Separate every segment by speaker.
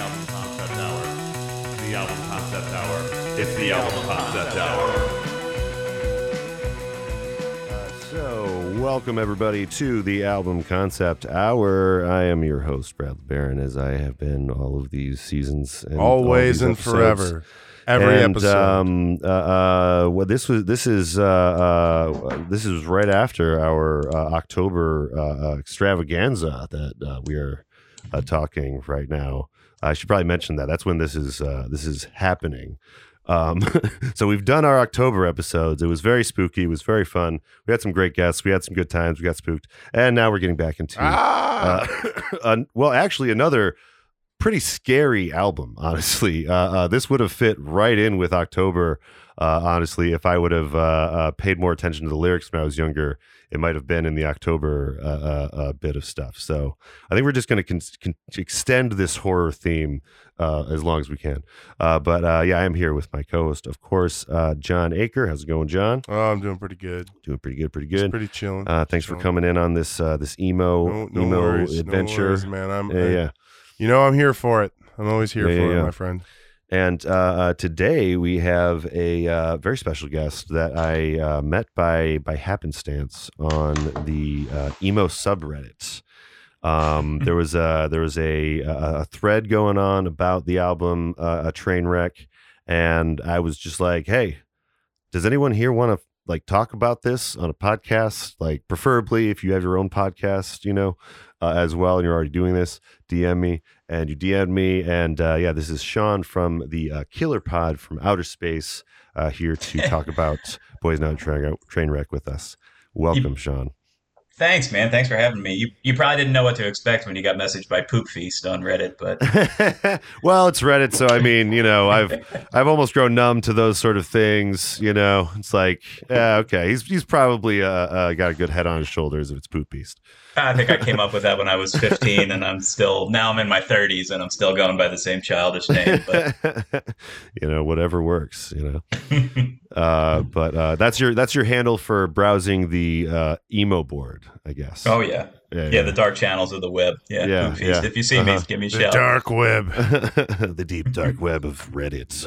Speaker 1: album concept hour. The album concept hour. It's the album concept hour.
Speaker 2: So, welcome everybody to the album concept hour. I am your host, Brad Barron, as I have been all of these seasons, and
Speaker 3: always
Speaker 2: these
Speaker 3: and
Speaker 2: episodes.
Speaker 3: forever. Every
Speaker 2: and,
Speaker 3: episode.
Speaker 2: Um, uh, uh, well, this was this is uh, uh, this is right after our uh, October uh, uh, extravaganza that uh, we are uh, talking right now. I should probably mention that. That's when this is uh, this is happening. Um, so we've done our October episodes. It was very spooky. It was very fun. We had some great guests. We had some good times. We got spooked, and now we're getting back into
Speaker 3: ah,
Speaker 2: uh, well, actually, another pretty scary album. Honestly, uh, uh, this would have fit right in with October. Uh, honestly, if I would have uh, uh, paid more attention to the lyrics when I was younger, it might have been in the October uh, uh, uh, bit of stuff. So I think we're just going to con- con- extend this horror theme uh, as long as we can. Uh, but uh, yeah, I am here with my co-host, of course, uh, John Aker. How's it going, John?
Speaker 3: oh, I'm doing pretty good.
Speaker 2: Doing pretty good, pretty good.
Speaker 3: pretty chilling.
Speaker 2: Uh, thanks for coming in on this uh, this emo
Speaker 3: No, no
Speaker 2: emo
Speaker 3: worries, no
Speaker 2: adventure.
Speaker 3: worries, man. I'm,
Speaker 2: yeah, yeah.
Speaker 3: You know, I'm here for it. I'm always here
Speaker 2: Yeah,
Speaker 3: for
Speaker 2: yeah,
Speaker 3: it, my friend.
Speaker 2: And uh, today we have a uh, very special guest that I uh, met by by happenstance on the uh, emo subreddit. Um, there was a there was a, a a thread going on about the album uh, a train wreck, and I was just like, hey, does anyone here want to like talk about this on a podcast? Like, preferably if you have your own podcast, you know, uh, as well, and you're already doing this, DM me and you DM'd me. And uh, yeah, this is Sean from the uh, Killer Pod from Outer Space uh, here to talk about Boys Not Train, train Wreck with us. Welcome, Sean.
Speaker 4: Thanks, man. Thanks for having me. You you probably didn't know what to expect when you got messaged by Poop Feast on Reddit, but
Speaker 2: well, it's Reddit, so I mean, you know, I've I've almost grown numb to those sort of things. You know, it's like, yeah, okay, he's he's probably uh, uh, got a good head on his shoulders if it's Poop Beast.
Speaker 4: I think I came up with that when I was 15, and I'm still now I'm in my 30s, and I'm still going by the same childish name. But
Speaker 2: you know, whatever works. You know. Uh, but uh, that's your that's your handle for browsing the uh, emo board, I guess.
Speaker 4: oh yeah, yeah, the dark channels of the web. Yeah,
Speaker 2: Yeah, yeah.
Speaker 4: If you see
Speaker 2: Uh-huh.
Speaker 4: me, give me a
Speaker 3: The
Speaker 4: shout.
Speaker 3: dark web.
Speaker 2: the deep dark web of Reddit.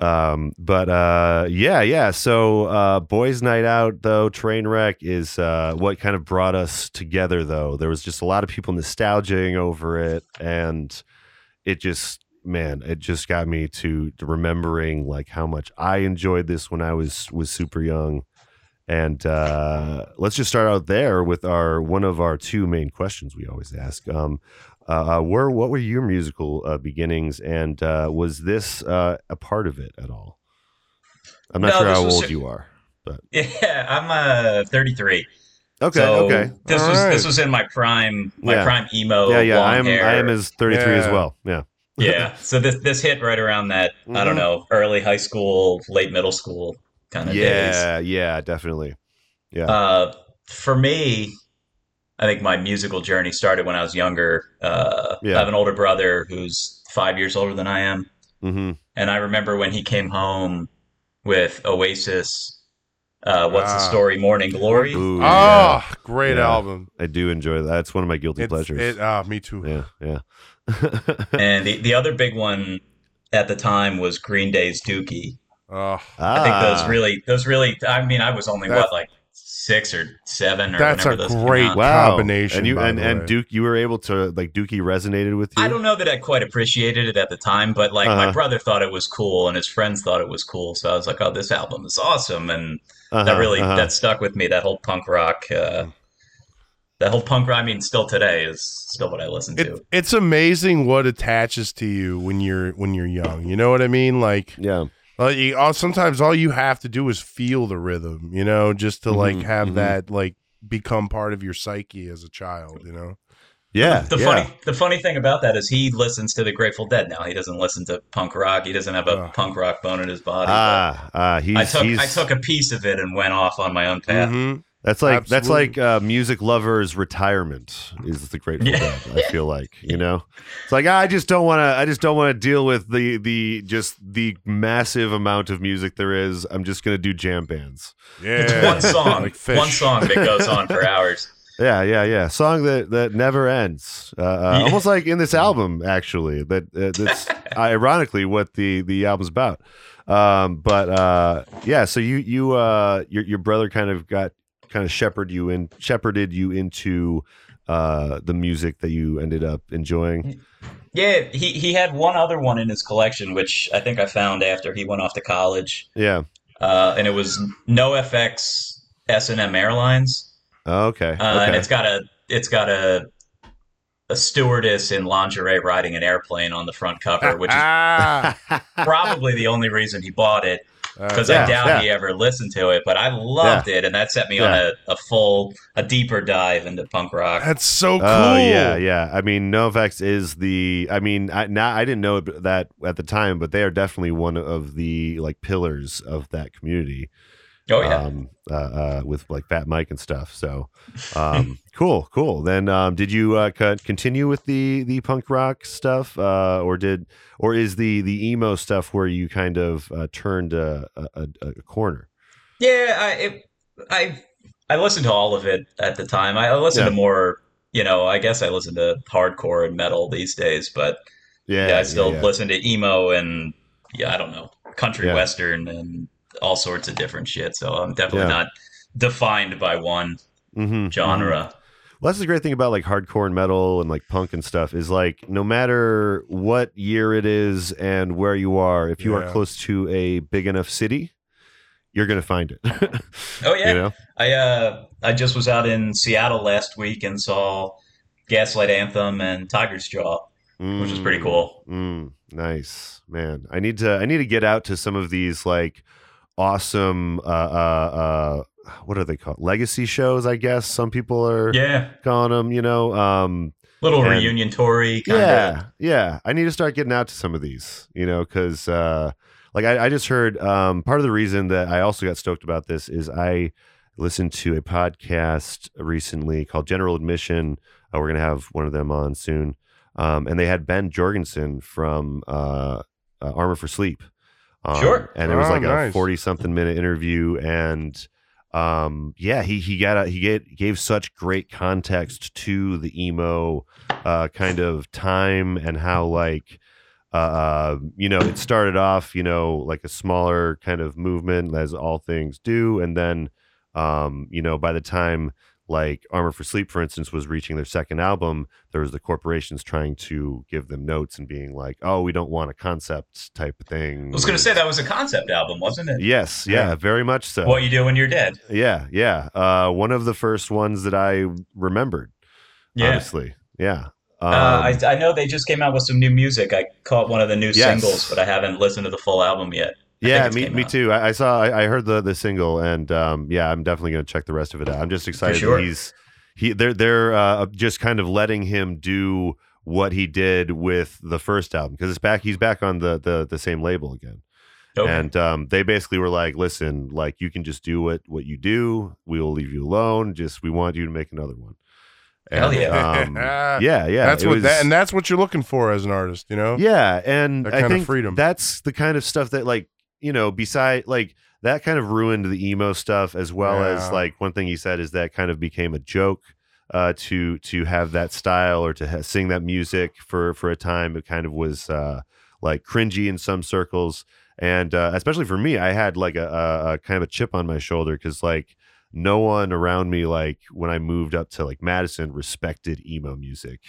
Speaker 2: Um, but uh, yeah, yeah. So uh, boys' night out though, train wreck is uh, what kind of brought us together. Though there was just a lot of people nostalgizing over it, and it just man, it just got me to, to remembering like how much I enjoyed this when I was was super young. And uh, let's just start out there with our one of our two main questions we always ask. Um, uh, where what were your musical uh, beginnings, and uh, was this uh, a part of it at all? I'm not
Speaker 4: No,
Speaker 2: sure how
Speaker 4: was-
Speaker 2: old you are.
Speaker 4: Yeah, I'm uh 33.
Speaker 2: Okay,
Speaker 4: so
Speaker 2: okay,
Speaker 4: This
Speaker 3: All
Speaker 4: was
Speaker 3: right.
Speaker 4: this was in my prime, my
Speaker 2: Yeah.
Speaker 4: prime emo.
Speaker 2: yeah, yeah.
Speaker 4: long
Speaker 2: I am
Speaker 4: hair.
Speaker 2: I am as 33 as well. Yeah,
Speaker 4: yeah. So this this hit right around that I don't
Speaker 2: Mhm.
Speaker 4: know early high school, late middle school kind of days.
Speaker 2: yeah, yeah, definitely. Yeah,
Speaker 4: Uh, for me, I think my musical journey started when I was younger. Uh,
Speaker 2: Yeah.
Speaker 4: I have an older brother who's five years older than I am,
Speaker 2: hmm
Speaker 4: and I remember when he came home with Oasis. Uh, what's the
Speaker 3: Ah.
Speaker 4: story? Morning Glory.
Speaker 2: Ooh,
Speaker 3: Oh,
Speaker 2: yeah.
Speaker 3: great
Speaker 2: Yeah.
Speaker 3: album.
Speaker 2: I do enjoy that. It's one of my guilty
Speaker 3: It's,
Speaker 2: pleasures.
Speaker 3: it, ah, me too.
Speaker 2: yeah, yeah.
Speaker 4: And the, the other big one at the time was Green Day's Dookie.
Speaker 3: Oh,
Speaker 4: I think those really, those really. I mean, I was only
Speaker 3: That's-
Speaker 4: what like six or seven or
Speaker 3: That's
Speaker 4: whenever
Speaker 3: a
Speaker 4: those came
Speaker 3: great
Speaker 4: out.
Speaker 2: wow
Speaker 3: combination,
Speaker 2: And you and, and. Duke, you were able to like Dookie resonated with you.
Speaker 4: I don't know that I quite appreciated it at the time, but like
Speaker 2: Uh-huh.
Speaker 4: my brother thought it was cool and his friends thought it was cool. So I was like, "Oh, this album is awesome," and
Speaker 2: Uh-huh,
Speaker 4: that really
Speaker 2: uh-huh.
Speaker 4: that stuck with me. That whole punk rock, uh, that whole punk rock. I mean, still today is still what I listen to.
Speaker 3: it's amazing what attaches to you when you're when you're young. You know what I mean? Like,
Speaker 2: yeah.
Speaker 3: Uh, you, all, sometimes all you have to do is feel the rhythm. You know, just to like
Speaker 2: Mhm,
Speaker 3: have
Speaker 2: mhm.
Speaker 3: that like become part of your psyche as a child. You know.
Speaker 2: Yeah,
Speaker 4: the
Speaker 2: yeah.
Speaker 4: funny the funny thing about that is he listens to the Grateful Dead now. He doesn't listen to punk rock. He doesn't have a
Speaker 3: Ugh.
Speaker 4: punk rock bone in his body. but
Speaker 2: Ah, ah, he's,
Speaker 4: I took
Speaker 2: he's
Speaker 4: I took a piece of it and went off on my own path.
Speaker 3: Mhm.
Speaker 2: That's like that's like uh, music lovers' retirement is the Grateful
Speaker 4: Yeah.
Speaker 2: Dead. I feel like you know, it's like I just don't want to. I just don't want to deal with the the just the massive amount of music there is. I'm just gonna do jam bands.
Speaker 3: Yeah.
Speaker 4: It's one song,
Speaker 3: Like
Speaker 4: one song that goes on for hours.
Speaker 2: Yeah, yeah, yeah. Song that that never ends. Uh, uh,
Speaker 4: Yeah.
Speaker 2: Almost like in this album, actually. That uh, that's ironically what the the album's about. Um, but uh, yeah. So you you uh your your brother kind of got kind of shepherded you in shepherded you into uh the music that you ended up enjoying.
Speaker 4: Yeah, he, he had one other one in his collection, which I think I found after he went off to college,
Speaker 2: Yeah.
Speaker 4: uh, and it was NoFX S and M Airlines,
Speaker 2: Oh, okay.
Speaker 4: uh, and it's got a it's got a a stewardess in lingerie riding an airplane on the front cover, which is
Speaker 3: ah,
Speaker 4: probably the only reason he bought it Uh, because
Speaker 2: yeah,
Speaker 4: I doubt
Speaker 2: yeah.
Speaker 4: he ever listened to it. But I loved it, and that set me on a, a full, a deeper dive into punk rock.
Speaker 3: that's so cool.
Speaker 2: Oh yeah, yeah. I mean, NoFX is the. I mean, I, now I didn't know that at the time, but they are definitely one of the like pillars of that community.
Speaker 4: Oh yeah,
Speaker 2: Um, uh, uh, with like Fat Mike and stuff. So, um, cool, cool. Then, um, did you uh, continue with the the punk rock stuff, uh, or did, or is the the emo stuff where you kind of uh, turned a, a, a, corner?
Speaker 4: yeah. I it, I I listened to all of it at the time. I listened
Speaker 2: Yeah.
Speaker 4: to more. You know, I guess I listen to hardcore and metal these days, but
Speaker 2: Yeah,
Speaker 4: yeah, I still
Speaker 2: yeah.
Speaker 4: listen to emo and yeah, I don't know, country western and all sorts of different shit. So I'm definitely
Speaker 2: Yeah.
Speaker 4: not defined by one
Speaker 2: Mhm, mhm.
Speaker 4: genre.
Speaker 2: Well, that's the great thing about like hardcore and metal and like punk and stuff is like no matter what year it is and where you are, if you are close to a big enough city, you're gonna find it.
Speaker 4: Oh yeah,
Speaker 2: You know?
Speaker 4: I uh I just was out in Seattle last week and saw Gaslight Anthem and Tiger's Jaw, which is pretty
Speaker 2: Mm,
Speaker 4: cool.
Speaker 2: Mm, nice, man. I need to I need to get out to some of these like awesome uh uh uh what are they called? Legacy shows, I guess some people are
Speaker 4: Yeah,
Speaker 2: calling them, you know. Um
Speaker 4: little
Speaker 2: And-
Speaker 4: reunion kind
Speaker 2: yeah
Speaker 4: of.
Speaker 2: yeah i need to start getting out to some of these you know because uh like I, I just heard um part of the reason that i also got stoked about this is i listened to a podcast recently called general admission uh, we're gonna have one of them on soon um and they had ben jorgensen from uh, uh armor for sleep um,
Speaker 4: Sure.
Speaker 2: and it was
Speaker 3: Oh,
Speaker 2: like a 40 something minute interview and um yeah he he got a, he gave, gave such great context to the emo uh kind of time and how like uh you know it started off you know like a smaller kind of movement as all things do and then um you know by the time like armor for sleep for instance was reaching their second album there was the corporations trying to give them notes and being like oh we don't want a concept type thing
Speaker 4: I was gonna say that was a concept album, wasn't it?
Speaker 2: yes yeah,
Speaker 3: Yeah.
Speaker 2: very much so
Speaker 4: What you do when you're dead.
Speaker 2: yeah, yeah. Uh, one of the first ones that I remembered.
Speaker 4: Yeah.
Speaker 2: Honestly, yeah. Um,
Speaker 4: uh, I, I know they just came out with some new music. I caught one of the new
Speaker 2: Yes.
Speaker 4: singles, but I haven't listened to the full album yet. I
Speaker 2: yeah, me, me
Speaker 4: out.
Speaker 2: too. I, I saw, I, I heard the the single, and um, yeah, I'm definitely going to check the rest of it out. I'm just excited
Speaker 4: sure.
Speaker 2: that he's he. They're they're uh, just kind of letting him do what he did with the first album because it's back. He's back on the the the same label again.
Speaker 4: Okay.
Speaker 2: And um, they basically were like, "Listen, like you can just do what what you do. We will leave you alone. Just we want you to make another one."
Speaker 4: Hell yeah.
Speaker 2: um, yeah, yeah.
Speaker 3: that's what
Speaker 2: was-
Speaker 3: that, and that's what you're looking for as an artist, you know.
Speaker 2: yeah, and
Speaker 3: That
Speaker 2: I
Speaker 3: kind of
Speaker 2: think
Speaker 3: freedom.
Speaker 2: that's the kind of stuff that like you know, beside like that kind of ruined the emo stuff as well as like one thing he said is that kind of became a joke uh to to have that style or to ha- sing that music for for a time. It kind of was uh like cringy in some circles. And uh especially for me i had like a, a, a kind of a chip on my shoulder because like no one around me like when i moved up to like madison respected emo music.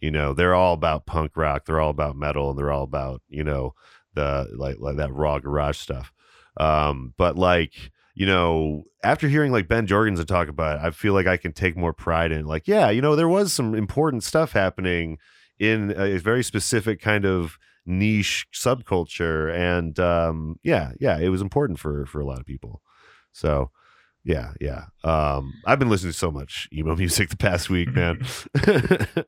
Speaker 2: You know they're all about punk rock they're all about metal and they're all about you know the like, like that raw garage stuff. Um but like you know after hearing like ben jorgensen talk about it i feel like i can take more pride in like yeah you know there was some important stuff happening in a very specific kind of niche subculture and um yeah yeah it was important for for a lot of people. So yeah yeah. Um i've been listening to so much emo music the past week man.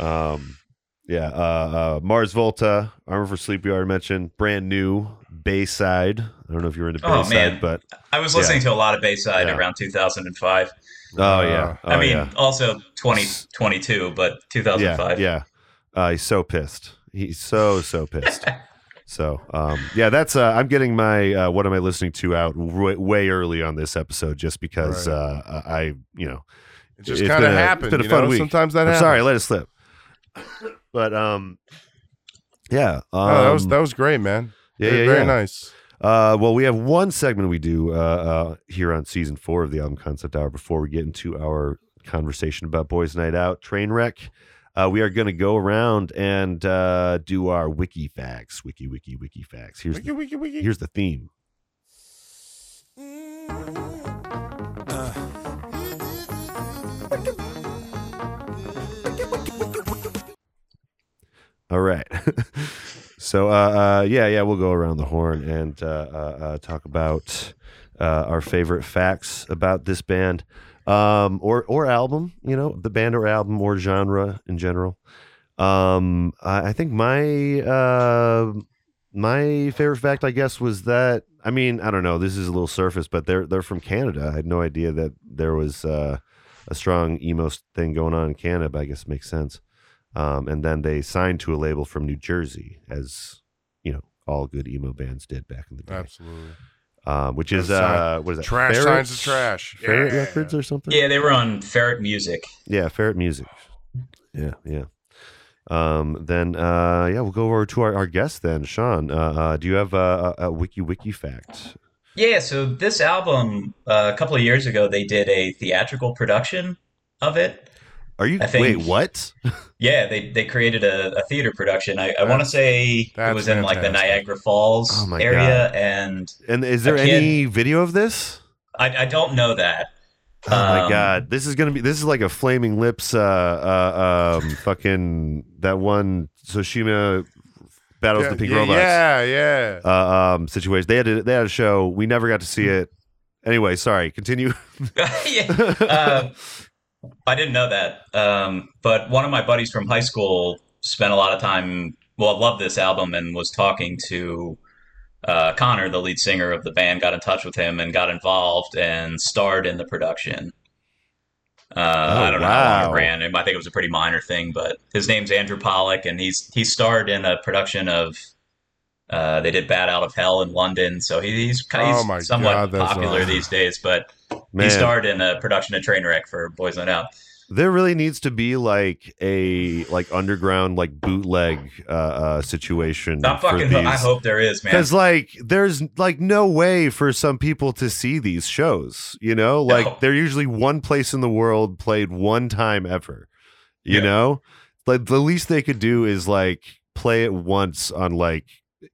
Speaker 2: Um yeah uh, uh mars volta armor for sleep we already mentioned brand new bayside i don't know if you're into
Speaker 4: Oh,
Speaker 2: bayside
Speaker 4: man.
Speaker 2: but
Speaker 4: I was listening to a lot of Bayside
Speaker 2: Yeah.
Speaker 4: around 2005.
Speaker 2: oh yeah
Speaker 4: I
Speaker 2: Oh,
Speaker 4: mean,
Speaker 2: yeah.
Speaker 4: also 2022, but 2005.
Speaker 2: yeah yeah uh he's so pissed he's so so pissed So um, yeah, that's uh, I'm getting my uh, what am I listening to out way, way early on this episode just because
Speaker 3: Right.
Speaker 2: uh, I you know
Speaker 3: It just kind of
Speaker 2: been a- it's
Speaker 3: happened.
Speaker 2: been a
Speaker 3: you
Speaker 2: fun
Speaker 3: know?
Speaker 2: week.
Speaker 3: Sometimes that
Speaker 2: I'm
Speaker 3: happens.
Speaker 2: sorry I let it slip, but um yeah um,
Speaker 3: No, that was that was great, man.
Speaker 2: yeah
Speaker 3: very,
Speaker 2: yeah,
Speaker 3: very
Speaker 2: yeah.
Speaker 3: nice.
Speaker 2: Uh, well, we have one segment we do uh, uh, here on season four of the album concept hour before we get into our conversation about Boys Night Out, Trainwreck. Uh, we are going to go around and uh, do our wiki facts. Wiki, wiki, wiki facts. Here's
Speaker 3: Wiki,
Speaker 2: the,
Speaker 3: wiki, wiki.
Speaker 2: here's the theme. All right. so, uh, uh, yeah, yeah, we'll go around the horn and uh, uh, uh, talk about uh, our favorite facts about this band um, or or album. You know, the band or album or genre in general. Um, I, I think my my favorite fact, I guess, was that I mean, I don't know. This is a little surface, but they're they're from Canada. I had no idea that there was a strong emo thing going on in Canada. But I guess it makes sense. Um, and then they signed to a label from New Jersey, as you know, all good emo bands did back in the day.
Speaker 3: Absolutely.
Speaker 2: Um, which is uh, what is that?
Speaker 3: Trash
Speaker 2: Ferret?
Speaker 3: signs of trash.
Speaker 2: Ferret
Speaker 3: Yeah.
Speaker 2: Records or something?
Speaker 4: Yeah, they were on Ferret Music.
Speaker 2: Yeah, Ferret Music. Yeah, yeah. Um, then uh, yeah, we'll go over to our, our guest then, Sean. Uh, uh, do you have a, a, a wiki wiki fact?
Speaker 4: Yeah, so this album, uh, a couple of years ago, they did a theatrical production of it.
Speaker 2: Are you
Speaker 4: I think-
Speaker 2: wait? What?
Speaker 4: Yeah, they, they created a, a theater production. I, I want to say it
Speaker 3: that's
Speaker 4: was in like the. Niagara Falls
Speaker 2: Oh my
Speaker 4: area, and
Speaker 2: And is there
Speaker 4: A kid-
Speaker 2: any video of this?
Speaker 4: I, I don't know that.
Speaker 2: Oh my
Speaker 4: Um,
Speaker 2: god, this is gonna be this is like a flaming lips, uh, uh, um, fucking that one Yoshimi battles
Speaker 3: yeah,
Speaker 2: the pink
Speaker 3: yeah,
Speaker 2: robots.
Speaker 3: Yeah, yeah.
Speaker 2: uh, um, situation. They had a, they had a show. We never got to see it. Anyway, sorry. Continue.
Speaker 4: yeah, uh, I didn't know that. Um, but one of my buddies from high school spent a lot of time. Well, loved this album and was talking to uh, Connor, the lead singer of the band. Got in touch with him and got involved and starred in the production. Uh, I don't know how long
Speaker 2: wow.
Speaker 4: it ran. I think it was a pretty minor thing, but his name's Andrew Polec, and he's he starred in a production of. Uh, they did "Bat Out of Hell" in London, so he, he's kind
Speaker 3: Oh
Speaker 4: somewhat
Speaker 3: God,
Speaker 4: popular
Speaker 3: awesome.
Speaker 4: these days. But
Speaker 2: Man,
Speaker 4: he starred in a production of Trainwreck for Boys Night Out.
Speaker 2: there really needs to be like a like underground like bootleg uh, uh situation.
Speaker 4: I fucking, I hope there is, man.
Speaker 2: Because like there's like no way for some people to see these shows, you know? Like
Speaker 4: No.
Speaker 2: they're usually one place in the world played one time ever. You
Speaker 4: Yeah.
Speaker 2: know? Like the least they could do is like play it once on like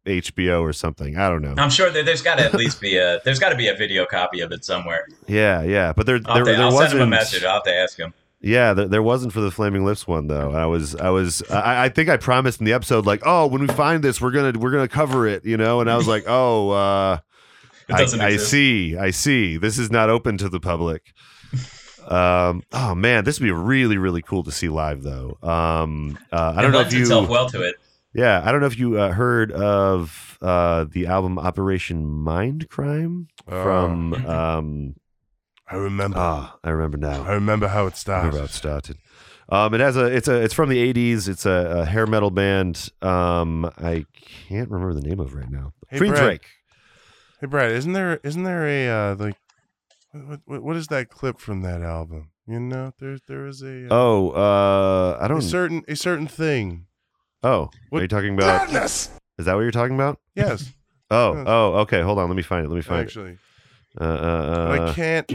Speaker 2: HBO or something. I don't know.
Speaker 4: I'm sure that there's got to at least be a there's got to be a video copy of it somewhere.
Speaker 2: Yeah, yeah, but there
Speaker 4: I'll,
Speaker 2: there,
Speaker 4: to-
Speaker 2: there
Speaker 4: I'll
Speaker 2: wasn't.
Speaker 4: send him a message. I'll have to ask him.
Speaker 2: Yeah, there, there wasn't for the Flaming Lips one though. I was I was I, I think I promised in the episode like, oh, when we find this, we're gonna we're gonna cover it, you know. And I was like, oh, uh, I, I see, I see. This is not open to the public. Um, oh man, this would be really really cool to see live though. Um, uh, I don't know if you,
Speaker 4: itself well to it.
Speaker 2: Yeah, I don't know if you uh, heard of uh the album Operation Mind Crime from
Speaker 3: Oh,
Speaker 2: um.
Speaker 3: I remember.
Speaker 2: Ah, I remember now.
Speaker 3: I remember how it started.
Speaker 2: I remember how it started. Um, it has a it's a it's from the '80s. It's a, a hair metal band. Um, I can't remember the name of it right now.
Speaker 3: Hey,
Speaker 2: Green
Speaker 3: Brad.
Speaker 2: Drake.
Speaker 3: Hey, Brad, isn't there isn't there a uh, like what, what what is that clip from that album? You know, there there is a uh,
Speaker 2: Oh, uh, I
Speaker 3: a
Speaker 2: don't.
Speaker 3: certain a certain thing.
Speaker 2: Oh,
Speaker 3: What-
Speaker 2: are you talking about? Is that what you're talking about?
Speaker 3: Yes,
Speaker 2: Oh,
Speaker 3: Yes.
Speaker 2: oh, okay. Hold on. Let me find it. Let me find
Speaker 3: actually,
Speaker 2: it. Uh, uh, uh,
Speaker 3: I can't.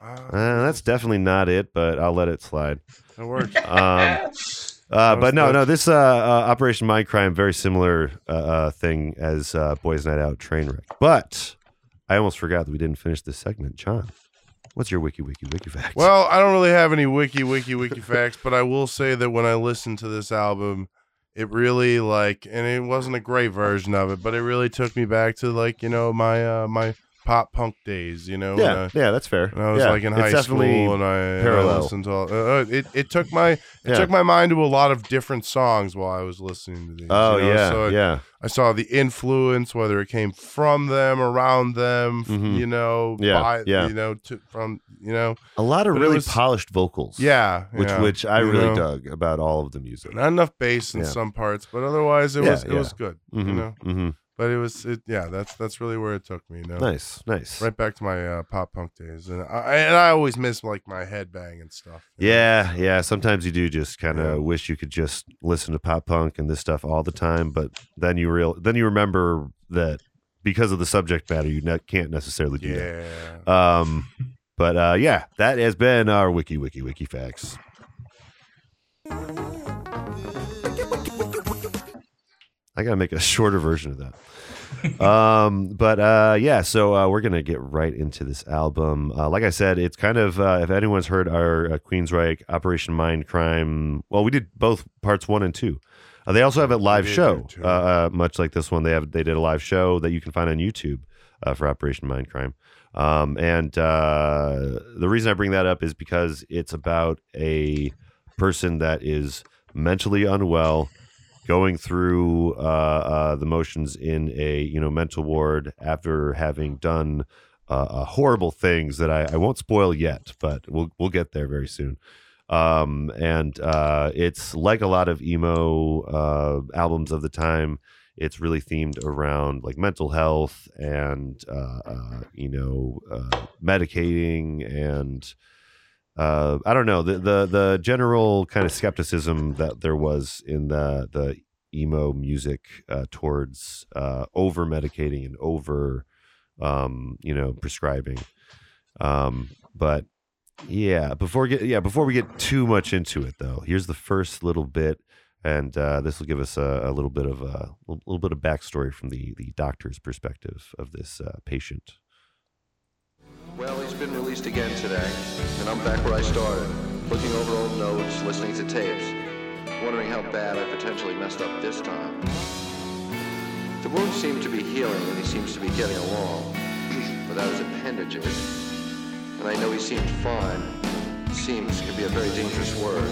Speaker 2: uh, that's definitely not it, but I'll let it slide.
Speaker 3: that works.
Speaker 2: Um, Uh, but no, no. This uh, uh, Operation Mind Crime, very similar uh, uh, thing as uh, Boys Night Out Trainwreck. But I almost forgot that we didn't finish this segment. John, what's your wiki wiki wiki fact?
Speaker 3: Well, I don't really have any wiki wiki wiki facts, but I will say that when I listened to this album, it really like, and it wasn't a great version of it, but it really took me back to like you know my uh, my pop punk days. You know,
Speaker 2: yeah,
Speaker 3: I-
Speaker 2: yeah, that's fair.
Speaker 3: I was
Speaker 2: yeah,
Speaker 3: like in high school and I, and I
Speaker 2: parallel.
Speaker 3: listened to all, uh, uh, it. It took my it
Speaker 2: Yeah.
Speaker 3: took my mind to a lot of different songs while I was listening to these.
Speaker 2: Oh
Speaker 3: you know?
Speaker 2: yeah,
Speaker 3: so it-
Speaker 2: yeah.
Speaker 3: I saw the influence, whether it came from them, around them,
Speaker 2: Mhm.
Speaker 3: you know,
Speaker 2: Yeah,
Speaker 3: by,
Speaker 2: yeah.
Speaker 3: you know, to, from, you know,
Speaker 2: A lot of
Speaker 3: But
Speaker 2: really
Speaker 3: was-
Speaker 2: polished vocals.
Speaker 3: yeah,
Speaker 2: Which
Speaker 3: yeah,
Speaker 2: which I really
Speaker 3: know.
Speaker 2: dug about all of the music.
Speaker 3: Not enough bass in
Speaker 2: Yeah.
Speaker 3: some parts, but otherwise it was it was good,
Speaker 2: hmm
Speaker 3: you know.
Speaker 2: hmm
Speaker 3: But it was, it, yeah, that's that's really where it took me. You know?
Speaker 2: Nice, nice.
Speaker 3: Right back to my uh, pop punk days, and I and I always miss like my headbang and stuff. you know?
Speaker 2: Yeah, yeah. Sometimes you do just kind of
Speaker 3: Yeah.
Speaker 2: wish you could just listen to pop punk and this stuff all the time, but then you real then you remember that because of the subject matter, you ne- can't necessarily do
Speaker 3: yeah.
Speaker 2: that. Um, but uh, yeah, that has been our wiki wiki wiki facts. I gotta make a shorter version of that. um, but uh, yeah, so uh, we're gonna get right into this album. Uh, like I said, it's kind of uh, if anyone's heard our uh, Queensryche Operation Mind Crime. Well, we did both parts one and two. Uh, they also have a live show, uh, uh, much like this one. They have they did a live show that you can find on YouTube uh, for Operation Mind Crime. Um, and uh, the reason I bring that up is because it's about a person that is mentally unwell, going through uh, uh, the motions in a you know mental ward after having done uh, uh, horrible things that I, I won't spoil yet, but we'll we'll get there very soon. Um, and uh, it's like a lot of emo uh, albums of the time. It's really themed around like mental health and you know medicating and uh, I don't know the the the general kind of skepticism that there was in the the emo music uh, towards uh, over medicating and over um, you know prescribing. Um, but yeah, before get yeah before we get too much into it though, here's the first little bit, and uh, this will give us a, a little bit of a little bit of backstory from the the doctor's perspective of this uh, patient.
Speaker 5: Well, he's been released again today, and I'm back where I started, looking over old notes, listening to tapes, wondering how bad I potentially messed up this time. The wound seemed to be healing, and he seems to be getting along without his appendages. And I know he seemed fine. Seems could be a very dangerous word,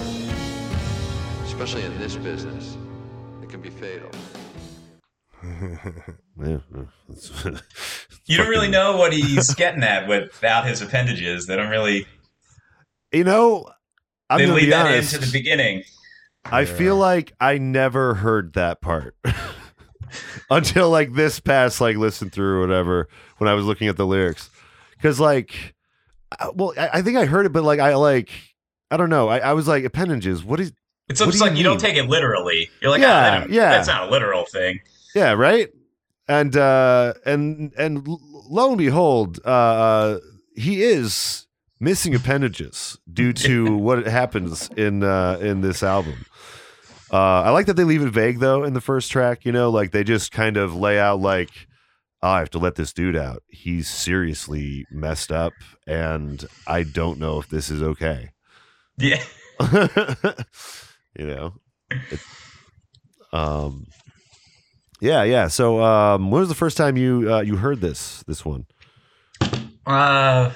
Speaker 5: especially in this business. It can be fatal.
Speaker 2: Yeah,
Speaker 4: You don't really know what he's getting at without his appendages. They don't really.
Speaker 2: You know, I'm
Speaker 4: they
Speaker 2: gonna
Speaker 4: leave
Speaker 2: be
Speaker 4: that
Speaker 2: honest.
Speaker 4: into the beginning.
Speaker 2: I feel like I never heard that part until like this past like listen through or whatever when I was looking at the lyrics because like well I, I think I heard it but like I like I don't know I, I was like appendages what is
Speaker 4: It's
Speaker 2: What
Speaker 4: almost
Speaker 2: do you
Speaker 4: like you don't take it literally. You're like,
Speaker 2: Yeah,
Speaker 4: ah, they
Speaker 2: yeah.
Speaker 4: that's not a literal thing.
Speaker 2: Yeah right? And uh and and lo and behold uh, uh he is missing appendages due to what happens in uh in this album. Uh i like that they leave it vague though in the first track you know? Like they just kind of lay out like oh, i have to let this dude out. He's seriously messed up and i don't know if this is okay.
Speaker 4: Yeah.
Speaker 2: you know? It- um yeah yeah. So um when was the first time you uh you heard this this one?
Speaker 4: Uh,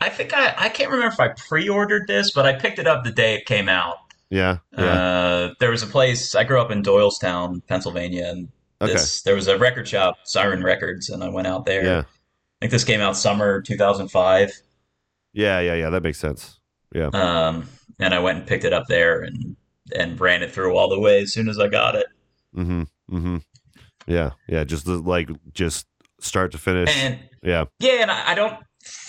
Speaker 4: I think I, I can't remember if I pre-ordered this, but I picked it up the day it came out.
Speaker 2: yeah yeah.
Speaker 4: Uh, there was a place I grew up in Doylestown, Pennsylvania, and
Speaker 2: okay.
Speaker 4: this there was a record shop, Siren Records, and I went out there.
Speaker 2: yeah.
Speaker 4: I think this came out summer 2005.
Speaker 2: yeah yeah yeah. That makes sense. Yeah.
Speaker 4: Um, and I went and picked it up there and and ran it through all the way as soon as I got it.
Speaker 2: mm-hmm mm-hmm yeah yeah just the, like just start to finish
Speaker 4: And
Speaker 2: yeah
Speaker 4: yeah, and I, don't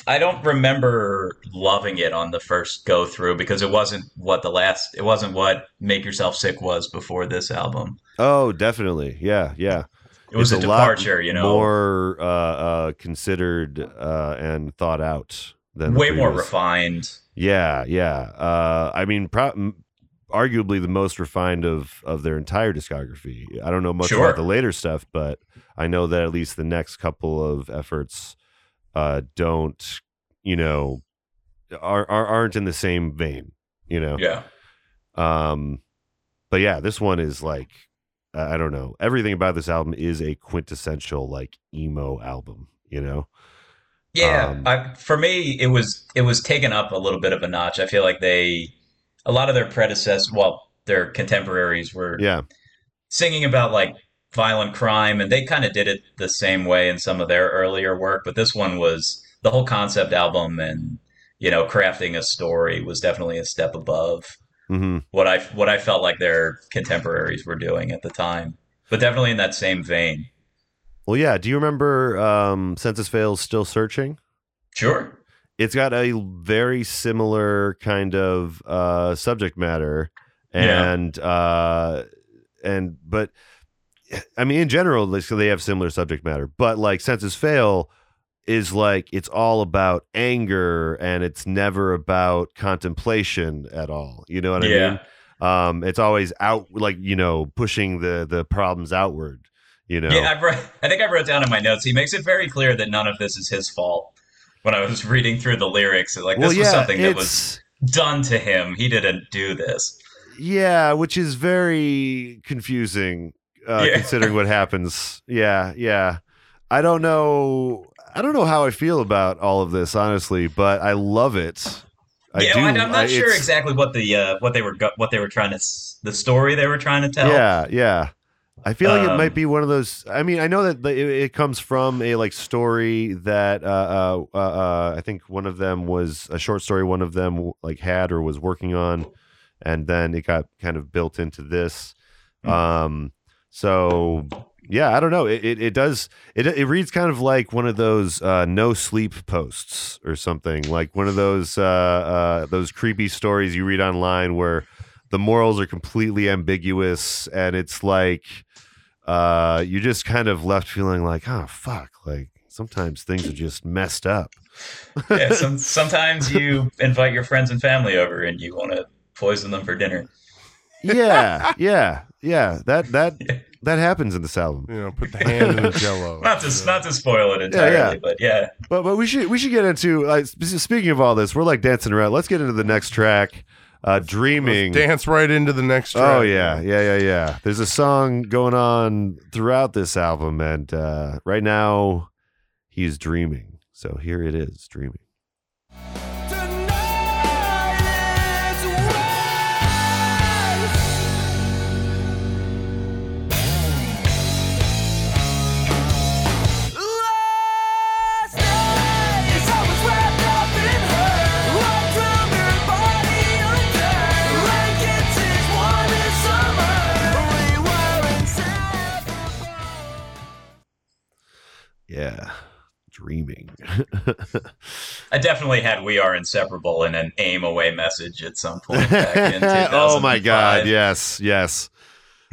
Speaker 4: I don't remember loving it on the first go through because it wasn't what the last it wasn't what Make Yourself Sick was before this album.
Speaker 2: oh definitely yeah yeah
Speaker 4: It was
Speaker 2: It's
Speaker 4: a departure, you know,
Speaker 2: more uh uh considered uh and thought out than
Speaker 4: way more refined.
Speaker 2: Yeah, yeah. Uh, I mean, pro- arguably the most refined of of their entire discography. I don't know much
Speaker 4: Sure.
Speaker 2: about the later stuff, but I know that at least the next couple of efforts uh, don't, you know, are, are aren't in the same vein. You know.
Speaker 4: Yeah.
Speaker 2: Um, but yeah, this one is like I don't know. Everything about this album is a quintessential like emo album. You know.
Speaker 4: Yeah,
Speaker 2: Um,
Speaker 4: I, for me, it was it was taken up a little bit of a notch. I feel like they, a lot of their predecessors, well, their contemporaries were
Speaker 2: Yeah.
Speaker 4: singing about like violent crime, and they kind of did it the same way in some of their earlier work. But this one was the whole concept album and you know crafting a story was definitely a step above
Speaker 2: hmm
Speaker 4: what I what I felt like their contemporaries were doing at the time. But definitely in that same vein.
Speaker 2: Well, yeah. Do you remember um, Senses Fails Still Searching?
Speaker 4: Sure.
Speaker 2: It's got a very similar kind of uh, subject matter,
Speaker 4: Yeah.
Speaker 2: and uh, and but I mean, in general, so they have similar subject matter. But like Senses Fail is like it's all about anger, and it's never about contemplation at all. You know what I
Speaker 4: Yeah.
Speaker 2: mean? Um, it's always out, like you know, pushing the the problems outward. You know,
Speaker 4: Yeah, I, wrote, I think I wrote down in my notes. He makes it very clear that none of this is his fault. When I was reading through the lyrics, like this was something that was done to him. He didn't do this.
Speaker 2: Yeah, which is very confusing uh,
Speaker 4: Yeah.
Speaker 2: considering what happens. Yeah, yeah. I don't know. I don't know how I feel about all of this, honestly, but I love it. I
Speaker 4: yeah,
Speaker 2: do.
Speaker 4: I, am not
Speaker 2: I-
Speaker 4: sure exactly what the uh, what they were what they were trying to the story they were trying to tell.
Speaker 2: Yeah, yeah. I feel like it
Speaker 4: Um,
Speaker 2: might be one of those. I mean, I know that the, it, it comes from a like story that uh, uh, uh, uh, I think one of them was a short story. One of them like had or was working on, and then it got kind of built into this.
Speaker 4: Hmm.
Speaker 2: Um, so yeah, I don't know. It, it it does. It it reads kind of like one of those uh, no sleep posts or something. Like one of those uh, uh, those creepy stories you read online where the morals are completely ambiguous and it's like uh you just kind of left feeling like oh fuck like sometimes things are just messed up
Speaker 4: Yeah, some, sometimes you invite your friends and family over and you want to poison them for dinner.
Speaker 2: yeah yeah yeah that that
Speaker 4: Yeah.
Speaker 2: that happens in this album
Speaker 3: You know, put the hand in the jello.
Speaker 4: Not to
Speaker 3: you know.
Speaker 4: not to spoil it entirely,
Speaker 2: yeah.
Speaker 4: but yeah,
Speaker 2: but but we should we should get into uh, sp- speaking of all this we're like dancing around let's get into the next track uh dreaming
Speaker 3: Let's dance right into the next track.
Speaker 2: Oh yeah, yeah, yeah, yeah. There's a song going on throughout this album, and uh, right now he's dreaming. So here it is, dreaming. Dreaming.
Speaker 4: I definitely had "We Are Inseparable" in an AIM away message at some point back in
Speaker 2: oh my god, yes, yes.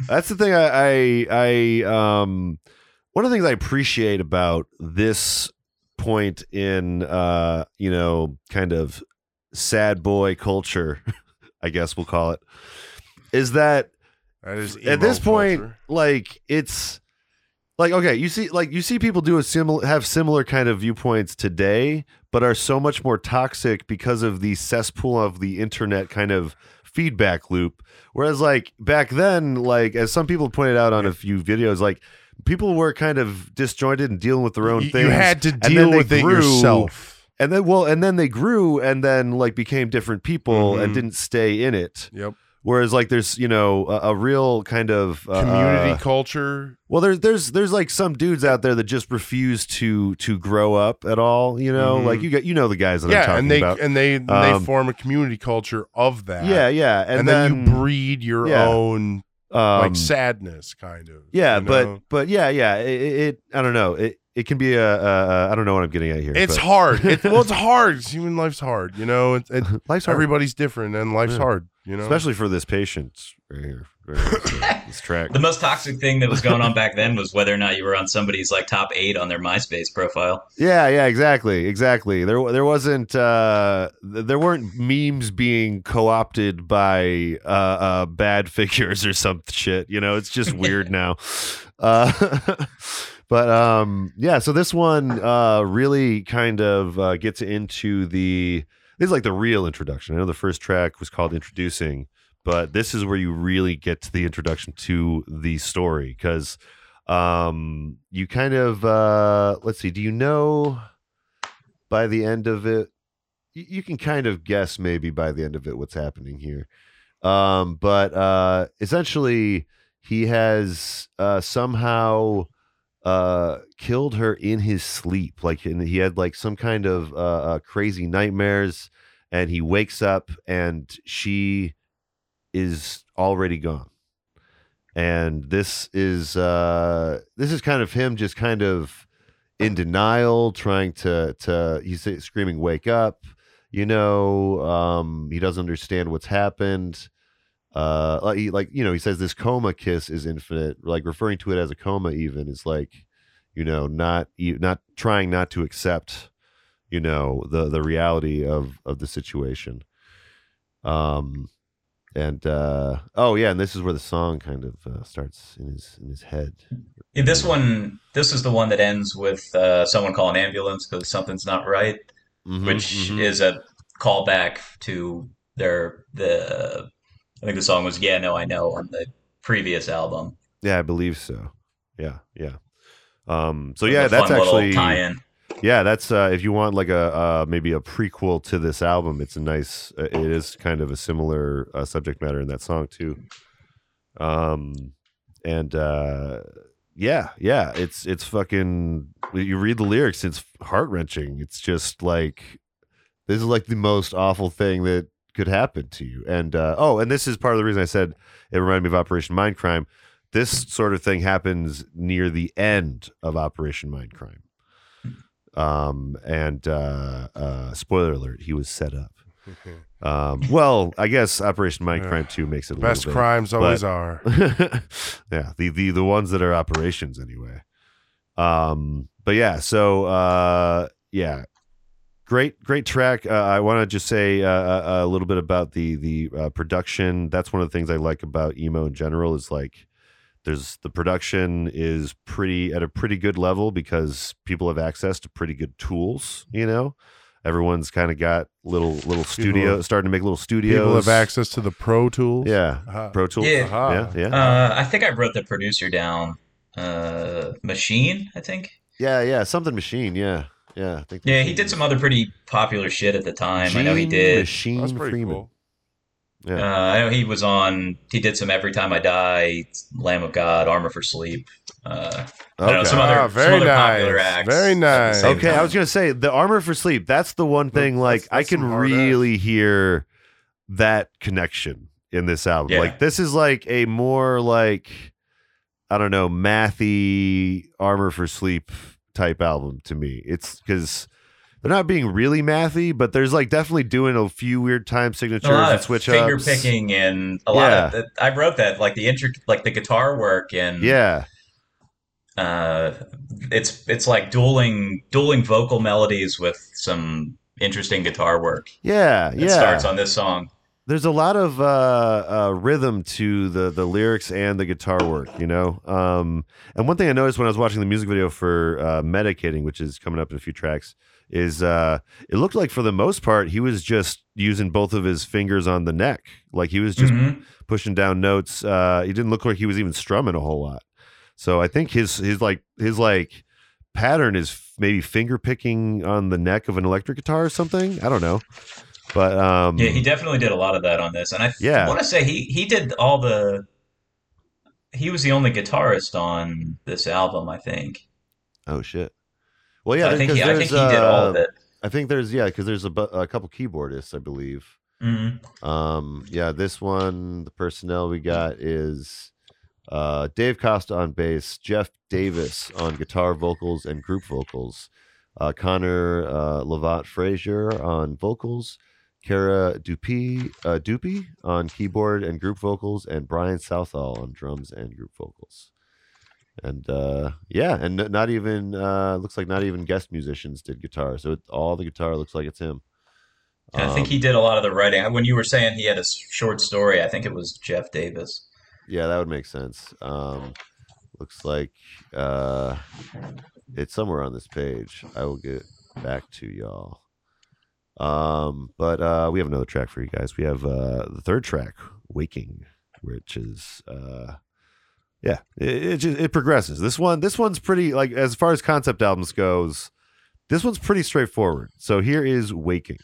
Speaker 2: That's the thing I, I I um one of the things I appreciate about this point in uh, you know, kind of sad boy culture, I guess we'll call it, is that
Speaker 3: That is
Speaker 2: at
Speaker 3: emo
Speaker 2: this point
Speaker 3: culture.
Speaker 2: like it's like okay you see like you see people do a similar have similar kind of viewpoints today but are so much more toxic because of the cesspool of the internet kind of feedback loop whereas like back then like as some people pointed out on a few videos like people were kind of disjointed and dealing with their own things
Speaker 3: you had to deal with it
Speaker 2: grew,
Speaker 3: yourself.
Speaker 2: and then well and then they grew and then like became different people and
Speaker 3: Mhm.
Speaker 2: didn't stay in it
Speaker 3: Yep.
Speaker 2: Whereas like there's you know a, a real kind of uh,
Speaker 3: Community
Speaker 2: uh,
Speaker 3: culture.
Speaker 2: well, there's there's there's like some dudes out there that just refuse to to grow up at all. You know,
Speaker 3: Mhm.
Speaker 2: like you got you know the guys that I'm
Speaker 3: Yeah,
Speaker 2: talking
Speaker 3: and they
Speaker 2: about.
Speaker 3: and they
Speaker 2: Um,
Speaker 3: they form a community culture of that.
Speaker 2: yeah, yeah,
Speaker 3: and,
Speaker 2: and,
Speaker 3: then, you breed your
Speaker 2: yeah.
Speaker 3: own
Speaker 2: um,
Speaker 3: like sadness, kind of.
Speaker 2: yeah,
Speaker 3: you
Speaker 2: but
Speaker 3: know?
Speaker 2: but yeah, yeah. It, it, I don't know. It it can be a, I don't know what I'm getting at here.
Speaker 3: it's
Speaker 2: but
Speaker 3: hard. It, well, it's hard. Human life's hard. You know, it, it,
Speaker 2: life's hard,
Speaker 3: everybody's different, and life's
Speaker 2: Yeah.
Speaker 3: hard. You know,
Speaker 2: especially for this patient right here. Right here, this track.
Speaker 4: The most toxic thing that was going on back then was whether or not you were on somebody's like top eight on their MySpace profile.
Speaker 2: Yeah, yeah, exactly, exactly. There, there wasn't, uh, there weren't memes being co-opted by uh, uh, bad figures or some shit. You know, it's just weird now. Uh, but um, yeah. So this one uh, really kind of uh, gets into the. This is like the real introduction. I know the first track was called "Introducing," but this is where you really get to the introduction to the story because um you kind of uh let's see do you know by the end of it you, you can kind of guess maybe by the end of it what's happening here um but uh essentially he has uh, somehow uh, killed her in his sleep. Like and he had like some kind of uh, uh, crazy nightmares, and he wakes up and she is already gone. And this is uh, this is kind of him just kind of in denial, trying to to he's screaming, "Wake up!" You know, um, he doesn't understand what's happened uh like, he, like you know he says this coma kiss is infinite like referring to it as a coma even is like you know not not trying not to accept you know the the reality of of the situation um and uh oh yeah and this is where the song kind of uh, starts in his in his head
Speaker 4: This one, this is the one that ends with uh, someone call an ambulance because something's not right,
Speaker 2: Mhm,
Speaker 4: which
Speaker 2: mhm.
Speaker 4: is a callback to their the. I think the song was "Yeah, No, I Know" on the previous album.
Speaker 2: yeah i believe so yeah yeah um so yeah that's actually
Speaker 4: tie-in.
Speaker 2: yeah that's uh if you want like a uh maybe a prequel to this album it's a nice uh, it is kind of a similar uh, subject matter in that song too um and uh yeah yeah it's it's fucking you read the lyrics it's heart-wrenching it's just like this is like the most awful thing that could happen to you. And uh oh and this is part of the reason i said it reminded me of operation mindcrime this sort of thing happens near the end of operation mindcrime um and uh uh spoiler alert he was set up. Um well i guess operation mindcrime 2 makes it a
Speaker 3: Best
Speaker 2: bit
Speaker 3: crimes always are.
Speaker 2: yeah, the, the the ones that are operations anyway. Um, but yeah, so uh, yeah, great great track. Uh, I want to just say uh, a, a little bit about the the uh, production. That's one of the things I like about emo in general. Is like there's the production is pretty at a pretty good level because people have access to pretty good tools. You know, everyone's kind of got little little studio starting to make little studios.
Speaker 3: People have access to the Pro Tools.
Speaker 2: Yeah,
Speaker 3: Uh-huh.
Speaker 2: Pro Tools.
Speaker 4: Yeah.
Speaker 3: Uh-huh.
Speaker 2: yeah, yeah.
Speaker 4: Uh, I think I wrote the producer down. Uh, Machine, I think.
Speaker 2: Yeah, yeah, something machine. Yeah, yeah. I think.
Speaker 4: Yeah, he did some other pretty popular shit at the time. I know he did.
Speaker 2: Machine
Speaker 3: That's pretty
Speaker 2: Freeman.
Speaker 3: cool.
Speaker 4: Uh,
Speaker 2: Yeah.
Speaker 4: I know he was on. He did some Every Time I Die, Lamb of God, Armor for Sleep. Uh, I know, some other,
Speaker 3: Ah,
Speaker 4: some
Speaker 3: very
Speaker 4: other popular
Speaker 3: nice.
Speaker 4: acts.
Speaker 3: Very nice.
Speaker 4: same
Speaker 2: okay, I was gonna say the armor for sleep. That's the one thing.
Speaker 3: That's-
Speaker 2: Like I can
Speaker 3: some hard
Speaker 2: really hear that connection in this album.
Speaker 4: Yeah.
Speaker 2: Like this is like a more like I don't know mathy armor for sleep type album to me. It's because they're not being really mathy, but there's like definitely doing a few weird time signatures
Speaker 4: a lot
Speaker 2: and switch
Speaker 4: finger
Speaker 2: ups.
Speaker 4: picking and a lot of. I wrote that like the intro, like the guitar work and
Speaker 2: Yeah,
Speaker 4: uh, it's it's like dueling dueling vocal melodies with some interesting guitar work.
Speaker 2: yeah,
Speaker 4: It
Speaker 2: yeah.
Speaker 4: starts on this song.
Speaker 2: There's a lot of uh, uh, rhythm to the the lyrics and the guitar work, you know. Um, and one thing I noticed when I was watching the music video for uh, "Medicating," which is coming up in a few tracks, is uh, it looked like for the most part he was just using both of his fingers on the neck, like he was just
Speaker 4: Mhm.
Speaker 2: pushing down notes. Uh, he didn't look like he was even strumming a whole lot. So I think his his like his like pattern is maybe finger picking on the neck of an electric guitar or something. I don't know, but um,
Speaker 4: Yeah, he definitely did a lot of that on this, and I
Speaker 2: Yeah.
Speaker 4: want to say he he did all the. He was the only guitarist on this album, I think.
Speaker 2: Oh shit. Well, yeah,
Speaker 4: I think he, I think he did all of
Speaker 2: uh,
Speaker 4: it.
Speaker 2: I think there's yeah, because there's a, a couple keyboardists, I believe.
Speaker 4: Mhm.
Speaker 2: Um, yeah, this one, the personnel we got is uh, Dave Costa on bass, Jeff Davis on guitar, vocals, and group vocals, uh, Connor uh, Lovat Fraser on vocals, Kara Dupuy, uh, on keyboard and group vocals, and Brian Southall on drums and group vocals. And uh, yeah, and not even uh, looks like not even guest musicians did guitar, so it, all the guitar looks like it's him.
Speaker 4: I think
Speaker 2: Um,
Speaker 4: he did a lot of the writing. When you were saying he had a short story, I think it was Jeff Davis.
Speaker 2: Yeah, that would make sense. Um, looks like uh, it's somewhere on this page. I will get back to y'all. Um, but uh, we have another track for you guys. We have uh, the third track, "Waking," which is uh, yeah, it it, it progresses. This one, this one's pretty like as far as concept albums goes. This one's pretty straightforward. So here is "Waking."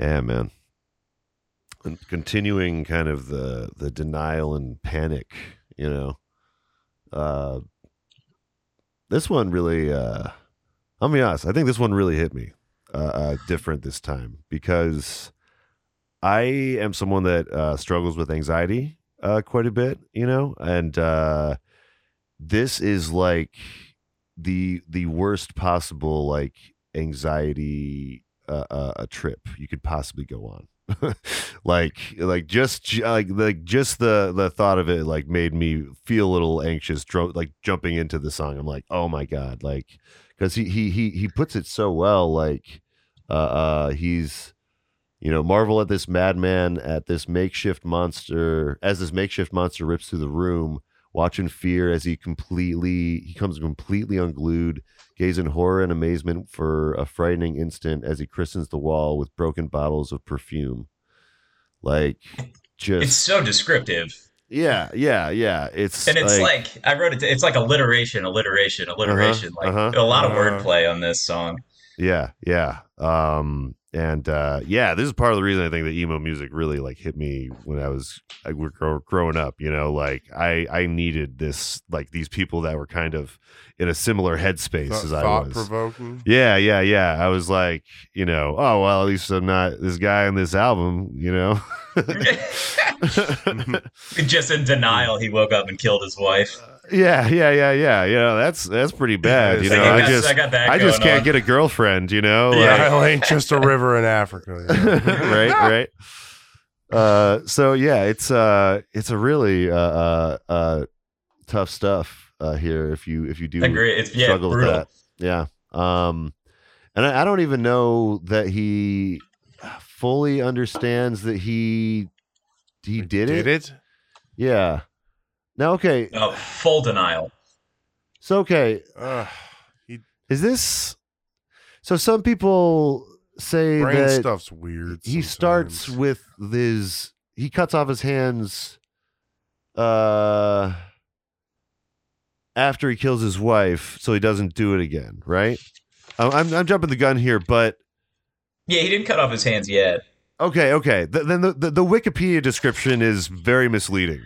Speaker 2: Yeah, man. And continuing kind of the the denial and panic, you know. Uh this one really uh I'll be honest, I think this one really hit me uh, uh different this time because I am someone that uh struggles with anxiety uh quite a bit, you know, and uh this is like the the worst possible like anxiety uh, a trip you could possibly go on. Like like just like like just the the thought of it like made me feel a little anxious dro- like jumping into the song. I'm like oh my god like because he he he he puts it so well like uh uh he's you know marvel at this madman at this makeshift monster as this makeshift monster rips through the room watch in fear as he completely he comes completely unglued gaze in horror and amazement for a frightening instant as he christens the wall with broken bottles of perfume like just
Speaker 4: It's so descriptive.
Speaker 2: yeah yeah yeah it's
Speaker 4: And it's like, I wrote it. It's like alliteration, alliteration, alliteration. like
Speaker 2: uh-huh.
Speaker 4: a lot of
Speaker 3: Uh.
Speaker 4: wordplay on this song.
Speaker 2: Yeah, yeah. Um and uh yeah, this is part of the reason I think that emo music really like hit me when I was I were grow, growing up, you know, like I I needed this like these people that were kind of in a similar headspace as I was.
Speaker 3: provoking.
Speaker 2: Yeah, yeah, yeah. I was like, you know, oh well, at least I'm not this guy on this album, you know.
Speaker 4: Just in denial, he woke up and killed his wife.
Speaker 2: Yeah, yeah, yeah, yeah. You know, that's that's pretty bad. You know,
Speaker 3: got-
Speaker 2: I
Speaker 3: I
Speaker 2: just
Speaker 4: I got that
Speaker 2: I just can't
Speaker 4: on.
Speaker 2: get a girlfriend, you know?
Speaker 4: Yeah.
Speaker 2: Like-
Speaker 3: Nile ain't just a river in Africa. you know?
Speaker 2: right right uh so yeah it's uh it's a really uh uh, uh tough stuff uh here if you if you do
Speaker 4: Agree. It's yeah,
Speaker 2: struggle with that yeah um and I, I don't even know that he fully understands that he he did,
Speaker 3: Did
Speaker 2: it
Speaker 3: it?
Speaker 2: yeah now okay
Speaker 4: No, full denial.
Speaker 2: so okay
Speaker 3: Ugh.
Speaker 2: is this so some people say
Speaker 3: brain
Speaker 2: that
Speaker 3: stuff's weird.
Speaker 2: he starts with his he cuts off his hands uh after he kills his wife so he doesn't do it again right I'm, I'm, I'm jumping the gun here but
Speaker 4: Yeah, he didn't cut off his hands yet.
Speaker 2: okay okay Th- then the, the, the wikipedia description is very misleading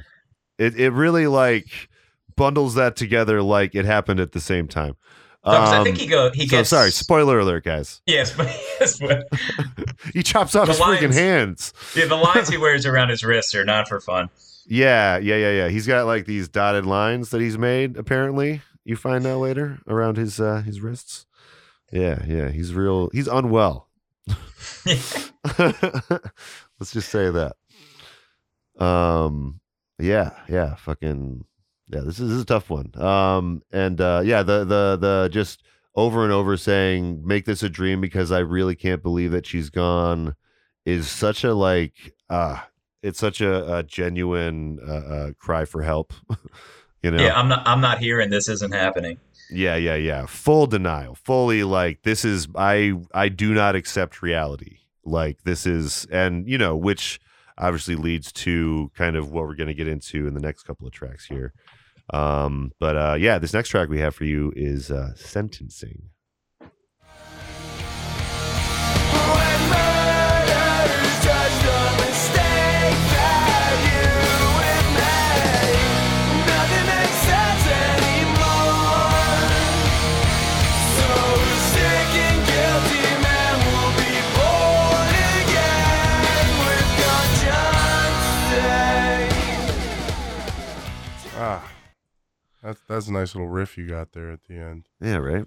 Speaker 2: it, it really like bundles that together like it happened at the same time
Speaker 4: 'cause I think
Speaker 2: Um,
Speaker 4: he go. He
Speaker 2: so
Speaker 4: gets.
Speaker 2: sorry spoiler alert guys
Speaker 4: Yes, but yes, but
Speaker 2: he chops off his freaking hands
Speaker 4: yeah, the lines he wears around his wrists are not for fun.
Speaker 2: Yeah, yeah, yeah, yeah. He's got like these dotted lines that he's made. Apparently, you find out later around his uh, his wrists. Yeah, yeah. He's real. He's unwell. Let's just say that. Um. Yeah. Yeah. Fucking. Yeah. This is, this is a tough one. Um. And uh. Yeah. The the the just over and over saying make this a dream because I really can't believe that she's gone is such a like ah it's such a, a genuine uh, uh, cry for help. you know.
Speaker 4: Yeah, I'm not. I'm not here, and this isn't happening.
Speaker 2: Yeah, yeah, yeah. Full denial. Fully like this is I I do not accept reality. Like this is and you know, which obviously leads to kind of what we're going to get into in the next couple of tracks here. Um but uh yeah, this next track we have for you is uh sentencing.
Speaker 3: That's that's a nice little riff you got there at the end.
Speaker 2: Yeah, right?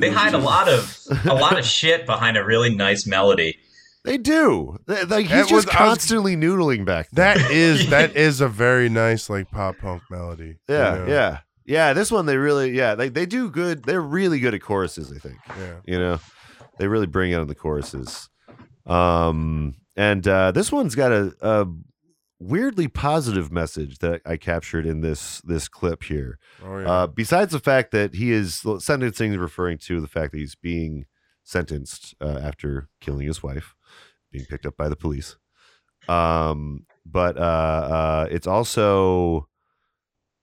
Speaker 4: They hide a lot of a lot of shit behind a really nice melody.
Speaker 2: They do. They- Like he's
Speaker 3: That was-
Speaker 2: just
Speaker 3: I was-
Speaker 2: constantly noodling back there.
Speaker 3: That is that is a very nice like pop punk melody. you
Speaker 2: Yeah,
Speaker 3: know?
Speaker 2: yeah. Yeah, this one they really yeah, they they do good. They're really good at choruses, I think.
Speaker 3: yeah.
Speaker 2: you know they really bring out the choruses um and uh this one's got a, a weirdly positive message that i captured in this this clip here.
Speaker 3: Oh yeah.
Speaker 2: uh besides the fact that he is sentencing referring to the fact that he's being sentenced uh, after killing his wife being picked up by the police. Um but uh uh it's also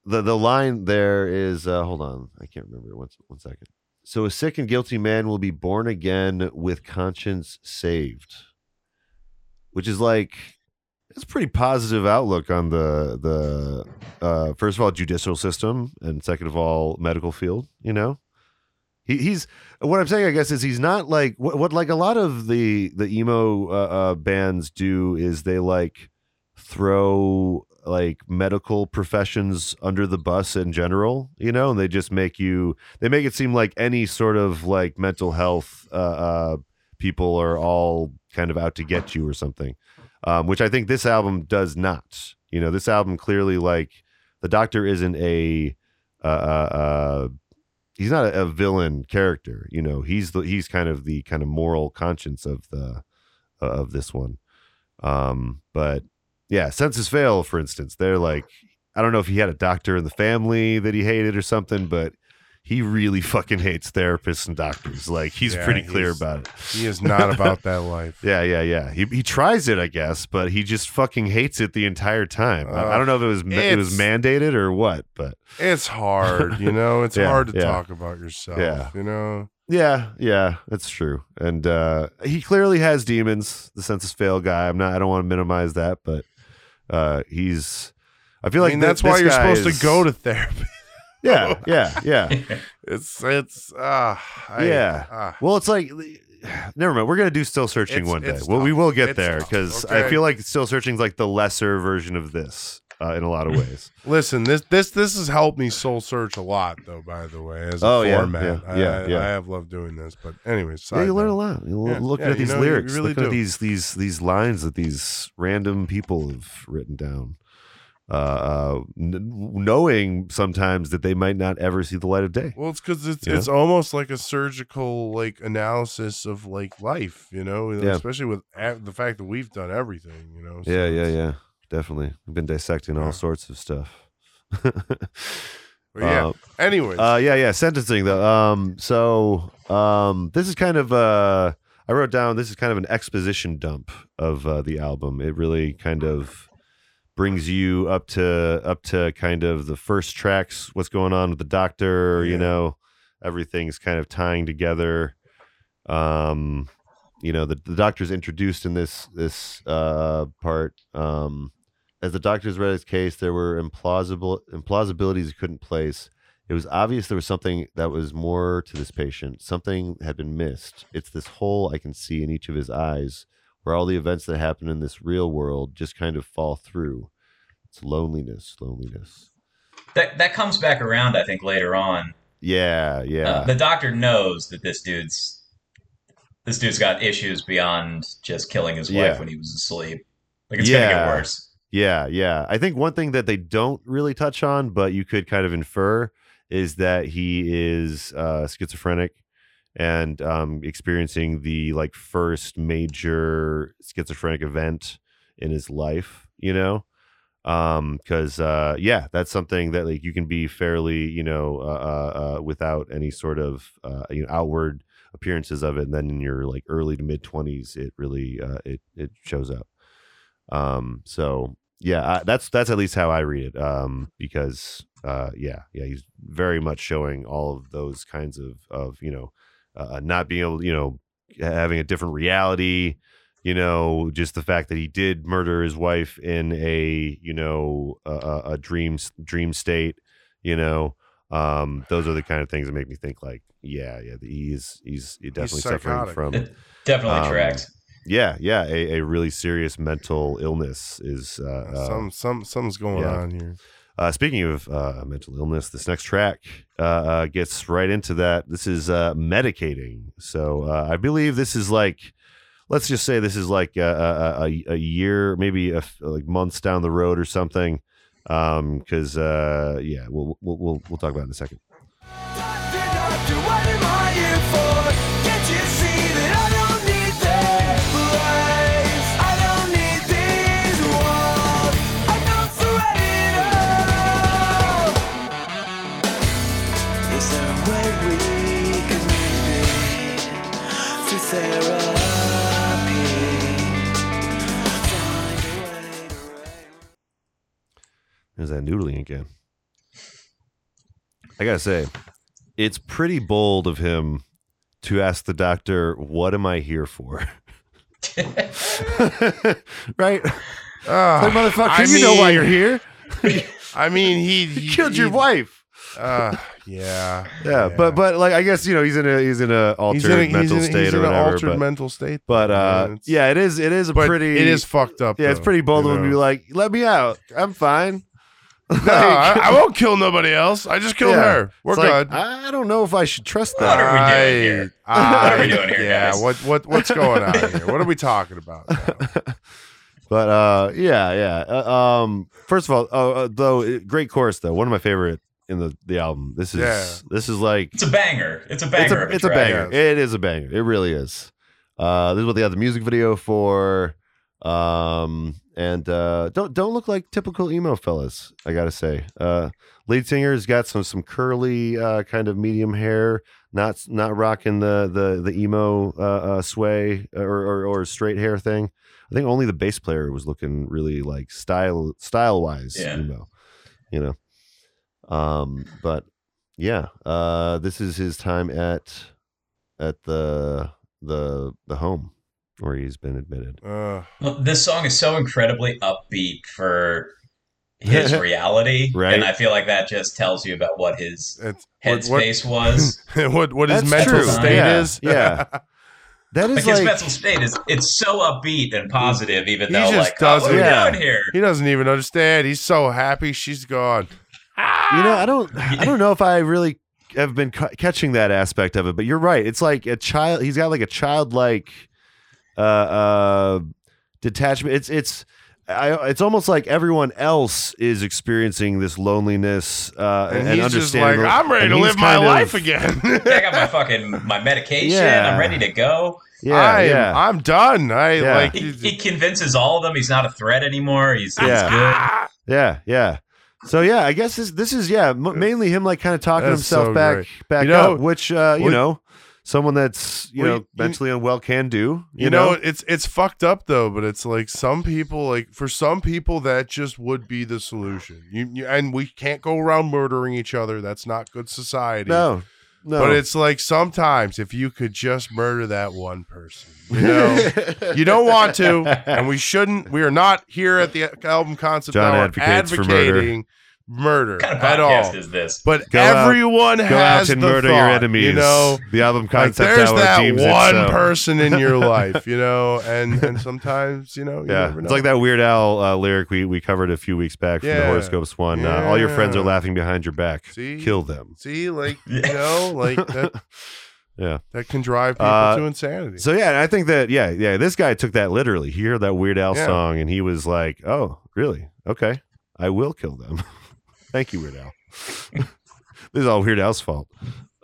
Speaker 2: the the line there is uh hold on i can't remember one, one second. So a sick and guilty man will be born again with conscience saved which is like it's a pretty positive outlook on the the uh, first of all judicial system and second of all medical field. You know, he, he's what I'm saying. I guess is he's not like what, what like a lot of the the emo uh, uh, bands do is they like throw like medical professions under the bus in general, you know, and they just make you they make it seem like any sort of like mental health uh, uh people are all kind of out to get you or something. Um, which I think this album does not. You know, this album clearly like the doctor isn't a uh, uh, he's not a, a villain character, you know. He's the he's kind of the kind of moral conscience of the uh, of this one. Um, but yeah, Senses Fail, for instance, they're like, I don't know if he had a doctor in the family that he hated or something, but he really fucking hates therapists and doctors. Like he's
Speaker 3: Yeah,
Speaker 2: pretty clear
Speaker 3: he's-
Speaker 2: about it.
Speaker 3: He is not about that life.
Speaker 2: Yeah, yeah, yeah. He he tries it, I guess, but he just fucking hates it the entire time. I, I don't know if it was it was mandated or what, but
Speaker 3: It's hard, you know. It's
Speaker 2: Yeah,
Speaker 3: hard to
Speaker 2: yeah.
Speaker 3: talk about yourself.
Speaker 2: Yeah.
Speaker 3: You know.
Speaker 2: Yeah, yeah, that's true. And uh he clearly has demons, the Senses Fail guy. I'm not I don't want to minimize that, but uh he's I feel
Speaker 3: I
Speaker 2: like
Speaker 3: mean,
Speaker 2: thi-
Speaker 3: that's why you're supposed
Speaker 2: is-
Speaker 3: to go to therapy.
Speaker 2: Yeah, yeah, yeah.
Speaker 3: It's it's ah I-
Speaker 2: Yeah.
Speaker 3: ah.
Speaker 2: Well, it's like never mind. We're gonna do still searching
Speaker 3: It's-
Speaker 2: one day. Well, we will get
Speaker 3: It's
Speaker 2: there because I feel like still searching is like the lesser version of this uh, in a lot of ways.
Speaker 3: Listen, this this this has helped me soul search a lot, though. By the way, as a
Speaker 2: Oh, yeah,
Speaker 3: format,
Speaker 2: yeah,
Speaker 3: I,
Speaker 2: yeah,
Speaker 3: I,
Speaker 2: yeah.
Speaker 3: I have loved doing this. But anyways,
Speaker 2: yeah, you learn a lot. You
Speaker 3: Yeah,
Speaker 2: look
Speaker 3: yeah,
Speaker 2: at these
Speaker 3: know, you
Speaker 2: lyrics.
Speaker 3: really
Speaker 2: look at these these these lines that these random people have written down. Uh, uh, n- knowing sometimes that they might not ever see the light of day.
Speaker 3: Well, it's because it's
Speaker 2: Yeah.
Speaker 3: it's almost like a surgical like analysis of like life, you know,
Speaker 2: Yeah.
Speaker 3: especially with a- the fact that we've done everything, you know. so
Speaker 2: yeah, yeah, yeah. Definitely, we've been dissecting all sorts of stuff.
Speaker 3: Yeah.
Speaker 2: Uh,
Speaker 3: Anyways,
Speaker 2: Uh, yeah, yeah. Sentencing though. Um, so um, this is kind of uh, I wrote down this is kind of an exposition dump of uh, the album. It really kind of brings you up to up to kind of the first tracks. What's going on with the doctor? You know, everything's kind of tying together. Um, you know, the the doctor's introduced in this this uh part. Um, as the doctors read his case, there were implausible implausibilities he couldn't place. It was obvious there was something that was more to this patient. Something had been missed. It's this hole I can see in each of his eyes, where all the events that happen in this real world just kind of fall through. It's loneliness, loneliness.
Speaker 4: That that comes back around, I think, later on.
Speaker 2: Yeah, yeah,
Speaker 4: Uh, the doctor knows that this dude's this dude's got issues beyond just killing his wife
Speaker 2: Yeah.
Speaker 4: when he was asleep. Like it's gonna get worse.
Speaker 2: Yeah, yeah. I think one thing that they don't really touch on, but you could kind of infer, is that he is uh, schizophrenic and um, experiencing the like first major schizophrenic event in his life. You know, because uh, yeah, that's something that like you can be fairly, you know, uh, uh, uh, without any sort of uh, you know outward appearances of it, and then in your like early to mid twenties, it really uh, it it shows up. Um, so yeah, I, that's that's at least how I read it. Um, because uh, yeah, yeah, he's very much showing all of those kinds of of you know, uh, not being able, you know, having a different reality. You know, just the fact that he did murder his wife in a you know a, a a dream dream state. You know, um, those are the kind of things that make me think like, yeah, yeah, he's he's definitely suffering from
Speaker 4: It definitely
Speaker 2: Um,
Speaker 4: tracks.
Speaker 2: yeah, yeah, a, a really serious mental illness is. Uh, uh,
Speaker 3: some some something's going
Speaker 2: yeah.
Speaker 3: on here.
Speaker 2: Uh, speaking of uh, mental illness, this next track uh, uh, gets right into that. This is uh, medicating. So uh, I believe this is like, let's just say this is like a, a, a, year, maybe a like months down the road or something. Because uh, yeah, we'll, we'll we'll we'll talk about it in a second. There's that noodling again. I gotta say, it's pretty bold of him to ask the doctor, "What am I here for?" right? Like, motherfucker,
Speaker 3: I
Speaker 2: you know why you're here.
Speaker 3: I mean, he, he
Speaker 2: killed your
Speaker 3: he-
Speaker 2: wife.
Speaker 3: Uh, yeah,
Speaker 2: Yeah, but but like I guess you know he's in a he's in a altered
Speaker 3: in a,
Speaker 2: mental
Speaker 3: in,
Speaker 2: state or whatever.
Speaker 3: altered
Speaker 2: but
Speaker 3: mental state.
Speaker 2: but uh, yeah, it is it is a pretty
Speaker 3: it is fucked up.
Speaker 2: yeah, it's pretty bold of him to be like, let me out, I'm fine.
Speaker 3: No, I, I won't kill nobody else. I just killed
Speaker 2: Yeah.
Speaker 3: her. We're
Speaker 2: It's like,
Speaker 3: good.
Speaker 2: I don't know if I should trust
Speaker 4: What
Speaker 2: that.
Speaker 4: are we doing here?
Speaker 3: I-
Speaker 4: What are we doing here,
Speaker 3: Yeah,
Speaker 4: guys?
Speaker 3: what what what's going on here? What are we talking about? now?
Speaker 2: But uh, yeah, yeah. Uh, um, first of all, oh, uh, though, it- great chorus though. One of my favorite in the the album. This is
Speaker 3: Yeah.
Speaker 2: this is like
Speaker 4: It's a banger. It's a banger.
Speaker 2: it's a it's a
Speaker 4: track.
Speaker 2: banger. It is a banger. It really is. Uh, this is what they had the music video for. Um, and uh, don't don't look like typical emo fellas. I gotta say. Uh, lead singer's got some some curly uh, kind of medium hair. Not not rocking the the the emo uh, uh, sway or, or or straight hair thing. I think only the bass player was looking really like style style wise
Speaker 4: Yeah.
Speaker 2: emo. You know. Um, but yeah, uh, this is his time at at the the the home where he's been admitted.
Speaker 3: Uh,
Speaker 4: Well, this song is so incredibly upbeat for his reality,
Speaker 2: Right.
Speaker 4: and I feel like that just tells you about what his
Speaker 3: it's what
Speaker 4: headspace was.
Speaker 3: what what, what his mental
Speaker 2: true.
Speaker 3: state
Speaker 2: Yeah,
Speaker 3: is.
Speaker 2: yeah. that is
Speaker 4: Like
Speaker 2: is
Speaker 4: his mental state is it's so upbeat and positive, even
Speaker 3: He
Speaker 4: though
Speaker 3: just
Speaker 4: like, oh, what are
Speaker 2: doesn't- Yeah.
Speaker 4: doing here?
Speaker 3: he doesn't even understand. He's so happy she's gone.
Speaker 2: you know, I don't I don't know if I really have been ca- catching that aspect of it, but you're right. It's like a child. He's got like a childlike uh, uh, detachment. It's it's. I, it's almost like everyone else is experiencing this loneliness uh,
Speaker 3: And,
Speaker 2: and,
Speaker 3: he's just like. I'm ready to live my
Speaker 2: kind of-
Speaker 3: life again.
Speaker 4: I got my fucking my medication.
Speaker 2: Yeah.
Speaker 4: I'm ready to go.
Speaker 2: Yeah,
Speaker 3: I am,
Speaker 2: yeah.
Speaker 3: I'm done. I
Speaker 2: Yeah.
Speaker 3: like.
Speaker 4: He, he convinces all of them he's not a threat anymore. He's, he's
Speaker 2: Yeah.
Speaker 4: good.
Speaker 3: Ah!
Speaker 2: Yeah, yeah. So yeah, I guess this this is yeah m- mainly him like kind of talking
Speaker 3: That's
Speaker 2: himself
Speaker 3: so
Speaker 2: back
Speaker 3: great.
Speaker 2: back
Speaker 3: You know,
Speaker 2: up, which uh, you
Speaker 3: we-
Speaker 2: know, someone that's you
Speaker 3: we-
Speaker 2: know
Speaker 3: you-
Speaker 2: mentally unwell can do. You,
Speaker 3: You know, it's it's fucked up though, but it's like some people, like for some people, that just would be the solution. You, you and we can't go around murdering each other. That's not good society.
Speaker 2: no, no.
Speaker 3: But it's like sometimes if you could just murder that one person, you know, you don't want to, and we shouldn't. We are not here at the album concept
Speaker 2: John advocates for murder.
Speaker 3: advocating murder,
Speaker 4: What kind of
Speaker 3: at
Speaker 4: podcast
Speaker 3: all.
Speaker 4: is this?
Speaker 3: But
Speaker 2: Go out-
Speaker 3: everyone
Speaker 2: Go
Speaker 3: has
Speaker 2: out and
Speaker 3: the
Speaker 2: murder
Speaker 3: thought,
Speaker 2: your enemies.
Speaker 3: You know,
Speaker 2: the album
Speaker 3: like
Speaker 2: concept
Speaker 3: there's that
Speaker 2: deems it
Speaker 3: one
Speaker 2: so.
Speaker 3: person in your life, you know, and and sometimes you know, you
Speaker 2: Yeah,
Speaker 3: never
Speaker 2: it's like that Weird Al uh, lyric we, we covered a few weeks back from the Horoscopes one. Uh, All your friends are laughing behind your back.
Speaker 3: See?
Speaker 2: Kill them.
Speaker 3: See, like
Speaker 4: Yeah.
Speaker 3: you know, like that.
Speaker 2: Yeah.
Speaker 3: that can drive people
Speaker 2: Uh,
Speaker 3: to insanity.
Speaker 2: So yeah, I think that yeah, yeah, this guy took that literally. He heard that Weird Al
Speaker 3: Yeah.
Speaker 2: song and he was like, "Oh, really? Okay, I will kill them." Thank you, Weird Al. this is all Weird Al's fault.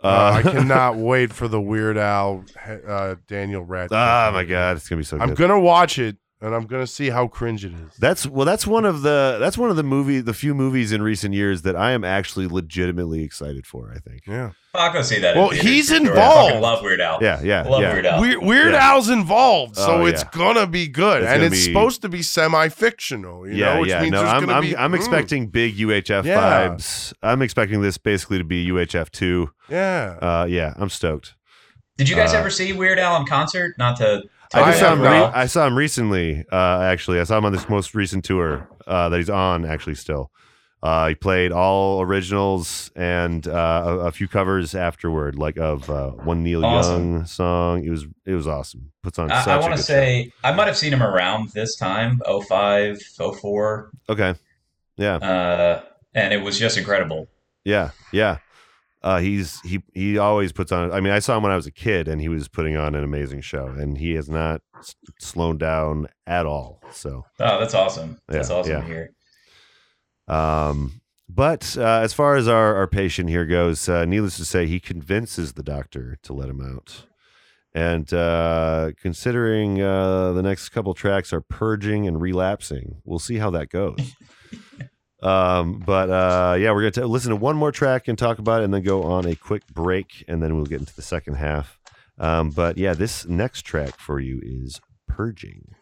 Speaker 3: Uh, I cannot wait for the Weird Al uh, Daniel Radcliffe.
Speaker 2: Oh my god, it's gonna be so
Speaker 3: I'm
Speaker 2: good.
Speaker 3: gonna watch it and I'm gonna see how cringe it is.
Speaker 2: That's well. That's one of the. That's one of the movie. The few movies in recent years that I am actually legitimately excited for. I think.
Speaker 3: Yeah,
Speaker 4: I'll go see that.
Speaker 3: Well,
Speaker 4: theaters
Speaker 3: he's
Speaker 4: for sure. I
Speaker 3: involved.
Speaker 4: love Weird Al.
Speaker 2: Yeah, yeah,
Speaker 4: love
Speaker 2: yeah.
Speaker 4: Weird Al.
Speaker 3: Weird, Weird
Speaker 2: Yeah.
Speaker 3: Al's involved, so
Speaker 2: Oh,
Speaker 3: it's
Speaker 2: yeah.
Speaker 3: gonna be good,
Speaker 2: It's
Speaker 3: and it's
Speaker 2: be-
Speaker 3: supposed to be semi-fictional. You
Speaker 2: yeah,
Speaker 3: know, which
Speaker 2: yeah.
Speaker 3: means
Speaker 2: No, I'm I'm,
Speaker 3: be.
Speaker 2: I'm
Speaker 3: mm,
Speaker 2: expecting big UHF
Speaker 3: Yeah.
Speaker 2: vibes. I'm expecting this basically to be UHF two.
Speaker 3: Yeah,
Speaker 2: Uh, yeah, I'm stoked.
Speaker 4: Did you guys
Speaker 2: Uh,
Speaker 4: ever see Weird Al in concert? Not to.
Speaker 2: I saw him. Re- I saw him recently. Uh, actually, I saw him on this most recent tour uh, that he's on. Actually, still, uh, he played all originals and uh, a, a few covers afterward, like of uh, one Neil
Speaker 4: Awesome.
Speaker 2: Young song. It was it was awesome. Puts on.
Speaker 4: I, I want to say I might have seen him around this time, 05, 04.
Speaker 2: Okay. Yeah.
Speaker 4: uh, and it was just incredible.
Speaker 2: Yeah. Yeah. Uh, he's he he always puts on. I mean, I saw him when I was a kid, and he was putting on an amazing show, and he has not s- slowed down at all. So.
Speaker 4: Oh, that's awesome. That's
Speaker 2: Yeah,
Speaker 4: awesome
Speaker 2: yeah.
Speaker 4: to hear.
Speaker 2: Um, but uh, as far as our, our patient here goes, uh, needless to say, he convinces the doctor to let him out. And uh, considering uh, the next couple tracks are purging and relapsing, we'll see how that goes. um, but uh, yeah, we're going to listen to one more track and talk about it, and then go on a quick break, and then we'll get into the second half. Um, but yeah, this next track for you is Purging.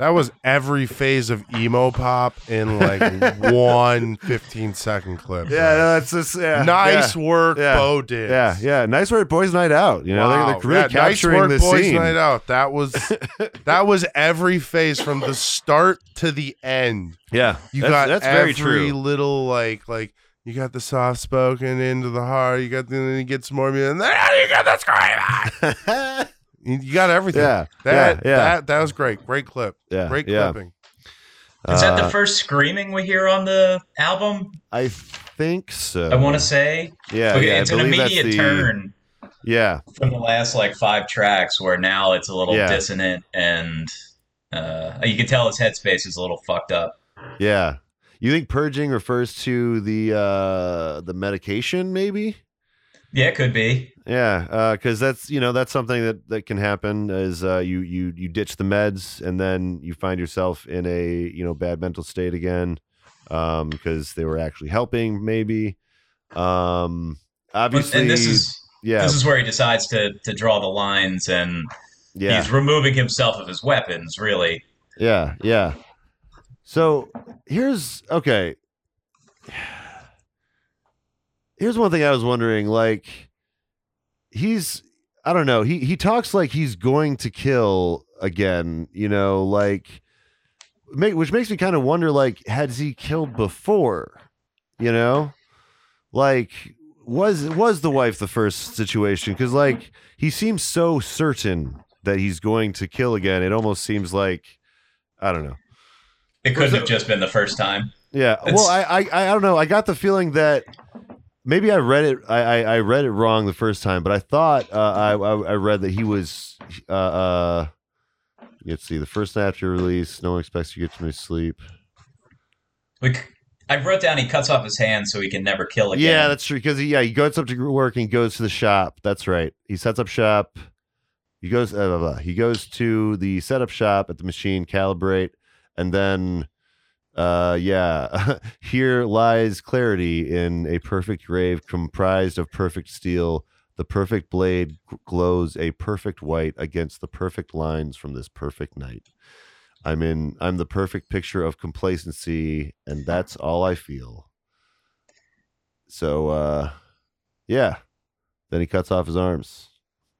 Speaker 3: That was every phase of emo pop in like one 15 second clip.
Speaker 2: Yeah, no, that's just yeah,
Speaker 3: nice
Speaker 2: yeah,
Speaker 3: work,
Speaker 2: yeah,
Speaker 3: Bo did.
Speaker 2: Yeah, yeah, nice work, boys' night out. You know, they're,
Speaker 3: Wow.
Speaker 2: they're really
Speaker 3: Yeah,
Speaker 2: capturing
Speaker 3: nice work,
Speaker 2: this
Speaker 3: boys
Speaker 2: scene.
Speaker 3: night out. That was that was every phase from the start to the end.
Speaker 2: Yeah,
Speaker 3: You
Speaker 2: that's,
Speaker 3: got
Speaker 2: that's
Speaker 3: every
Speaker 2: very true.
Speaker 3: little like like you got the soft spoken into the heart. You got the then you get some more music, and then you got the scream. You you got everything.
Speaker 2: Yeah,
Speaker 3: that
Speaker 2: yeah, yeah.
Speaker 3: that that was great. Great clip.
Speaker 2: yeah,
Speaker 3: Great
Speaker 2: yeah.
Speaker 3: clipping.
Speaker 4: Is that
Speaker 2: Uh,
Speaker 4: the first screaming we hear on the album?
Speaker 2: I think so.
Speaker 4: I want to say.
Speaker 2: Yeah,
Speaker 4: okay,
Speaker 2: yeah, I
Speaker 4: it's an immediate
Speaker 2: the-
Speaker 4: turn
Speaker 2: Yeah,
Speaker 4: from the last like five tracks, where now it's a little
Speaker 2: Yeah.
Speaker 4: dissonant and uh, you can tell his headspace is a little fucked up.
Speaker 2: yeah. You think purging refers to the uh the medication, maybe?
Speaker 4: Yeah, it could be.
Speaker 2: Yeah, because that's you know that's something that that can happen is uh, you you you ditch the meds and then you find yourself in a you know bad mental state again because they were actually helping maybe. Um, obviously,
Speaker 4: and this is
Speaker 2: yeah
Speaker 4: this is where he decides to to draw the lines, and
Speaker 2: yeah
Speaker 4: he's removing himself of his weapons. Really,
Speaker 2: yeah yeah. So here's okay. Here's one thing I was wondering, like he's I don't know, he he talks like he's going to kill again, you know, like make, which makes me kind of wonder like has he killed before? You know? Like was was the wife the first situation cuz like he seems so certain that he's going to kill again. It almost seems like I don't know.
Speaker 4: it couldn't have just been the first time.
Speaker 2: Yeah.
Speaker 4: It's-
Speaker 2: well, I, I I don't know. I got the feeling that maybe I read it. I I, I read it wrong the first time, but I thought uh, I, I I read that he was. Uh, uh, let's see. The first night after release, no one expects you to get to sleep.
Speaker 4: We, c- I wrote down he cuts off his hand so he can never kill again.
Speaker 2: Yeah, that's true. Because he, yeah, he goes up to work and goes to the shop. That's right. He sets up shop. He goes. Uh, blah, blah. He goes to the setup shop at the machine, calibrate, and then, uh, yeah, here lies clarity in a perfect grave comprised of perfect steel. The perfect blade glows a perfect white against the perfect lines from this perfect night. I'm in. I'm the perfect picture of complacency, and that's all I feel. So uh yeah. Then he cuts off his arms.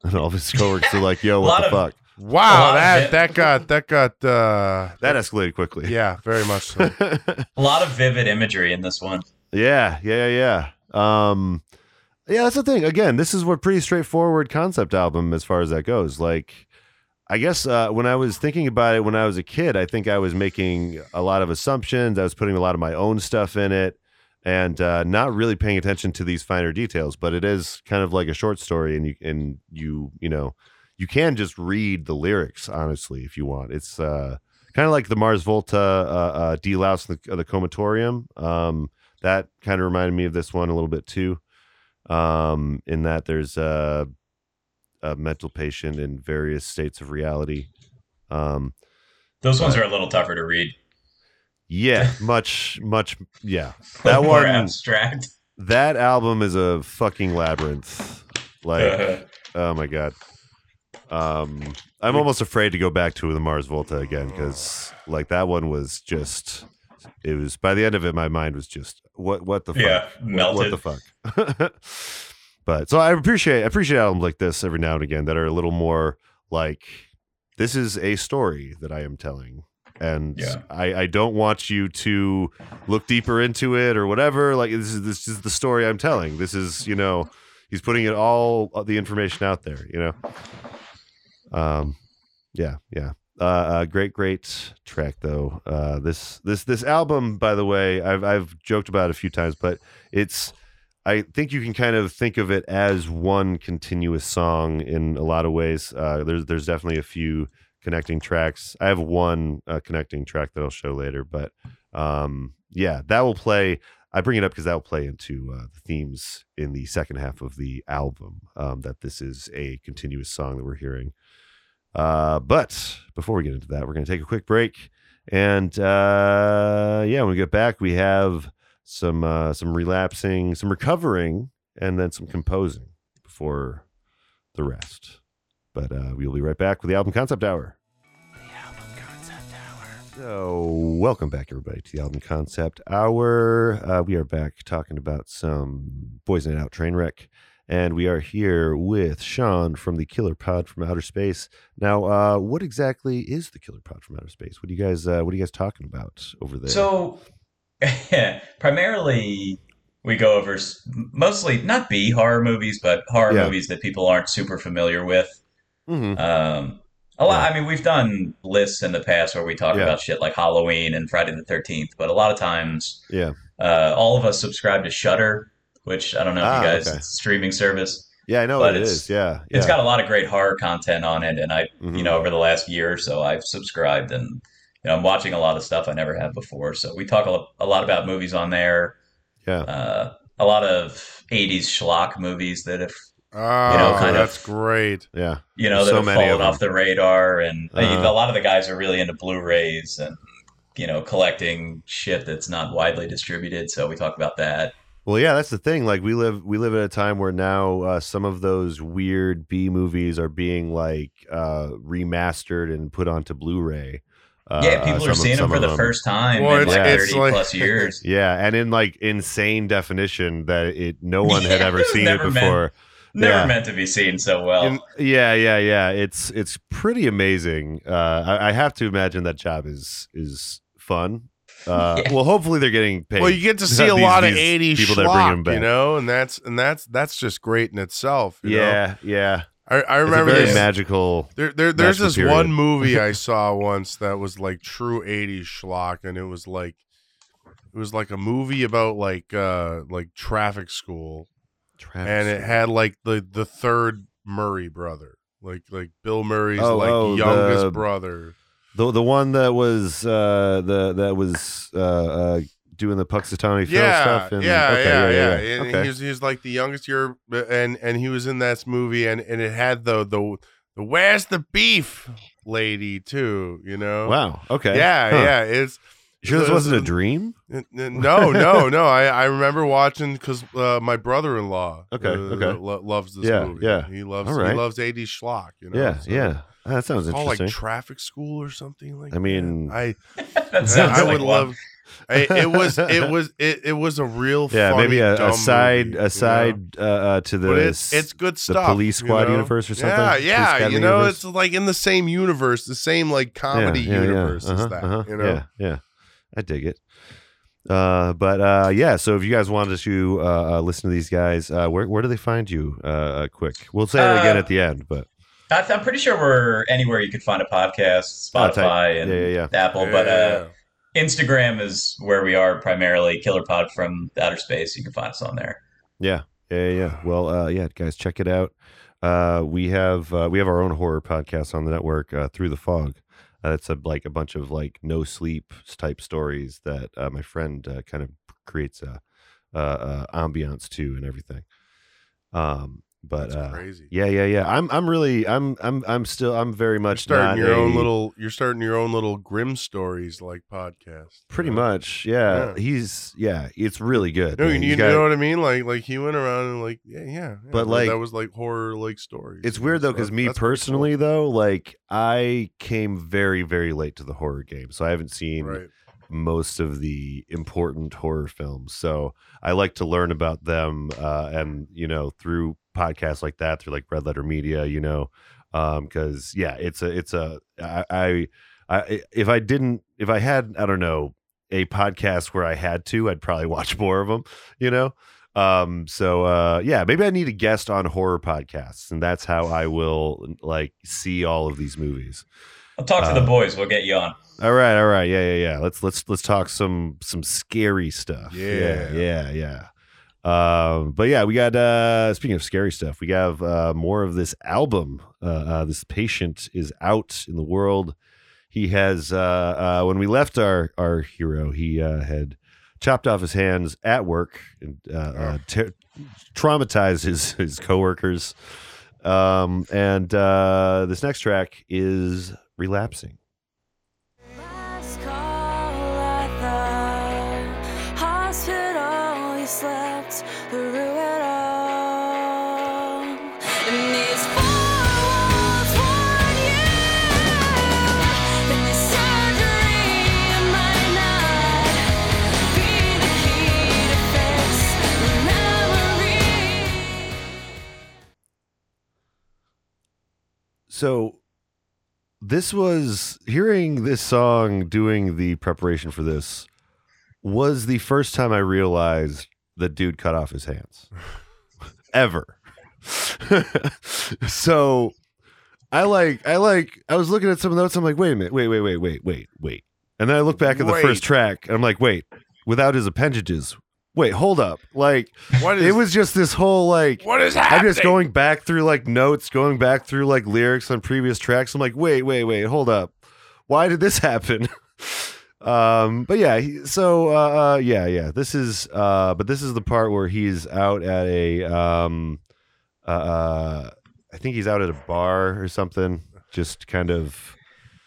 Speaker 2: And all of his coworkers are like, yo, what the
Speaker 4: of-
Speaker 2: fuck?
Speaker 4: A
Speaker 3: Wow, that
Speaker 4: it-
Speaker 3: that got that got uh
Speaker 2: That escalated quickly.
Speaker 3: yeah, very much so.
Speaker 4: a lot of vivid imagery in this one.
Speaker 2: yeah, yeah, yeah, yeah. Um yeah, that's the thing. Again, this is a pretty straightforward concept album as far as that goes. Like I guess uh, when I was thinking about it when I was a kid, I think I was making a lot of assumptions. I was putting a lot of my own stuff in it and uh, not really paying attention to these finer details. But it is kind of like a short story, and you and you you know you can just read the lyrics honestly if you want. It's uh, kind of like the Mars Volta uh, uh, De-Loused the, the Comatorium. Um, that kind of reminded me of this one a little bit too. Um, in that there's a, a mental patient in various states of reality. Um,
Speaker 4: Those ones are a little tougher to read.
Speaker 2: yeah, much, much, yeah. That one,
Speaker 4: abstract.
Speaker 2: that album is a fucking labyrinth. Like, oh my god. Um, I'm almost afraid to go back to the Mars Volta again because, like, that one was just. It was by the end of it, my mind was just what what the fuck?
Speaker 4: Yeah,
Speaker 2: What- What, the fuck? but so I appreciate I appreciate albums like this every now and again that are a little more like this is a story that I am telling, and
Speaker 4: Yeah.
Speaker 2: I I don't want you to look deeper into it or whatever. Like this is this is the story I'm telling. This is you know he's putting it all the information out there. You know. Um, yeah, yeah. Uh, uh, great, great track though. Uh, this this this album, by the way, I've I've joked about a few times, but it's I think you can kind of think of it as one continuous song in a lot of ways. Uh, there's there's definitely a few connecting tracks. I have one uh, connecting track that I'll show later, but um, yeah, that will play. I bring it up because that will play into uh, the themes in the second half of the album. Um, that this is a continuous song that we're hearing. Uh, but before we get into that, we're going to take a quick break, and uh, yeah, when we get back, we have some uh, some relapsing, some recovering, and then some composing before the rest. But uh, we will be right back with the album concept hour. So, welcome back, everybody, to the album concept hour. Uh, we are back talking about some Boys Night Out Trainwreck, and we are here with Sean from the Killer Pod from Outer Space. Now, uh, what exactly is the Killer Pod from Outer Space? What do you guys uh, What are you guys talking about over there?
Speaker 4: So, primarily, we go over mostly not B horror movies, but horror
Speaker 2: Yeah.
Speaker 4: movies that people aren't super familiar with.
Speaker 2: Mhm.
Speaker 4: Um, a lot. I mean, we've done lists in the past where we talk
Speaker 2: Yeah.
Speaker 4: about shit like Halloween and Friday the Thirteenth, but a lot of times,
Speaker 2: yeah,
Speaker 4: uh, all of us subscribe to Shudder, which I don't know if
Speaker 2: Ah,
Speaker 4: you guys
Speaker 2: okay.
Speaker 4: it's a streaming service.
Speaker 2: yeah, I know
Speaker 4: But
Speaker 2: it
Speaker 4: it's-
Speaker 2: is. Yeah,
Speaker 4: It's
Speaker 2: yeah.
Speaker 4: got a lot of great horror content on it, and I,
Speaker 2: Mhm.
Speaker 4: you know, over the last year or so, I've subscribed and you know I'm watching a lot of stuff I never have before. So we talk a a lot about movies on there.
Speaker 2: Yeah.
Speaker 4: Uh, a lot of '80s schlock movies that have
Speaker 3: Oh,
Speaker 4: You know, kind of-
Speaker 3: that's great.
Speaker 2: yeah.
Speaker 4: you know that
Speaker 2: So
Speaker 4: have
Speaker 2: many of
Speaker 4: fallen off the radar, and uh,
Speaker 2: Uh-huh.
Speaker 4: a lot of the guys are really into Blu-rays and you know collecting shit that's not widely distributed. So we talk about that.
Speaker 2: Well, yeah, that's the thing. Like we live, we live at a time where now uh, some of those weird B movies are being like uh, remastered and put onto Blu-ray. Uh,
Speaker 4: yeah, people
Speaker 2: some
Speaker 4: are
Speaker 2: of-
Speaker 4: seeing them for
Speaker 2: of
Speaker 4: the first time
Speaker 3: Well,
Speaker 4: in
Speaker 3: it's-
Speaker 4: like
Speaker 2: it's
Speaker 4: 30
Speaker 3: like-
Speaker 4: plus years.
Speaker 2: Yeah, and in like insane definition that it no one had ever
Speaker 4: it
Speaker 2: seen it
Speaker 4: never meant-
Speaker 2: before.
Speaker 4: Never
Speaker 2: Yeah.
Speaker 4: meant to be seen so well.
Speaker 3: In-
Speaker 2: Yeah, yeah, yeah. It's it's pretty amazing. Uh, I, I have to imagine that job is is fun. Uh,
Speaker 4: Yeah.
Speaker 2: Well, hopefully they're getting paid.
Speaker 3: Well, you get to see a
Speaker 2: These-
Speaker 3: lot of
Speaker 2: these
Speaker 3: 80s
Speaker 2: people that bring them back.
Speaker 3: you know, and that's and that's that's just great in itself. you know?
Speaker 2: yeah, yeah.
Speaker 3: I, I
Speaker 2: It's a
Speaker 3: remember
Speaker 2: very
Speaker 3: this.
Speaker 2: magical.
Speaker 3: There, there, there's
Speaker 2: magical
Speaker 3: this
Speaker 2: period.
Speaker 3: one movie I saw once that was like true '80s schlock, and it was like, it was like a movie about like, uh like traffic school, and it had like the the third Murray brother, like like Bill Murray's
Speaker 2: Oh,
Speaker 3: like
Speaker 2: oh,
Speaker 3: youngest
Speaker 2: the-
Speaker 3: brother.
Speaker 2: The the one that was uh the that was uh, uh doing the Punxsutawney
Speaker 3: Yeah,
Speaker 2: stuff and
Speaker 3: yeah,
Speaker 2: okay,
Speaker 3: yeah,
Speaker 2: yeah,
Speaker 3: yeah, And
Speaker 2: Okay.
Speaker 3: he was he was like the youngest year, and and he was in that movie, and and it had the the the where's the beef lady too, you know?
Speaker 2: Wow. Okay.
Speaker 3: Yeah,
Speaker 2: Huh.
Speaker 3: yeah. It's
Speaker 2: sure this wasn't a dream?
Speaker 3: N- n- No, no, no. I, I remember watching because uh, my brother-in-law
Speaker 2: Okay,
Speaker 3: uh,
Speaker 2: okay.
Speaker 3: lo- loves this
Speaker 2: Yeah,
Speaker 3: movie.
Speaker 2: yeah.
Speaker 3: He loves
Speaker 2: All right.
Speaker 3: he loves 80s schlock. You know.
Speaker 2: yeah,
Speaker 3: so
Speaker 2: yeah. Ah, that sounds
Speaker 3: It's called
Speaker 2: interesting.
Speaker 3: like traffic school or something like.
Speaker 2: I mean-
Speaker 3: that. I
Speaker 4: that sounds
Speaker 3: I would
Speaker 4: one.
Speaker 3: love. I, it was it was it, it was a real
Speaker 2: yeah,
Speaker 3: funny,
Speaker 2: maybe a, a side
Speaker 3: movie,
Speaker 2: a side uh, uh, to the
Speaker 3: it's it's good stuff.
Speaker 2: police
Speaker 3: you
Speaker 2: squad
Speaker 3: know?
Speaker 2: universe or something?
Speaker 3: Yeah, yeah. You know,
Speaker 2: universe?
Speaker 3: it's like in the same universe, the same like comedy
Speaker 2: yeah, yeah,
Speaker 3: universe
Speaker 2: yeah.
Speaker 3: as
Speaker 2: Uh-huh,
Speaker 3: that.
Speaker 2: uh-huh.
Speaker 3: You know.
Speaker 2: Yeah, yeah. I dig it. Uh, but uh, yeah. So if you guys wanted to uh, uh, listen to these guys, uh, where where do they find you? Uh, uh quick. We'll say it again at the end, but
Speaker 4: I- I'm pretty sure we're anywhere you could find a podcast,
Speaker 2: Oh.
Speaker 4: Spotify and
Speaker 2: Yeah, yeah,
Speaker 4: Apple, but
Speaker 3: Yeah.
Speaker 4: uh, Instagram is where we are primarily. Killer Pod from Outer Space. You can find us on there.
Speaker 2: Yeah, yeah, yeah. yeah. Well, uh, yeah, guys, check it out. Uh, we have uh, we have our own horror podcast on the network, uh, Through the Fog. Uh, it's a, like a bunch of like no sleep type stories that uh, my friend uh, kind of creates a, uh, uh, ambiance to and everything. Um, but uh,
Speaker 3: crazy.
Speaker 2: yeah, yeah, yeah. I'm I'm really I'm I'm I'm still I'm very
Speaker 3: You're
Speaker 2: much
Speaker 3: starting
Speaker 2: not
Speaker 3: your own little. You're starting your own little grim stories like podcast.
Speaker 2: Pretty
Speaker 3: you
Speaker 2: much, yeah.
Speaker 3: Yeah.
Speaker 2: He's yeah, it's really good.
Speaker 3: No, you,
Speaker 2: man.
Speaker 3: you
Speaker 2: He's got-
Speaker 3: know what I mean? Like, like he went around and like, yeah, yeah. yeah,
Speaker 2: But, like-
Speaker 3: that was like horror like stories.
Speaker 2: It's weird though, because me
Speaker 3: that's pretty cool.
Speaker 2: personally though, like I came very, very late to the horror game, so I haven't seen
Speaker 3: right?
Speaker 2: most of the important horror films. So I like to learn about them, uh, and you know, through podcasts like that, through like Red Letter Media, you know, because yeah, it's a, it's a, I, I, I, if I didn't, if I had, I don't know, a podcast where I had to, I'd probably watch more of them, you know. Um, so uh, yeah, maybe I need a guest on horror podcasts, and that's how I will like see all of these movies.
Speaker 4: I'll talk to
Speaker 2: Uh,
Speaker 4: the boys. We'll get you on.
Speaker 2: All right, all right, yeah, yeah, yeah. Let's let's let's talk some some scary stuff. yeah,
Speaker 3: Yeah.
Speaker 2: yeah, yeah. Um, but yeah, we got. uh Speaking of scary stuff, we have uh more of this album. Uh, uh This patient is out in the world. He has. uh uh When we left our our hero, he uh had chopped off his hands at work and uh, uh ter- traumatized his his coworkers. Um, and uh this next track is relapsing. So this was hearing this song doing the preparation for this was the first time I realized that dude cut off his hands ever. so I like I like I was looking at some notes. I'm like, wait a minute, wait, wait, wait, wait, wait, wait. And then I look back at the
Speaker 3: Wait.
Speaker 2: first track and I'm like, wait, without his appendages. Wait, hold up. Like
Speaker 3: What is
Speaker 2: it was just this whole like
Speaker 3: what is happening?
Speaker 2: I'm just going back through like notes, going back through like lyrics on previous tracks. I'm like, wait, wait, wait, hold up. Why did this happen? um, but yeah, he, so uh, uh yeah, yeah. This is uh but this is the part where he's out at a um uh, uh I think he's out at a bar or something, just kind of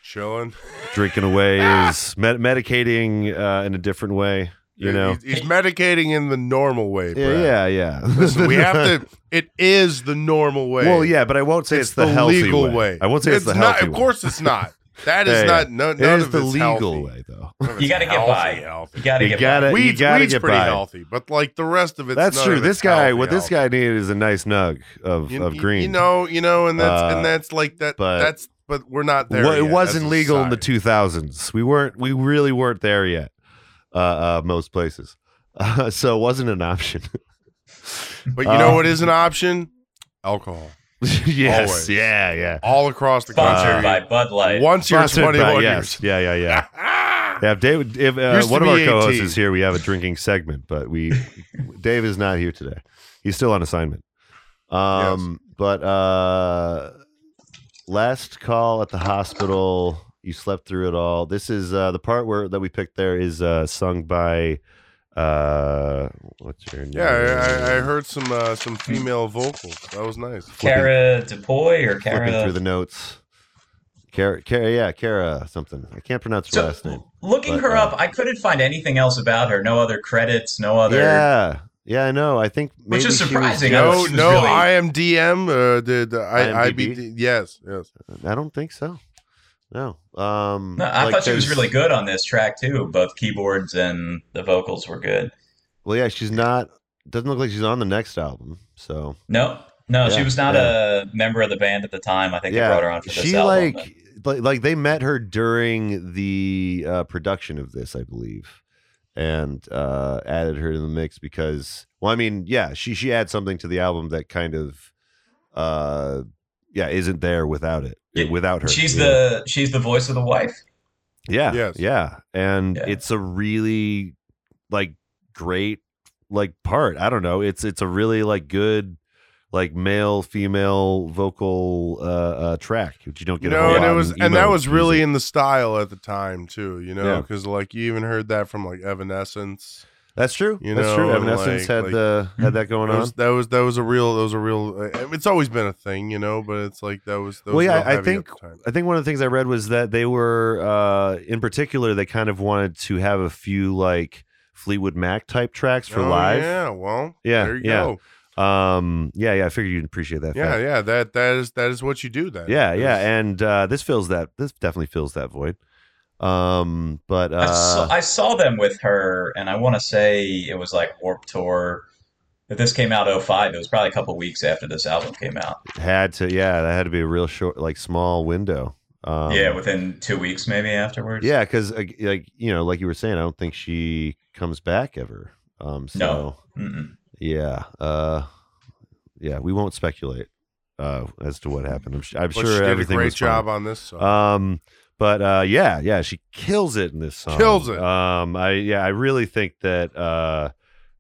Speaker 3: chilling.
Speaker 2: drinking away his med- medicating uh in a different way, you know.
Speaker 3: he's, he's medicating in the normal way.
Speaker 2: Yeah,
Speaker 3: Brad.
Speaker 2: yeah, yeah.
Speaker 3: Listen, we have to. It is the normal way.
Speaker 2: Well, yeah, but I won't say it's, the, healthy
Speaker 3: legal
Speaker 2: way.
Speaker 3: way.
Speaker 2: I won't say it's, the
Speaker 3: not.
Speaker 2: healthy
Speaker 3: Of
Speaker 2: way.
Speaker 3: course, it's not. That is
Speaker 2: Yeah,
Speaker 3: not.
Speaker 2: yeah.
Speaker 3: No,
Speaker 2: It
Speaker 3: none
Speaker 2: is
Speaker 3: of
Speaker 2: the
Speaker 3: it's
Speaker 2: legal
Speaker 3: healthy.
Speaker 2: way, though.
Speaker 4: You got to get
Speaker 3: healthy,
Speaker 4: by.
Speaker 3: Healthy.
Speaker 4: You got to
Speaker 2: You
Speaker 4: get
Speaker 2: gotta-
Speaker 4: by.
Speaker 2: you gotta
Speaker 3: weed's
Speaker 2: get
Speaker 3: pretty
Speaker 2: by.
Speaker 3: healthy, but like the rest of it,
Speaker 2: That's true. This guy, what this guy needed is a nice nug of,
Speaker 3: you,
Speaker 2: of green.
Speaker 3: You know, you know, and that's
Speaker 2: Uh,
Speaker 3: and that's like that.
Speaker 2: but-
Speaker 3: that's but we're not there.
Speaker 2: Well, it
Speaker 3: yet
Speaker 2: wasn't legal in the 2000s. We weren't. We really weren't there yet. Uh, uh, most places, uh, so it wasn't an option.
Speaker 3: But you know
Speaker 2: Uh,
Speaker 3: what is an option? Alcohol.
Speaker 2: yes.
Speaker 3: Always.
Speaker 2: Yeah. Yeah.
Speaker 3: All across the
Speaker 4: Sponsored
Speaker 3: country.
Speaker 4: by Bud Light.
Speaker 3: Once you're 21
Speaker 2: by-
Speaker 3: years.
Speaker 2: Yeah. Yeah. Yeah. Yeah. If David, if uh, one of our
Speaker 3: be
Speaker 2: co-hosts is here, we have a drinking segment, but we Dave is not here today. He's still on assignment. Um, but uh, last call at the hospital. You slept through it all. This is uh, the part where that we picked. There is uh, sung by uh, what's her name?
Speaker 3: Yeah, I, I I heard some uh, some female vocals. That was nice.
Speaker 4: Cara Dupuy or
Speaker 2: flipping
Speaker 4: Cara.
Speaker 2: through the notes. Kara, Kara, yeah, Kara something. I can't pronounce her
Speaker 4: So,
Speaker 2: last name.
Speaker 4: looking
Speaker 2: But,
Speaker 4: her
Speaker 2: uh,
Speaker 4: up, I couldn't find anything else about her. No other credits, no other.
Speaker 2: Yeah, yeah, I know. I think maybe
Speaker 4: Which is
Speaker 2: she was-
Speaker 4: surprising.
Speaker 3: No,
Speaker 4: was- was
Speaker 3: no,
Speaker 4: really-
Speaker 3: IMDM. Uh, the the I,
Speaker 2: IMDb?
Speaker 3: IBD. Yes, yes.
Speaker 2: I don't think so. No. Um,
Speaker 4: No, I
Speaker 2: like,
Speaker 4: thought she was really good on this track too. Both keyboards and the vocals were good.
Speaker 2: Well, yeah, she's not. Doesn't look like she's on the next album. So
Speaker 4: No, no, she was not
Speaker 2: yeah.
Speaker 4: a member of the band at the time. I think
Speaker 2: yeah,
Speaker 4: they brought her on for this
Speaker 2: she
Speaker 4: album.
Speaker 2: like, like like they met her during the uh, production of this, I believe, and uh, added her to the mix because, well, I mean, yeah, she she adds something to the album that kind of, uh, yeah, isn't there without it,
Speaker 4: Yeah,
Speaker 2: without her.
Speaker 4: she's
Speaker 2: yeah.
Speaker 4: the she's the voice of the wife.
Speaker 2: Yeah.
Speaker 3: Yes.
Speaker 2: Yeah. And
Speaker 4: Yeah.
Speaker 2: it's a really like great like part. I don't know. It's it's a really like good like male female vocal uh, uh track which you don't
Speaker 3: You
Speaker 2: get a
Speaker 3: know,
Speaker 2: whole
Speaker 3: and it was and that
Speaker 2: emo
Speaker 3: was really
Speaker 2: music.
Speaker 3: in the style at the time too. You know,
Speaker 2: Yeah.
Speaker 3: because like you even heard that from like Evanescence.
Speaker 2: That's true.
Speaker 3: you
Speaker 2: That's true.
Speaker 3: know, and,
Speaker 2: Evanescence
Speaker 3: like-
Speaker 2: had
Speaker 3: like-
Speaker 2: the had that going
Speaker 3: That
Speaker 2: on.
Speaker 3: that was that was a real that was a real. uh, It's always been a thing, you know, but it's like that was. That
Speaker 2: Well,
Speaker 3: was
Speaker 2: yeah, I think. I think one of the things I read was that they were, uh, in particular, they kind of wanted to have a few like Fleetwood Mac type tracks for
Speaker 3: Oh,
Speaker 2: live.
Speaker 3: Yeah, well,
Speaker 2: Yeah,
Speaker 3: there you
Speaker 2: yeah.
Speaker 3: go.
Speaker 2: Um, yeah, yeah. I figured you'd appreciate that.
Speaker 3: Yeah,
Speaker 2: fact.
Speaker 3: yeah. That that is that is what you do. Then.
Speaker 2: Yeah, yeah, and uh, this fills that. This definitely fills that void. Um, but
Speaker 4: I,
Speaker 2: uh,
Speaker 4: saw, I saw them with her, and I want to say it was like Warp Tour. If this came out 05, it was probably a couple weeks after this album came out.
Speaker 2: had to. Yeah, that had to be a real short, like small window. Um,
Speaker 4: yeah, within two weeks maybe afterwards.
Speaker 2: yeah, because like you know, like you were saying, I don't think she comes back ever. Um, so
Speaker 4: No. Mm-mm.
Speaker 2: yeah, uh, yeah, we won't speculate uh as to what happened. I'm, sh- I'm
Speaker 3: but
Speaker 2: sure
Speaker 3: she did a
Speaker 2: everything
Speaker 3: great
Speaker 2: was fine.
Speaker 3: job on this song.
Speaker 2: Um, but uh, yeah, yeah, she kills it in this song.
Speaker 3: Kills it.
Speaker 2: Um, I yeah, I really think that uh,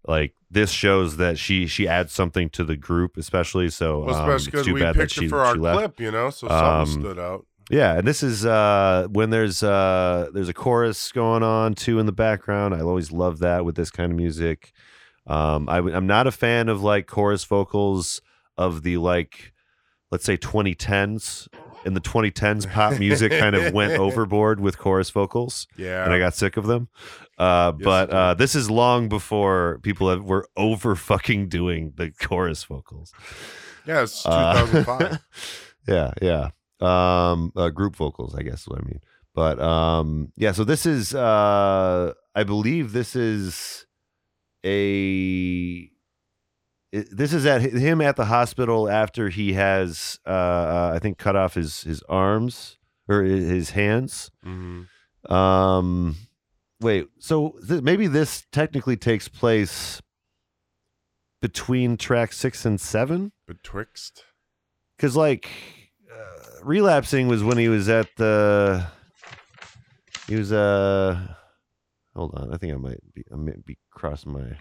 Speaker 2: like this shows that she she adds something to the group, especially. So
Speaker 3: well,
Speaker 2: um, it's
Speaker 3: because
Speaker 2: too
Speaker 3: we
Speaker 2: bad that she
Speaker 3: it for our
Speaker 2: she left.
Speaker 3: clip, you know, so something
Speaker 2: Um,
Speaker 3: stood out.
Speaker 2: Yeah, and this is uh when there's uh there's a chorus going on too in the background. I always love that with this kind of music. Um, I, am not a fan of like chorus vocals of the like, let's say 2010s. In the 2010s, pop music kind of went overboard with chorus vocals,
Speaker 3: Yeah,
Speaker 2: and I got sick of them. Uh,
Speaker 3: Yes,
Speaker 2: but uh, this is long before people have, were over fucking doing the chorus vocals.
Speaker 3: yeah, it's
Speaker 2: Uh,
Speaker 3: 2005.
Speaker 2: yeah, yeah. Um, uh, group vocals, I guess is what I mean. But um, yeah. So this is, uh, I believe this is a this is at him at the hospital after he has, uh, uh, I think, cut off his his arms or his hands.
Speaker 3: Mhm.
Speaker 2: Um, wait, so th- maybe this technically takes place between track six and seven,
Speaker 3: Betwixt.
Speaker 2: because like uh, relapsing was when he was at the. He was uh. Hold on, I think I might be I might be crossing my.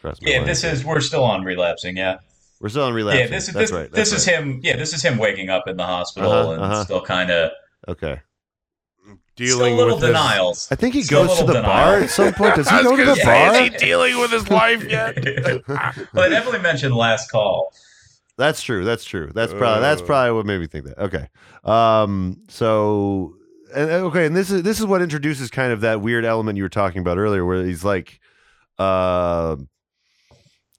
Speaker 2: Crossing my
Speaker 4: Yeah, this is we're still on relapsing. Yeah,
Speaker 2: We're still on relapsing.
Speaker 4: yeah. This is
Speaker 2: that's
Speaker 4: this,
Speaker 2: right.
Speaker 4: this
Speaker 2: that's
Speaker 4: is him. Yeah, this is him waking up in the hospital
Speaker 2: Uh-huh,
Speaker 4: and
Speaker 2: uh-huh.
Speaker 4: still kind of
Speaker 2: Okay.
Speaker 4: still
Speaker 2: Dealing
Speaker 4: a little
Speaker 2: with his-
Speaker 4: denials.
Speaker 2: I think he
Speaker 4: Still
Speaker 2: goes to the
Speaker 4: denial.
Speaker 2: bar at some point. Does he go to the
Speaker 3: say,
Speaker 2: bar?
Speaker 3: Is he dealing with his life yet?
Speaker 4: well, I definitely mentioned last call.
Speaker 2: That's true. That's true. That's probably that's
Speaker 3: Uh.
Speaker 2: probably what made me think that. Okay. Um. So. And, and- okay, and this is this is what introduces kind of that weird element you were talking about earlier, where he's like, uh,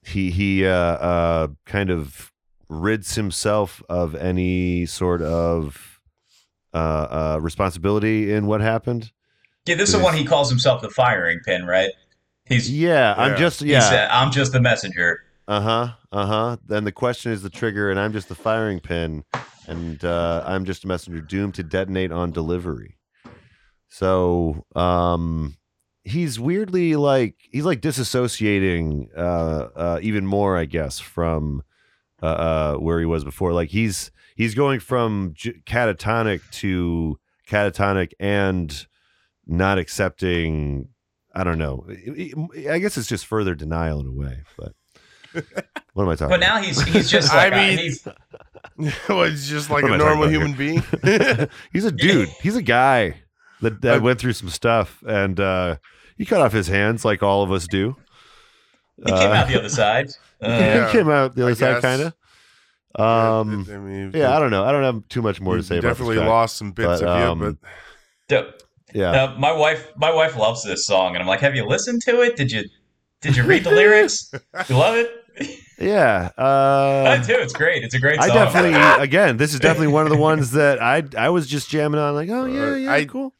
Speaker 2: he he uh, uh kind of rids himself of any sort of uh, uh responsibility in what happened.
Speaker 4: Yeah, this is the one he calls himself the firing pin, right? He's
Speaker 2: Yeah, I'm
Speaker 3: Yeah.
Speaker 2: just
Speaker 4: he
Speaker 2: yeah.
Speaker 4: said, I'm just the messenger.
Speaker 2: Uh huh. Uh huh. Then the question is the trigger, and I'm just the firing pin, and uh, I'm just a messenger doomed to detonate on delivery. So, um, he's weirdly like he's like disassociating uh, uh, even more, I guess, from uh, uh, where he was before. Like he's he's going from j- catatonic to catatonic and not accepting. I don't know. I guess it's just further denial in a way, but. What am I talking
Speaker 4: But now he's he's just
Speaker 3: I
Speaker 4: like
Speaker 3: mean-
Speaker 4: he's
Speaker 3: well, he's just like a
Speaker 2: am I talking
Speaker 3: normal
Speaker 2: about
Speaker 3: human being.
Speaker 2: he's a dude. He's a guy that, that went through some stuff and uh, he cut off his hands like all of us do.
Speaker 4: he came out the other side. Uh,
Speaker 3: Yeah,
Speaker 2: he came out the
Speaker 3: I
Speaker 2: other side, kind of. Um,
Speaker 3: I mean,
Speaker 2: yeah, I don't know. I don't have too much more to
Speaker 3: you
Speaker 2: say about
Speaker 3: definitely
Speaker 2: this
Speaker 3: lost some bits
Speaker 2: But,
Speaker 3: of
Speaker 2: um,
Speaker 3: you, but
Speaker 4: so-
Speaker 2: Yeah,
Speaker 4: Now, my wife, my wife loves this song, and I'm like, "Have you listened to it? Did you, did you read the lyrics? You love it?
Speaker 2: yeah.
Speaker 4: I
Speaker 2: Uh,
Speaker 4: do. It's great. It's a great Song.
Speaker 2: I definitely, again, this is definitely one of the ones that I I was just jamming on, like, oh yeah,
Speaker 3: Uh,
Speaker 2: yeah,
Speaker 3: I-
Speaker 2: cool.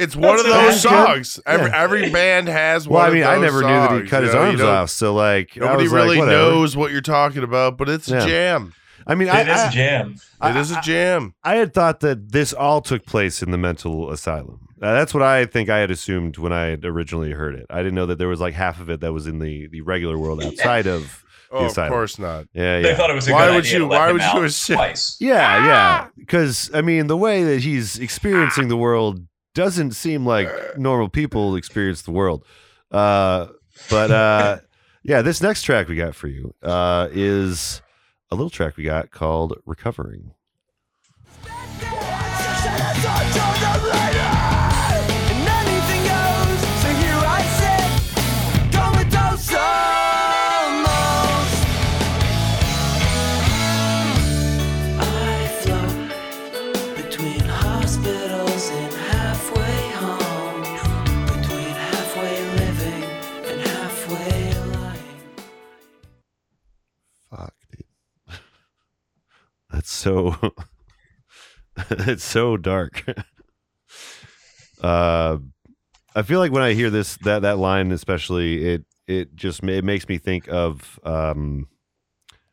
Speaker 3: It's one of those songs. Every
Speaker 2: Yeah.
Speaker 3: every band has
Speaker 2: Well,
Speaker 3: one.
Speaker 2: I mean,
Speaker 3: of
Speaker 2: I
Speaker 3: those
Speaker 2: never knew that he cut his
Speaker 3: know?
Speaker 2: Arms off, so like, I
Speaker 3: Nobody
Speaker 2: was like,
Speaker 3: really
Speaker 2: whatever.
Speaker 3: knows what you're talking about, but it's a jam.
Speaker 2: I mean, I,
Speaker 4: It is
Speaker 2: I,
Speaker 4: a jam.
Speaker 3: It is a jam.
Speaker 2: I had thought that this all took place in the mental asylum. Uh, that's what I think I had assumed when I had originally heard it. I didn't know that there was like half of it that was in the, the regular world outside of. The asylum.
Speaker 3: Oh, of course not.
Speaker 2: Yeah, yeah.
Speaker 4: They thought it was a
Speaker 3: Why
Speaker 4: good
Speaker 3: would you-
Speaker 4: to let
Speaker 3: why
Speaker 4: him
Speaker 3: would you assume-
Speaker 4: twice.
Speaker 2: yeah, yeah. Because I mean, the way that he's experiencing the world doesn't seem like normal people experience the world. Uh, but uh, yeah, this next track we got for you uh, is a little track we got called "Recovering." That's so. it's so dark. uh, I feel like when I hear this that that line, especially it it just it makes me think of um,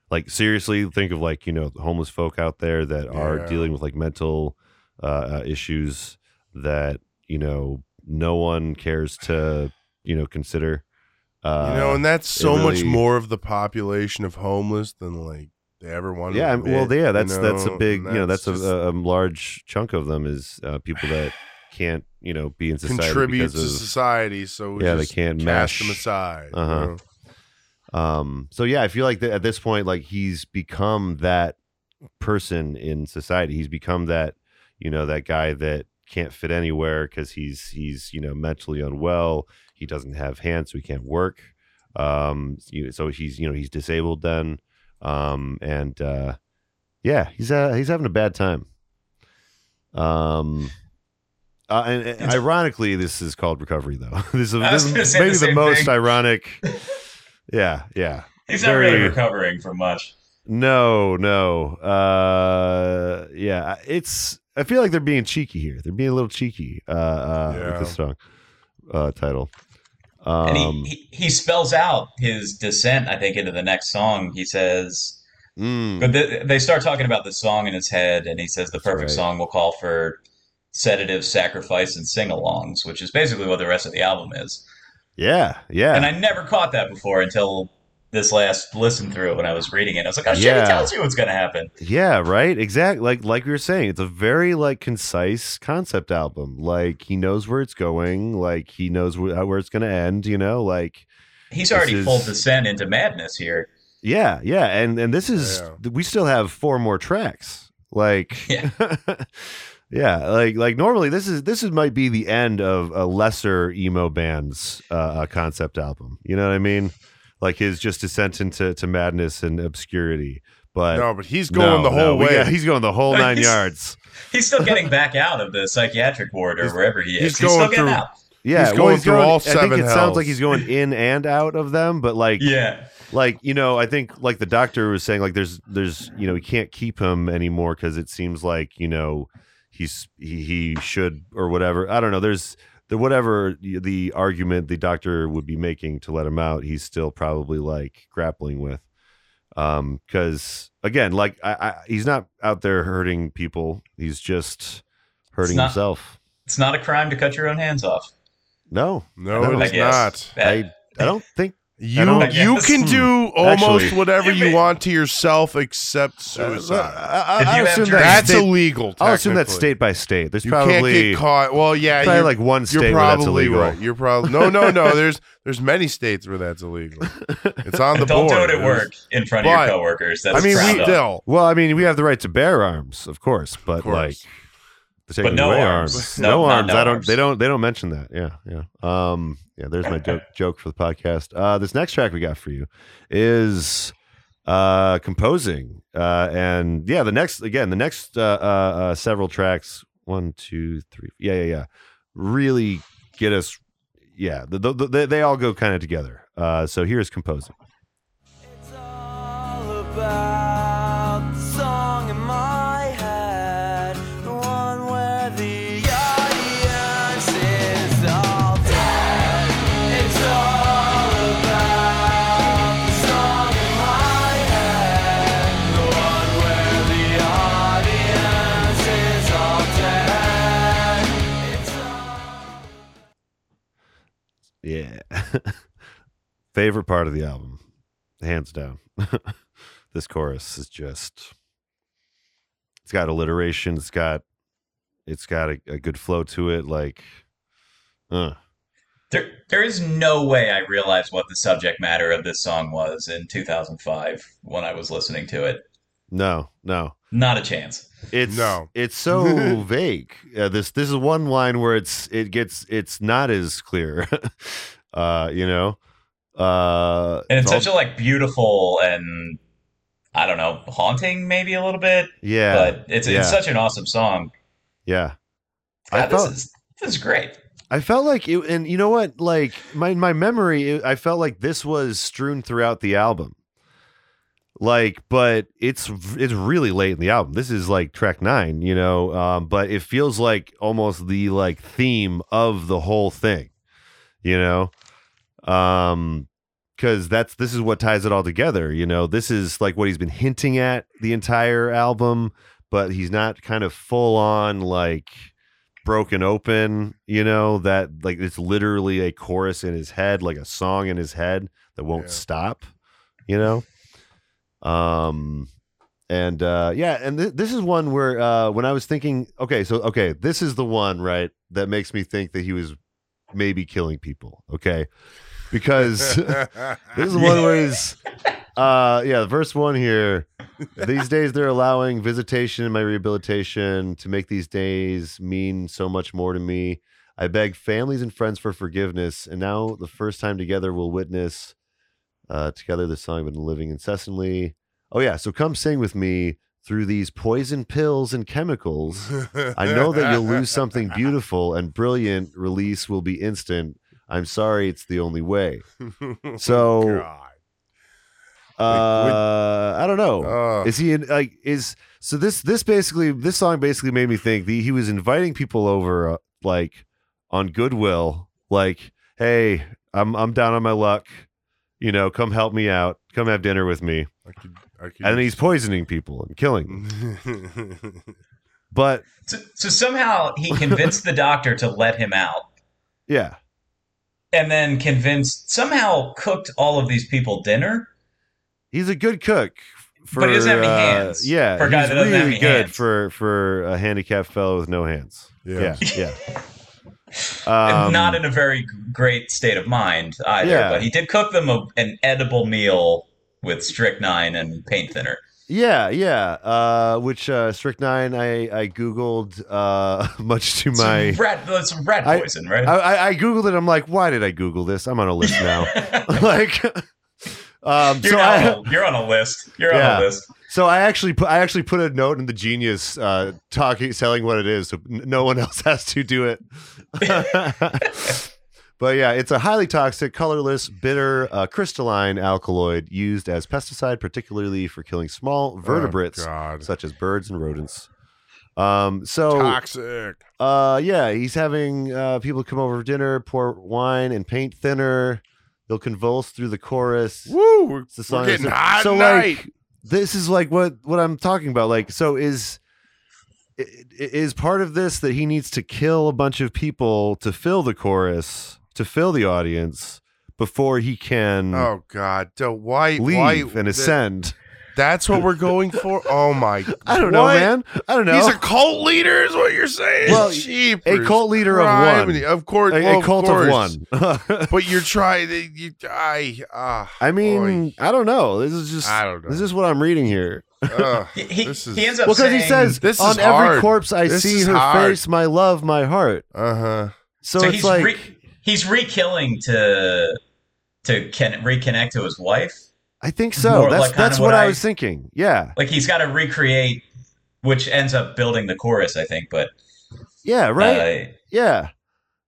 Speaker 2: like seriously think of like you know homeless folk out there that are dealing with like mental uh, uh, issues that you know no one cares to you know consider. Uh,
Speaker 3: you know, and that's so much more of the population of homeless than like they ever want.
Speaker 2: yeah well yeah
Speaker 3: you
Speaker 2: that's that's a big
Speaker 3: and
Speaker 2: you know that's,
Speaker 3: just
Speaker 2: a, a large chunk of them is uh, people that can't you know be in society
Speaker 3: contribute to
Speaker 2: of
Speaker 3: society. So we
Speaker 2: Yeah, they can't mash-
Speaker 3: them aside.
Speaker 2: Uh-huh.
Speaker 3: know?
Speaker 2: um so yeah i feel like that at this point like he's become that person in society he's become that you know that guy that can't fit anywhere because he's he's you know mentally unwell he doesn't have hands so he can't work um so he's you know he's disabled then um and uh yeah he's uh he's having a bad time um uh, and, and ironically, this is called recovery, though. this is, this is maybe
Speaker 4: the
Speaker 2: the, most
Speaker 4: thing.
Speaker 2: ironic. Yeah, yeah.
Speaker 4: He's not really recovering from much.
Speaker 2: No, no. Uh, yeah, it's. I feel like they're being cheeky here. They're being a little cheeky uh, uh,
Speaker 3: Yeah.
Speaker 2: with this song uh, title. Um,
Speaker 4: and he, he he spells out his descent, I think, into the next song. He says,
Speaker 2: mm,
Speaker 4: but th they start talking about the song in his head, and he says the perfect
Speaker 2: right.
Speaker 4: song will call for sedative, sacrifice, and sing-alongs, which is basically what the rest of the album is.
Speaker 2: yeah, yeah.
Speaker 4: And I never caught that before until this last listen through when I was reading it. I was like, oh shit,
Speaker 2: Yeah.
Speaker 4: he tells you what's gonna happen.
Speaker 2: Yeah, right. Exactly. Like like we were saying, it's a very like concise concept album. Like he knows where it's going. Like he knows wh- where it's going to end. You know, like
Speaker 4: He's already
Speaker 2: is-
Speaker 4: full descent into madness here.
Speaker 2: yeah, yeah. And and this is we still have four more tracks. Like
Speaker 4: Yeah.
Speaker 2: yeah, like like normally this is this is might be the end of a lesser emo band's uh, uh, concept album. You know what I mean? Like his just descent into to madness and obscurity. But
Speaker 3: no, but he's going
Speaker 2: no,
Speaker 3: the whole
Speaker 2: we
Speaker 3: way.
Speaker 2: got- he's going the whole nine
Speaker 4: He's-
Speaker 2: yards.
Speaker 4: He's still getting back out of the psychiatric ward or
Speaker 3: He's-
Speaker 4: wherever he is.
Speaker 3: he's
Speaker 4: He's,
Speaker 3: going
Speaker 4: still getting
Speaker 3: through-
Speaker 4: out.
Speaker 2: Yeah,
Speaker 3: He's
Speaker 2: well,
Speaker 3: going through all seven.
Speaker 2: I think
Speaker 3: seven
Speaker 2: it sounds like he's going in and out of them, but like,
Speaker 4: Yeah.
Speaker 2: like you know, I think like the doctor was saying, like there's, there's, you know, we can't keep him anymore because it seems like you know he's he, he should or whatever. I don't know. There's the whatever the argument the doctor would be making to let him out. He's still probably like grappling with, um, because again, like I, I, he's not out there hurting people. He's just hurting
Speaker 4: not-
Speaker 2: himself.
Speaker 4: It's not a crime to cut your own hands off.
Speaker 2: No,
Speaker 3: no,
Speaker 2: I
Speaker 3: it
Speaker 4: I
Speaker 3: not.
Speaker 2: I, I don't think
Speaker 3: You you can do almost
Speaker 2: Actually-
Speaker 3: whatever you
Speaker 4: If it-
Speaker 3: want to yourself except
Speaker 2: Uh,
Speaker 3: suicide.
Speaker 2: I,
Speaker 4: If you have
Speaker 2: assume
Speaker 4: dreams-
Speaker 3: that's
Speaker 2: state,
Speaker 3: illegal.
Speaker 2: I'll assume that's
Speaker 3: technically.
Speaker 2: state by state. There's
Speaker 3: You
Speaker 2: probably
Speaker 3: can't get caught. Well, yeah,
Speaker 2: probably
Speaker 3: you're,
Speaker 2: like one
Speaker 3: you're
Speaker 2: state where that's
Speaker 3: probably
Speaker 2: illegal.
Speaker 3: right. You're probably no, no, no. There's there's many states where that's illegal. It's on the board.
Speaker 4: Don't
Speaker 3: board.
Speaker 4: do it at work in front of
Speaker 3: But-
Speaker 4: your coworkers. That's
Speaker 2: I mean, we
Speaker 4: frowned on.
Speaker 3: Still,
Speaker 2: Well, I mean, we have the right to bear arms, of course, but
Speaker 3: course.
Speaker 2: like the taking
Speaker 4: no
Speaker 2: away
Speaker 4: arms.
Speaker 2: arms,
Speaker 4: No,
Speaker 2: no,
Speaker 4: not
Speaker 2: arms.
Speaker 4: no
Speaker 2: I don't.
Speaker 4: arms.
Speaker 2: They don't. They don't mention that. Yeah, yeah. Um, yeah. There's my joke, joke for the podcast. Uh, this next track we got for you is uh composing uh and yeah the next again the next uh, uh uh several tracks one two three yeah yeah yeah really get us yeah the, the, the, they all go kind of together uh so here's composing Favorite part of the album, hands down. this chorus is just it's got alliteration, it's got it's got a, a good flow to it like uh
Speaker 4: There, there is no way I realized what the subject matter of this song was in 2005 when I was listening to it.
Speaker 2: no, no.
Speaker 4: Not a chance.
Speaker 2: It's
Speaker 3: No.
Speaker 2: it's so vague. Uh, this this is one line where it's it gets it's not as clear. Uh, you know. Uh
Speaker 4: And it's
Speaker 2: all-
Speaker 4: such a like beautiful and I don't know, haunting maybe a little bit,
Speaker 2: yeah.
Speaker 4: but it's
Speaker 2: yeah.
Speaker 4: it's such an awesome song.
Speaker 2: yeah. I
Speaker 4: God, this
Speaker 2: felt-
Speaker 4: is this is great.
Speaker 2: I felt like it, and you know what? Like my my memory, it, I felt like this was strewn throughout the album. Like, but it's it's really late in the album. This is like track nine, you know. Um, but it feels like almost the like theme of the whole thing, you know. Um, because that's this is what ties it all together. You know, this is like what he's been hinting at the entire album, but he's not kind of full on like broken open, you know, that like it's literally a chorus in his head, like a song in his head that won't
Speaker 3: Yeah.
Speaker 2: stop, you know? Um and uh yeah, and th- this is one where uh when I was thinking, okay, so okay, this is the one, right, that makes me think that he was maybe killing people, okay? Because this is one where he's uh yeah, the first one here. These days they're allowing visitation in my rehabilitation to make these days mean so much more to me. I beg families and friends for forgiveness, and now the first time together we'll witness uh together this song I've been living incessantly. Oh yeah, so come sing with me through these poison pills and chemicals. I know that you'll lose something beautiful and brilliant. Release will be instant. I'm sorry, it's the only way. So-
Speaker 3: God.
Speaker 2: Uh, I don't know.
Speaker 3: Uh,
Speaker 2: is he in, like is so this this basically this song basically made me think the, he was inviting people over uh, like on goodwill like hey I'm I'm down on my luck. You know, come help me out. Come have dinner with me.
Speaker 3: I could, I could
Speaker 2: And he's poisoning people and killing them. But
Speaker 4: So, so somehow he convinced the doctor to let him out,
Speaker 2: yeah,
Speaker 4: and then convinced somehow cooked all of these people dinner.
Speaker 2: he's a good cook. For,
Speaker 4: But he doesn't have any
Speaker 2: uh,
Speaker 4: hands.
Speaker 2: Yeah,
Speaker 4: For a guy
Speaker 2: he's
Speaker 4: that doesn't
Speaker 2: really
Speaker 4: have any
Speaker 2: good
Speaker 4: hands.
Speaker 2: for for a handicapped fellow with no hands.
Speaker 3: Yeah.
Speaker 2: Yeah, yeah. Um,
Speaker 4: not in a very great state of mind either.
Speaker 2: Yeah.
Speaker 4: But he did cook them a, an edible meal with strychnine and paint thinner.
Speaker 2: Yeah, yeah. Uh, which uh, strychnine I I googled, uh, much to
Speaker 4: It's
Speaker 2: my.
Speaker 4: rat, that's rat
Speaker 2: I-
Speaker 4: poison, right?
Speaker 2: I, I, I googled it. I'm like, why did I Google this? I'm on a list now. like, um,
Speaker 4: you're,
Speaker 2: so I
Speaker 4: on a, you're on a list. You're
Speaker 2: Yeah.
Speaker 4: on a list.
Speaker 2: so I actually put I actually put a note in the Genius uh, talking telling what it is, so no one else has to do it. But yeah, it's a highly toxic, colorless, bitter, uh, crystalline alkaloid used as pesticide, particularly for killing small vertebrates
Speaker 3: Oh,
Speaker 2: such as birds and rodents. Um, so
Speaker 3: Toxic.
Speaker 2: uh, yeah, he's having uh, people come over for dinner, pour wine and paint thinner. They'll convulse through the chorus.
Speaker 3: Woo! We're,
Speaker 2: It's the song.
Speaker 3: we're getting
Speaker 2: so,
Speaker 3: hot
Speaker 2: so,
Speaker 3: tonight.
Speaker 2: like, this is like what what I'm talking about. Like, so is is part of this that he needs to kill a bunch of people to fill the chorus, to fill the audience before he can
Speaker 3: oh God! Don't, why?
Speaker 2: leave
Speaker 3: why,
Speaker 2: and
Speaker 3: th-
Speaker 2: ascend.
Speaker 3: That's what we're going for. Oh my!
Speaker 2: I don't know,
Speaker 3: what?
Speaker 2: man. I don't know.
Speaker 3: He's a cult leader, is what you're saying?
Speaker 2: Well,
Speaker 3: Jeepers
Speaker 2: a cult leader of one.
Speaker 3: Of course,
Speaker 2: a,
Speaker 3: well,
Speaker 2: a cult
Speaker 3: course.
Speaker 2: of one.
Speaker 3: But you're trying. to- You, I. ah,
Speaker 2: I mean,
Speaker 3: boy.
Speaker 2: I don't know. This is just
Speaker 3: I don't know.
Speaker 2: this is what I'm reading here.
Speaker 3: Ugh,
Speaker 4: He, he,
Speaker 3: This is-
Speaker 4: he ends up
Speaker 2: Well, because he says,
Speaker 3: This
Speaker 2: "On every
Speaker 3: hard.
Speaker 2: corpse I
Speaker 3: This
Speaker 2: see her
Speaker 3: hard.
Speaker 2: face, my love, my heart."
Speaker 3: uh huh.
Speaker 2: So,
Speaker 4: so
Speaker 2: it's
Speaker 4: he's
Speaker 2: like,
Speaker 4: re, he's re-killing to to can, reconnect to his wife.
Speaker 2: I think so.
Speaker 4: more
Speaker 2: That's
Speaker 4: like
Speaker 2: that's
Speaker 4: what
Speaker 2: what I,
Speaker 4: I-
Speaker 2: was thinking. Yeah,
Speaker 4: Like he's got to recreate, which ends up building the chorus, I think. But
Speaker 2: yeah, right.
Speaker 4: uh,
Speaker 2: yeah,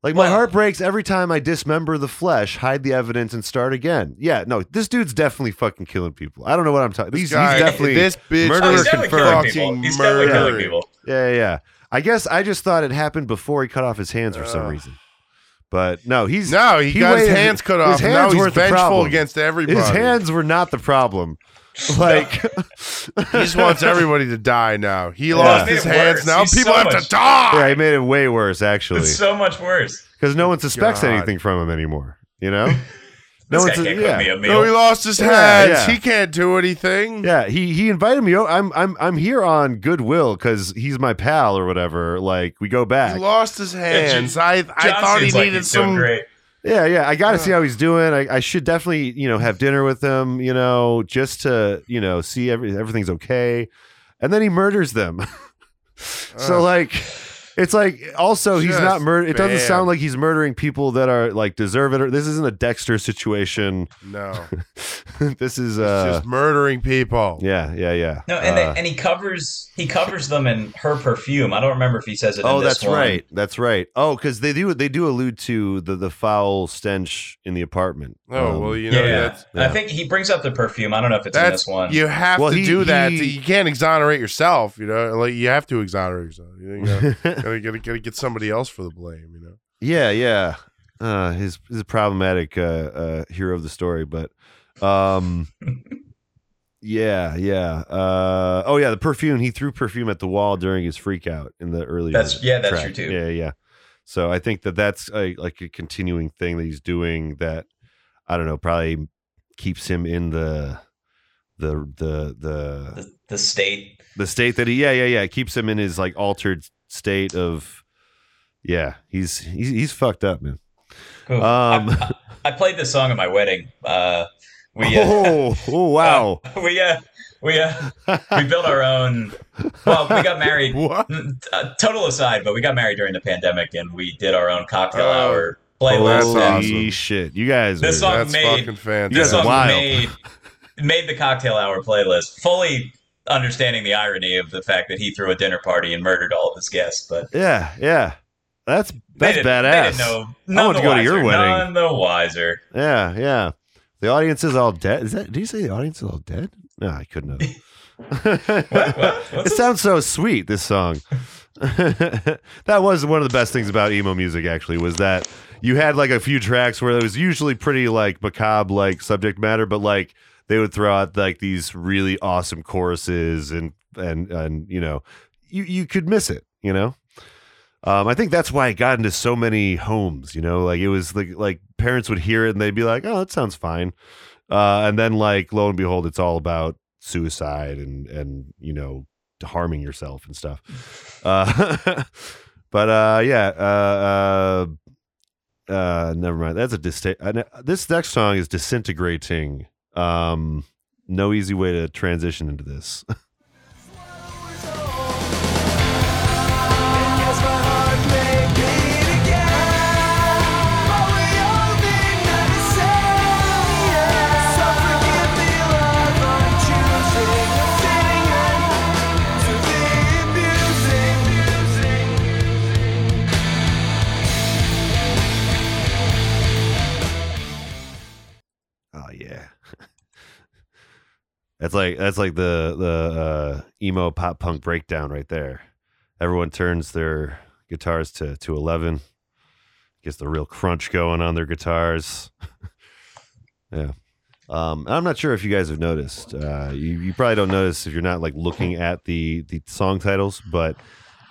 Speaker 2: like my
Speaker 4: Well-
Speaker 2: heart breaks every time I dismember the flesh, hide the evidence, and start again. Yeah, no, this dude's definitely fucking killing people. I don't know what I'm talking.
Speaker 3: This
Speaker 2: He's,
Speaker 3: guy,
Speaker 2: he's definitely
Speaker 3: this bitch.
Speaker 2: murderer
Speaker 4: oh, he's
Speaker 2: confirmed.
Speaker 4: killing people.
Speaker 3: fucking
Speaker 4: He's definitely killing
Speaker 3: murdering.
Speaker 4: people.
Speaker 2: Yeah, yeah, yeah. I guess I just thought it happened before he cut off his hands for some
Speaker 3: Ugh.
Speaker 2: reason. But no, he's
Speaker 3: No, he,
Speaker 2: He
Speaker 3: got his hands cut
Speaker 2: his
Speaker 3: off. now he's
Speaker 2: weren't the
Speaker 3: vengeful
Speaker 2: problem.
Speaker 3: against everybody.
Speaker 2: his hands were not the problem. Like
Speaker 3: He just wants everybody to die now. He
Speaker 2: Yeah.
Speaker 3: lost his hands.
Speaker 4: worse.
Speaker 3: Now
Speaker 4: He's
Speaker 3: people
Speaker 4: so
Speaker 3: have
Speaker 4: much-
Speaker 3: to die.
Speaker 2: yeah, he made it way worse actually.
Speaker 4: It's so much worse.
Speaker 2: because no one suspects
Speaker 3: God.
Speaker 2: anything from him anymore. You know,
Speaker 4: This
Speaker 2: no
Speaker 4: guy
Speaker 2: one's
Speaker 4: can't
Speaker 2: yeah,
Speaker 4: cook me a meal.
Speaker 3: No, he lost his
Speaker 2: Yeah,
Speaker 3: hands.
Speaker 2: yeah.
Speaker 3: He can't do anything.
Speaker 2: yeah. He he invited me. o- I'm I'm I'm here on goodwill because he's my pal or whatever. Like we go back.
Speaker 3: He lost his hands. I I
Speaker 4: John
Speaker 3: thought he
Speaker 4: seems like
Speaker 3: needed
Speaker 4: he's doing
Speaker 3: some.
Speaker 4: great.
Speaker 2: Yeah, yeah. I got to see how he's doing. I, I should definitely you know have dinner with him. You know, just to you know see every everything's okay. And then he murders them. so
Speaker 3: Ugh.
Speaker 2: like. It's like also he's
Speaker 3: Just
Speaker 2: not murder. It doesn't
Speaker 3: bam.
Speaker 2: sound like he's murdering people that are like deserve it. Or, this isn't a Dexter situation.
Speaker 3: No,
Speaker 2: this is uh
Speaker 3: just murdering people.
Speaker 2: yeah yeah yeah.
Speaker 4: No, and
Speaker 2: Uh,
Speaker 4: they, and he covers he covers them in her perfume. I don't remember if he says it.
Speaker 2: Oh,
Speaker 4: in this
Speaker 2: that's
Speaker 4: one.
Speaker 2: right. That's right. Oh, because they do they do allude to the the foul stench in the apartment.
Speaker 3: Oh
Speaker 2: Um,
Speaker 3: well, you know
Speaker 4: yeah,
Speaker 3: that's
Speaker 2: yeah.
Speaker 4: I think he brings up the perfume. I don't know if it's in
Speaker 3: that's
Speaker 4: this one.
Speaker 3: you have
Speaker 2: Well,
Speaker 3: to
Speaker 2: he-
Speaker 3: do that.
Speaker 2: he-
Speaker 3: you can't exonerate yourself. You know, like you have to exonerate yourself. You know, gotta, gotta, gotta get somebody else for the blame. You know.
Speaker 2: yeah, yeah. Uh, his his problematic uh, uh, hero of the story, but um, yeah, yeah. Uh, oh yeah, the perfume. He threw perfume at the wall during his freak out in the earlier.
Speaker 4: That's- yeah, that's
Speaker 2: track.
Speaker 4: true, too.
Speaker 2: Yeah, yeah. So I think that that's a, like a continuing thing that he's doing. That I don't know, probably keeps him in the the the the
Speaker 4: the, the state.
Speaker 2: the state that he yeah yeah yeah it keeps him in his like altered state of yeah he's he's he's fucked up man
Speaker 4: Ooh,
Speaker 2: Um,
Speaker 4: I, I played this song at my wedding. Uh, we uh,
Speaker 2: oh, oh wow
Speaker 4: we uh, we uh, we built our own. Well, we got married.
Speaker 3: What?
Speaker 4: Uh, total aside, but we got married during the pandemic, and we did our own cocktail
Speaker 3: Oh.
Speaker 4: hour
Speaker 3: Oh,
Speaker 4: playlist.
Speaker 3: that's
Speaker 2: holy
Speaker 4: and
Speaker 3: awesome.
Speaker 2: shit you guys
Speaker 4: This
Speaker 2: are,
Speaker 4: song
Speaker 3: That's
Speaker 4: made-
Speaker 3: fucking
Speaker 2: You
Speaker 3: fantastic.
Speaker 4: This song
Speaker 2: wild.
Speaker 4: made made the cocktail hour playlist fully understanding the irony of the fact that he threw a dinner party and murdered all of his guests, but
Speaker 2: yeah yeah that's that's
Speaker 4: didn't,
Speaker 2: badass
Speaker 4: They didn't know.
Speaker 2: Want to go to your wedding.
Speaker 4: None the wiser.
Speaker 2: yeah yeah the audience is all dead is that did you say the audience is all dead no I couldn't have
Speaker 4: What? What?
Speaker 2: It
Speaker 4: this?
Speaker 2: sounds so sweet this song that was one of the best things about emo music actually was that you had like a few tracks where it was usually pretty like macabre like subject matter but like they would throw out like these really awesome choruses and and and you know you you could miss it you know? Um i think that's why it got into so many homes you know? Like it was like like parents would hear it and they'd be like oh that sounds fine. Uh and then like lo and behold it's all about suicide and and you know harming yourself and stuff. Uh but uh yeah uh uh uh never mind. That's a I this next song is disintegrating um no easy way to transition into this that's like that's like the the uh emo pop punk breakdown right there. Everyone turns their guitars to to 11 gets the real crunch going on their guitars. Yeah. Um i'm not sure if you guys have noticed uh you, you probably don't notice if you're not like looking at the the song titles but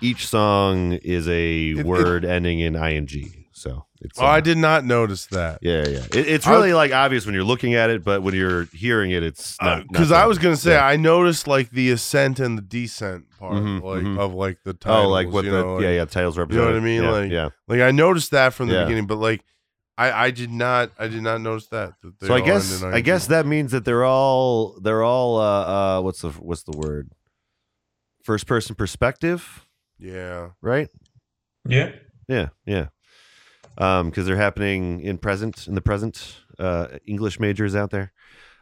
Speaker 2: each song is a
Speaker 3: it-
Speaker 2: word ending in ing so it's
Speaker 3: Oh, I
Speaker 2: uh,
Speaker 3: did not notice that.
Speaker 2: yeah yeah it, it's
Speaker 3: I-
Speaker 2: really like obvious when you're looking at it but when you're hearing it it's not
Speaker 3: Because Uh, I was gonna say
Speaker 2: yeah.
Speaker 3: I noticed like the ascent and the descent part,
Speaker 2: Mhm,
Speaker 3: like
Speaker 2: mhm.
Speaker 3: of like the titles.
Speaker 2: oh like what
Speaker 3: you
Speaker 2: the
Speaker 3: know, like,
Speaker 2: yeah yeah titles
Speaker 3: you know what I mean?
Speaker 2: yeah,
Speaker 3: Like,
Speaker 2: yeah
Speaker 3: Like I noticed that from the
Speaker 2: Yeah.
Speaker 3: beginning, but like I I did not I did not notice that. that they
Speaker 2: so I guess I guess that means that they're all they're all uh uh what's the what's the word first person perspective
Speaker 3: yeah.
Speaker 2: right
Speaker 4: Yeah.
Speaker 2: yeah yeah um because they're happening in present in the present uh English majors out there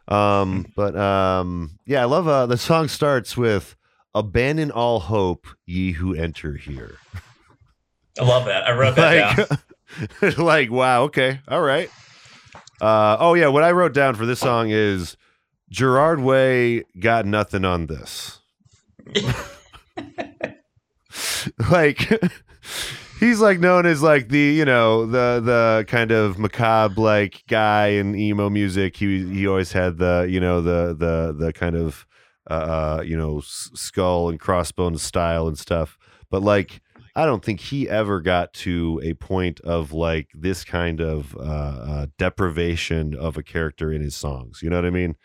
Speaker 2: um but um yeah I love uh the song starts with abandon all hope ye who enter here
Speaker 4: I love that. I wrote that down.
Speaker 2: like, like wow okay all right uh oh yeah what i wrote down for this song is gerard way got nothing on this like he's like known as like the you know the the kind of macabre like guy in emo music he he always had the you know the the the kind of uh you know s- skull and crossbones style and stuff but like I don't think he ever got to a point of like this kind of uh, uh, deprivation of a character in his songs. You know what I mean?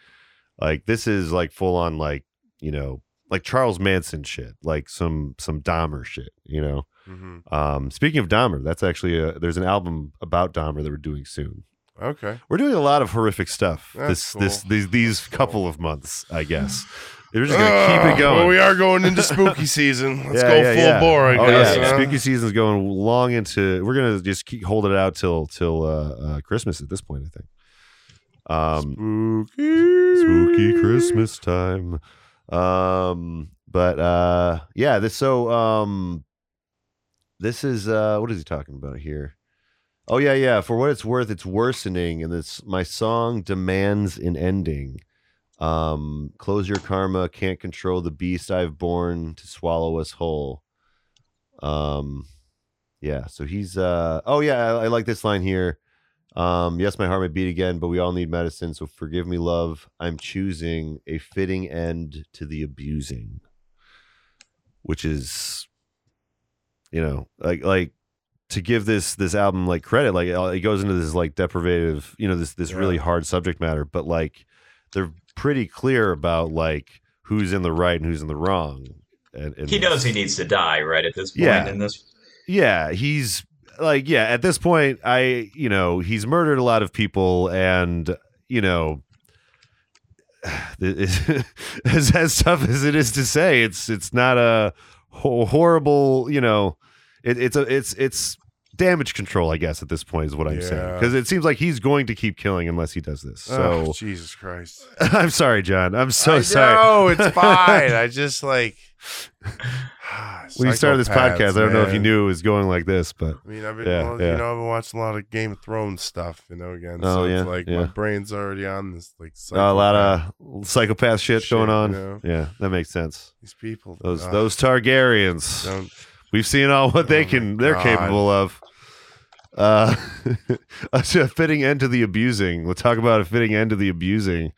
Speaker 2: Like this is like full on like you know like Charles Manson shit, like some some Dahmer shit. You know.
Speaker 3: Hmm
Speaker 2: Um, speaking of Dahmer, that's actually a, there's an album about Dahmer that we're doing soon.
Speaker 3: Okay.
Speaker 2: We're doing a lot of horrific stuff
Speaker 3: That's
Speaker 2: this this
Speaker 3: cool.
Speaker 2: these these couple of months, I guess. We're just gonna keep
Speaker 3: Ah,
Speaker 2: it going.
Speaker 3: Well, we are going into spooky season. Let's
Speaker 2: Yeah,
Speaker 3: go
Speaker 2: yeah,
Speaker 3: full
Speaker 2: yeah.
Speaker 3: bore, I
Speaker 2: oh,
Speaker 3: guess.
Speaker 2: Yeah.
Speaker 3: huh?
Speaker 2: Spooky season's going long into. We're gonna just keep hold it out till till uh, uh, Christmas at this point. I think. Um,
Speaker 3: Spooky.
Speaker 2: spooky Christmas time. Um, but uh, yeah. This so um, this is uh, what is he talking about here? Oh yeah, yeah. For what it's worth, it's worsening, and this my song demands an ending. Um, close your karma, can't control the beast I've born to swallow us whole. Um, yeah. So he's uh. Oh yeah, I, I like this line here. Um, yes, my heart may beat again, but we all need medicine. So forgive me, love. I'm choosing a fitting end to the abusing, which is, you know, like like to give this this album like credit, like uh, it goes into this like deprivative, you know, this this really hard subject matter, but like they're pretty clear about like who's in the right and who's in the wrong. And, and
Speaker 4: He knows he needs to die right at this point
Speaker 2: Yeah.
Speaker 4: in this.
Speaker 2: yeah he's like yeah at this point i you know he's murdered a lot of people and you know as as tough as it is to say it's it's not a horrible you know it, it's a it's it's damage control i guess at this point is what i'm saying because it seems like he's going to keep killing unless he does this so
Speaker 3: Oh, Jesus Christ.
Speaker 2: i'm sorry john i'm so
Speaker 3: I
Speaker 2: sorry
Speaker 3: know, it's fine. I just like
Speaker 2: when you started this podcast i don't know if you knew it was going like this but
Speaker 3: I mean, I've been,
Speaker 2: Yeah,
Speaker 3: well,
Speaker 2: yeah.
Speaker 3: you know, I've been watching a lot of Game of Thrones stuff, you know, again.
Speaker 2: Oh,
Speaker 3: so
Speaker 2: yeah,
Speaker 3: it's like
Speaker 2: yeah.
Speaker 3: my brain's already on this, like,
Speaker 2: a lot of psychopath shit,
Speaker 3: Shit,
Speaker 2: going on.
Speaker 3: you know?
Speaker 2: Yeah, that makes sense.
Speaker 3: these people.
Speaker 2: Those
Speaker 3: uh,
Speaker 2: those Targaryens.
Speaker 3: don't.
Speaker 2: We've seen all what they
Speaker 3: Oh
Speaker 2: can they're
Speaker 3: God.
Speaker 2: capable of. Uh, a fitting end to the abusing. We'll talk about a fitting end to the abusing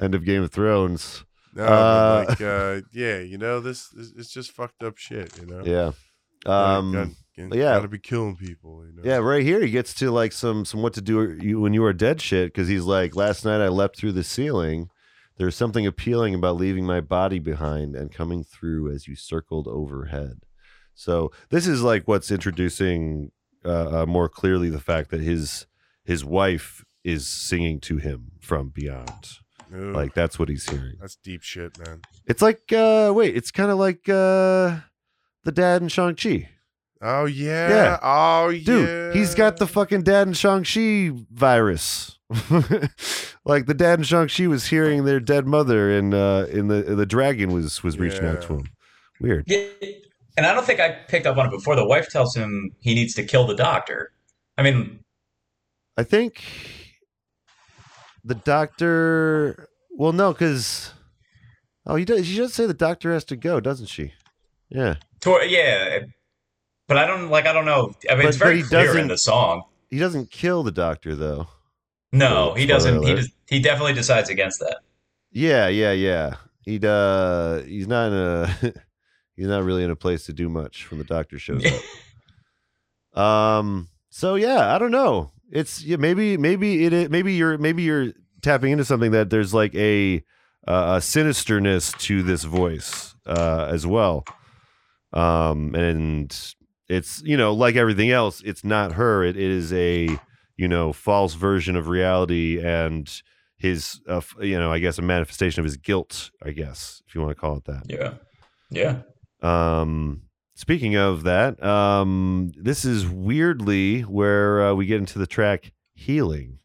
Speaker 2: end of Game of Thrones.
Speaker 3: No,
Speaker 2: Uh,
Speaker 3: like, uh, yeah, you know, this, it's just fucked up shit, you know.
Speaker 2: Yeah. Um.
Speaker 3: gotta- gotta-
Speaker 2: yeah.
Speaker 3: gotta be killing people, you know.
Speaker 2: Yeah, right here he gets to like some some what to do when you are dead shit because he's like last night I leapt through the ceiling. There's something appealing about leaving my body behind and coming through as you circled overhead. So this is like what's introducing uh, uh, more clearly the fact that his his wife is singing to him from beyond.
Speaker 3: Ooh,
Speaker 2: Like that's what he's hearing.
Speaker 3: that's deep shit, man.
Speaker 2: It's like uh wait, it's kind of like uh the dad in Shang Chi.
Speaker 3: Oh yeah.
Speaker 2: Yeah.
Speaker 3: Oh
Speaker 2: Dude,
Speaker 3: yeah.
Speaker 2: he's got the fucking dad in Shang-Chi virus. like the dad in Shang-Chi was hearing their dead mother and uh in the the dragon was was reaching out to him. Weird.
Speaker 4: And I don't think I picked up on it before. The wife tells him he needs to kill the doctor. I mean,
Speaker 2: I think the doctor well no, because oh he does she does say the doctor has to go, doesn't she? Yeah.
Speaker 4: tor- yeah, but I don't like. I don't know. I mean,
Speaker 2: But-
Speaker 4: it's very
Speaker 2: he
Speaker 4: clear in the song.
Speaker 2: He doesn't kill the doctor though.
Speaker 4: No, he doesn't. He does, he definitely decides against that.
Speaker 2: Yeah, yeah, yeah. He'd uh he's not in a he's not really in a place to do much when the doctor shows up. Um so yeah, I don't know. It's yeah, maybe maybe it maybe you're maybe you're tapping into something that there's like a uh, a sinisterness to this voice uh as well. Um and it's you know like everything else it's not her it is a you know false version of reality and his uh, you know i guess a manifestation of his guilt i guess if you want to call it that
Speaker 4: Yeah, yeah.
Speaker 2: Um speaking of that um this is weirdly where uh, we get into the track healing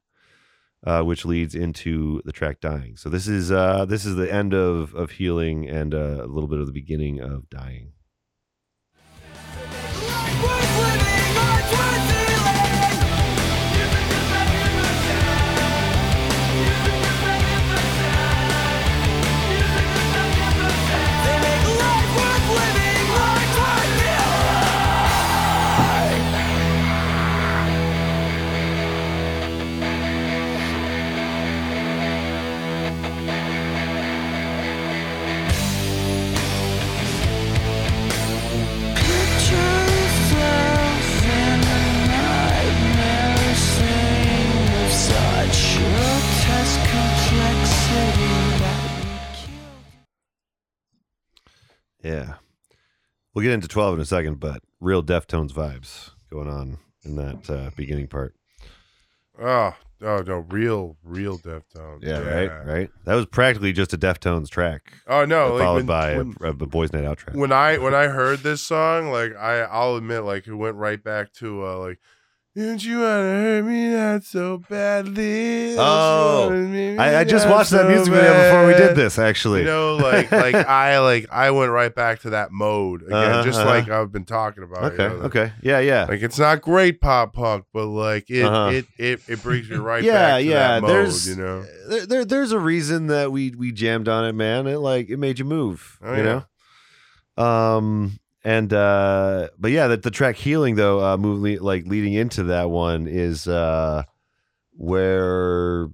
Speaker 2: uh, which leads into the track dying. So this is uh this is the end of of healing and uh, a little bit of the beginning of dying Yeah. We'll get into 12 in a second, but real Deftones vibes going on in that uh, beginning part.
Speaker 3: Oh, oh no, real, real Deftones.
Speaker 2: Yeah, right, right. That was practically just a Deftones track,
Speaker 3: Oh no, like
Speaker 2: followed
Speaker 3: when,
Speaker 2: by
Speaker 3: when,
Speaker 2: a, a Boys Night Out track.
Speaker 3: when I when I heard this song, like I I'll admit, like it went right back to uh like. Didn't you wanna hurt me not so badly?
Speaker 2: Oh,
Speaker 3: wanna make me
Speaker 2: I, I just watched that
Speaker 3: so
Speaker 2: music video before we did this, actually.
Speaker 3: You know, like like I like I went right back to that mode again,
Speaker 2: Uh-huh,
Speaker 3: just
Speaker 2: uh-huh.
Speaker 3: like I've been talking about. you
Speaker 2: okay,
Speaker 3: know, like-
Speaker 2: okay. Yeah, yeah.
Speaker 3: Like it's not great pop punk, but like it
Speaker 2: Uh-huh.
Speaker 3: it, it it brings you right
Speaker 2: yeah,
Speaker 3: back to
Speaker 2: yeah.
Speaker 3: that mode,
Speaker 2: there's
Speaker 3: you know.
Speaker 2: there, there there's a reason that we we jammed on it, man. It like it made you move,
Speaker 3: Oh,
Speaker 2: you
Speaker 3: yeah.
Speaker 2: know. Um and uh but yeah, the, the track healing though, uh moving like leading into that one is uh where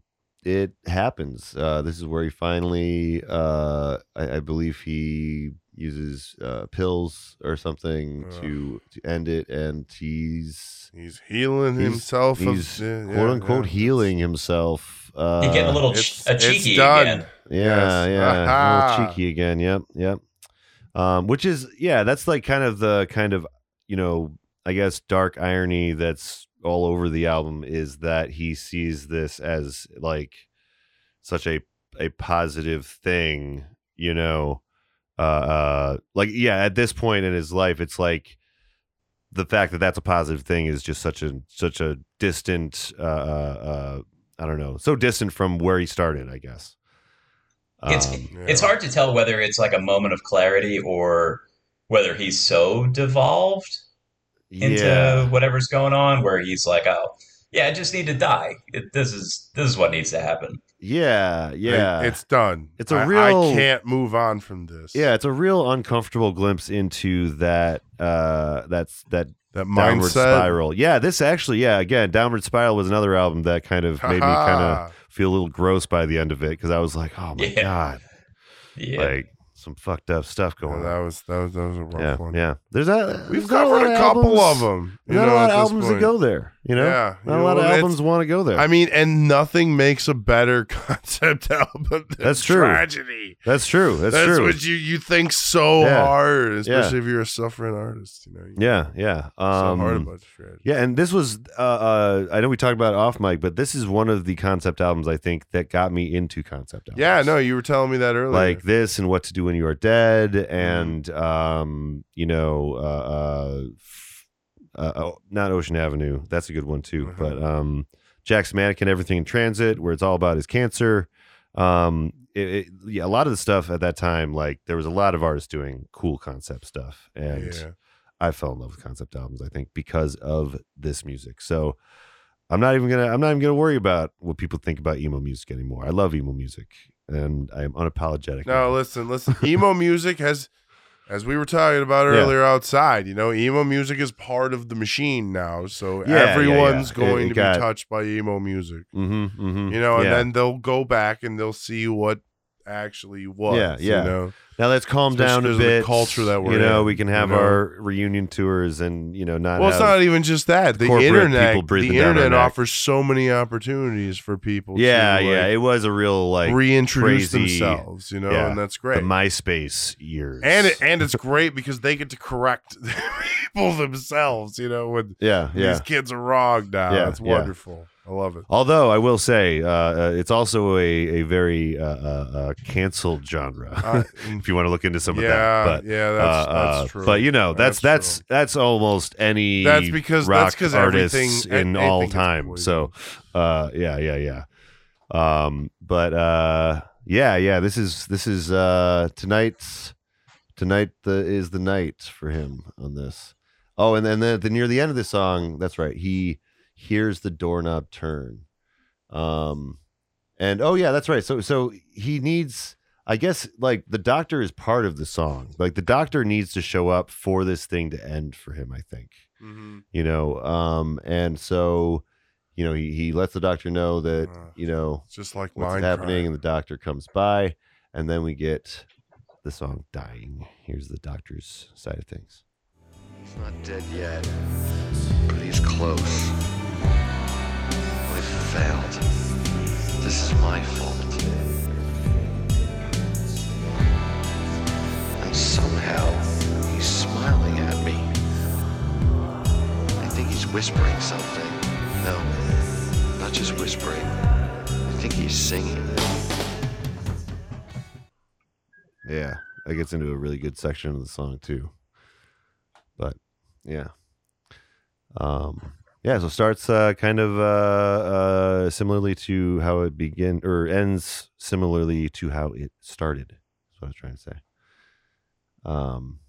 Speaker 2: it happens. Uh this is where he finally uh I, I believe he uses uh pills or something
Speaker 3: Ugh.
Speaker 2: to to end it and he's
Speaker 3: He's healing
Speaker 2: He's-
Speaker 3: himself.
Speaker 2: he's
Speaker 3: of, yeah,
Speaker 2: quote unquote
Speaker 3: yeah.
Speaker 2: healing himself. Uh,
Speaker 4: He getting a little
Speaker 3: it's-
Speaker 4: ch- a
Speaker 3: it's
Speaker 4: cheeky
Speaker 3: done.
Speaker 4: again.
Speaker 2: yeah,
Speaker 3: Yes.
Speaker 2: yeah, a little cheeky again. Yep, yep. Um, which is yeah, that's like kind of the kind of you know I guess dark irony that's all over the album is that he sees this as like such a a positive thing, you know. Uh, uh, like yeah, at this point in his life, it's like the fact that that's a positive thing is just such a such a distant uh, uh, uh I don't know, so distant from where he started, I guess.
Speaker 4: It's
Speaker 2: Um,
Speaker 4: it's hard to tell whether it's like a moment of clarity or whether he's so devolved into
Speaker 2: yeah,
Speaker 4: whatever's going on where he's like, oh, yeah, I just need to die. It, this is this is what needs to happen.
Speaker 2: yeah,
Speaker 3: Like,
Speaker 2: yeah.
Speaker 3: it's done.
Speaker 2: It's a
Speaker 3: I-
Speaker 2: real-
Speaker 3: I can't move on from this.
Speaker 2: yeah, it's a real uncomfortable glimpse into that uh that's that
Speaker 3: that
Speaker 2: downward
Speaker 3: mindset.
Speaker 2: spiral. Yeah, this actually, yeah, again, Downward Spiral was another album that kind of made me kind of
Speaker 3: Ha-ha.
Speaker 2: Feel a little gross by the end of it because I was like, oh my
Speaker 4: Yeah.
Speaker 2: god,
Speaker 4: Yeah.
Speaker 2: like some fucked up stuff
Speaker 3: Yeah,
Speaker 2: going
Speaker 3: that
Speaker 2: on.
Speaker 3: was that was that was a rough
Speaker 2: Yeah,
Speaker 3: one.
Speaker 2: yeah. There's that.
Speaker 3: We've
Speaker 2: there's not lot
Speaker 3: covered a couple
Speaker 2: albums-
Speaker 3: of them.
Speaker 2: There's not a lot of albums that go there. You know,
Speaker 3: Yeah,
Speaker 2: not a lot
Speaker 3: know,
Speaker 2: of albums want to go there.
Speaker 3: I mean, and nothing makes a better concept album than
Speaker 2: That's true.
Speaker 3: tragedy.
Speaker 2: that's true. That's,
Speaker 3: That's,
Speaker 2: true.
Speaker 3: what you you think so
Speaker 2: Yeah.
Speaker 3: hard, especially if you're a suffering artist. You know, you
Speaker 2: yeah, yeah.
Speaker 3: so
Speaker 2: Um,
Speaker 3: hard about tragedy.
Speaker 2: Yeah, and this was uh, uh I know we talked about off mic, but this is one of the concept albums I think that got me into concept albums.
Speaker 3: Yeah, no, you were telling me that earlier.
Speaker 2: Like this and What to Do When You Are Dead
Speaker 3: Mm-hmm.
Speaker 2: and um you know uh uh, uh oh, not Ocean Avenue. That's a good one too.
Speaker 3: Uh-huh.
Speaker 2: But um Jack's Mannequin Everything in Transit where it's all about his cancer. Um it, it, yeah, a lot of the stuff at that time like there was a lot of artists doing cool concept stuff and
Speaker 3: yeah.
Speaker 2: I fell in love with concept albums. I think because of this music. So I'm not even gonna. I'm not even gonna worry about what people think about emo music anymore. I love emo music, and I am unapologetic.
Speaker 3: No, listen, listen. Emo music has, as we were talking about
Speaker 2: Yeah.
Speaker 3: earlier outside, you know, emo music is part of the machine now. So
Speaker 2: Yeah, yeah,
Speaker 3: everyone's
Speaker 2: yeah. It-
Speaker 3: going
Speaker 2: it
Speaker 3: to
Speaker 2: got-
Speaker 3: be touched by emo music.
Speaker 2: Mhm, mhm.
Speaker 3: You know, and
Speaker 2: Yeah.
Speaker 3: then they'll go back and they'll see what actually was.
Speaker 2: Yeah, yeah.
Speaker 3: You know,
Speaker 2: now let's calm
Speaker 3: especially
Speaker 2: down a
Speaker 3: of the culture that we're
Speaker 2: you know,
Speaker 3: in,
Speaker 2: we can
Speaker 3: you
Speaker 2: have
Speaker 3: know?
Speaker 2: our reunion tours, and you know, not.
Speaker 3: well, it's not even just that. The internet, the
Speaker 2: breathing down our
Speaker 3: internet offers so many opportunities for people.
Speaker 2: Yeah,
Speaker 3: to,
Speaker 2: yeah. It was a real like
Speaker 3: reintroduce
Speaker 2: crazy-
Speaker 3: themselves. You know,
Speaker 2: yeah,
Speaker 3: and that's
Speaker 2: the
Speaker 3: great.
Speaker 2: MySpace years,
Speaker 3: and it, and it's great because they get to correct people themselves. You know, when
Speaker 2: yeah, yeah.
Speaker 3: these kids are wrong now.
Speaker 2: Yeah,
Speaker 3: it's
Speaker 2: yeah.
Speaker 3: I love it.
Speaker 2: Although I will say, uh, uh, it's also a a very uh, uh, uh, canceled genre. If you want to look into some
Speaker 3: yeah,
Speaker 2: of that, but
Speaker 3: yeah, that's,
Speaker 2: uh,
Speaker 3: that's true.
Speaker 2: But you know, that's that's
Speaker 3: true.
Speaker 2: that's, almost any
Speaker 3: That's because-
Speaker 2: rock
Speaker 3: that's
Speaker 2: artists in all time. So, uh, yeah, yeah, yeah. Um, but uh, yeah, yeah. This is this is uh tonight's tonight the is the night for him on this. Oh, and then the, the near the end of the song, that's right. He hears the doorknob turn. Um, and oh yeah, that's right. So so he needs. I guess like the doctor is part of the song. Like the doctor needs to show up for this thing to end for him. I think
Speaker 3: Mhm.
Speaker 2: you know. Um, and so you know he he lets the doctor know that
Speaker 3: Uh,
Speaker 2: you know
Speaker 3: It's just like
Speaker 2: what's happening,
Speaker 3: crime.
Speaker 2: and the doctor comes by, and then we get the song "Dying." Here's the doctor's side of things.
Speaker 5: He's not dead yet, but he's close. Failed. This is my fault. And somehow, he's smiling at me. I think he's whispering something. No, not just whispering. I think he's singing.
Speaker 2: Yeah, that gets into a really good section of the song too. But yeah, um, yeah. So it starts uh, kind of uh, uh, similarly to how it begin or ends similarly to how it started. That's what I was trying to say. Um,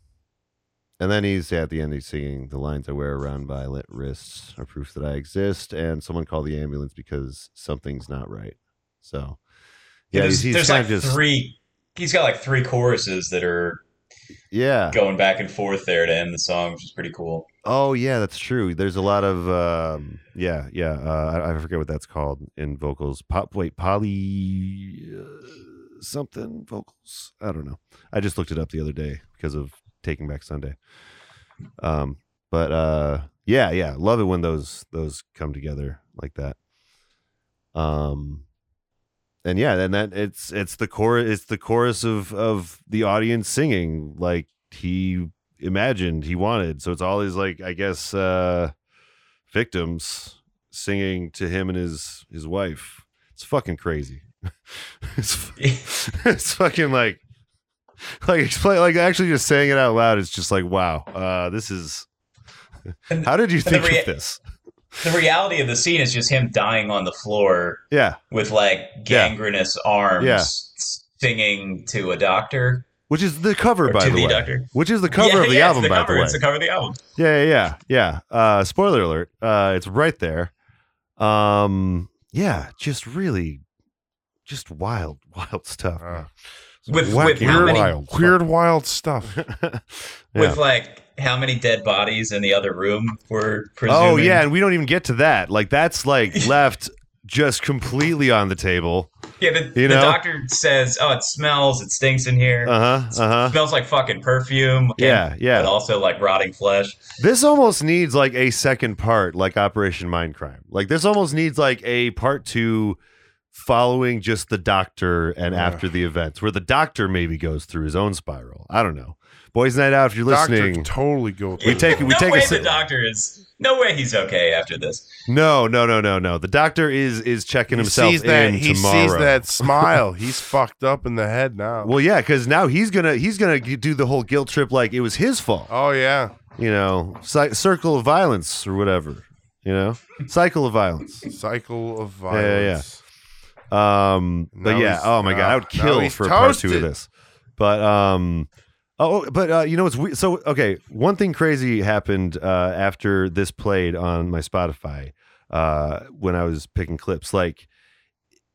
Speaker 2: and then he's yeah, at the end. He's singing the lines I wear around violet wrists are proof that I exist, and someone call the ambulance because something's not right. So yeah,
Speaker 4: there's,
Speaker 2: he's, he's
Speaker 4: there's like
Speaker 2: just
Speaker 4: three. He's got like three choruses that are
Speaker 2: yeah.
Speaker 4: going back and forth there to end the song, which is pretty cool.
Speaker 2: Oh yeah, that's true. There's a lot of um, yeah, yeah. Uh, I, I forget what that's called in vocals. Pop, wait, poly uh, something vocals. I don't know. I just looked it up the other day because of Taking Back Sunday. Um, but uh, yeah, yeah, love it when those those come together like that. Um, and yeah, and that it's it's the chorus. It's the chorus of of the audience singing like he imagined he wanted. So it's all these like I guess uh victims singing to him and his his wife. It's fucking crazy. it's, it's fucking like like explain like actually just saying it out loud. It's just like wow. Uh this is. How did you think
Speaker 4: rea-
Speaker 2: of this?
Speaker 4: The reality of the scene is just him dying on the floor
Speaker 2: Yeah,
Speaker 4: with like gangrenous arms,
Speaker 2: Yeah.
Speaker 4: singing to a doctor
Speaker 2: which is the cover
Speaker 4: or
Speaker 2: by
Speaker 4: to
Speaker 2: the
Speaker 4: the,
Speaker 2: way.
Speaker 4: doctor.
Speaker 2: Which is the cover
Speaker 4: Yeah,
Speaker 2: of the
Speaker 4: yeah,
Speaker 2: album
Speaker 4: the
Speaker 2: by
Speaker 4: cover.
Speaker 2: the way.
Speaker 4: It's the cover of the album.
Speaker 2: Yeah, yeah, yeah. yeah. Uh, spoiler alert. Uh, it's right there. Um, yeah, just really just wild, wild stuff.
Speaker 3: Uh.
Speaker 4: With-
Speaker 2: Wacky
Speaker 4: with how
Speaker 2: and
Speaker 4: many-
Speaker 2: wild stuff.
Speaker 3: weird, wild stuff.
Speaker 4: With like how many dead bodies in the other room were presuming?
Speaker 2: Oh yeah, and we don't even get to that. Like that's like left just completely on the table.
Speaker 4: Yeah, the,
Speaker 2: You
Speaker 4: the doctor says, "Oh, it smells. It stinks in here.
Speaker 2: Uh huh. Uh huh.
Speaker 4: smells like fucking perfume." and-
Speaker 2: Yeah, yeah.
Speaker 4: But also like rotting flesh.
Speaker 2: This almost needs like a second part, like Operation Mindcrime. Like this almost needs like a part two following just the doctor and
Speaker 3: Yeah.
Speaker 2: after the events, where the doctor maybe goes through his own spiral. I don't know. Boys Night Out, if you're listening,
Speaker 3: can totally go.
Speaker 2: We take- we
Speaker 4: no
Speaker 2: take a
Speaker 4: way
Speaker 2: si-
Speaker 4: the doctor is. No way he's okay after this.
Speaker 2: no, no, no, no, no. The doctor is is checking
Speaker 3: He
Speaker 2: himself
Speaker 3: sees that.
Speaker 2: in
Speaker 3: He
Speaker 2: tomorrow.
Speaker 3: sees that smile. He's fucked up in the head now.
Speaker 2: Well, yeah, because now he's gonna he's gonna do the whole guilt trip like it was his fault.
Speaker 3: oh yeah.
Speaker 2: You know, cy- circle of violence or whatever. You know, cycle of violence.
Speaker 3: Cycle of
Speaker 2: Yeah, yeah, yeah.
Speaker 3: violence.
Speaker 2: Um, but
Speaker 3: Now
Speaker 2: yeah, oh my god, I would kill for a part two of this. But um, oh, but uh, you know what's weird? So okay, one thing crazy happened uh, after this played on my Spotify uh, when I was picking clips. Like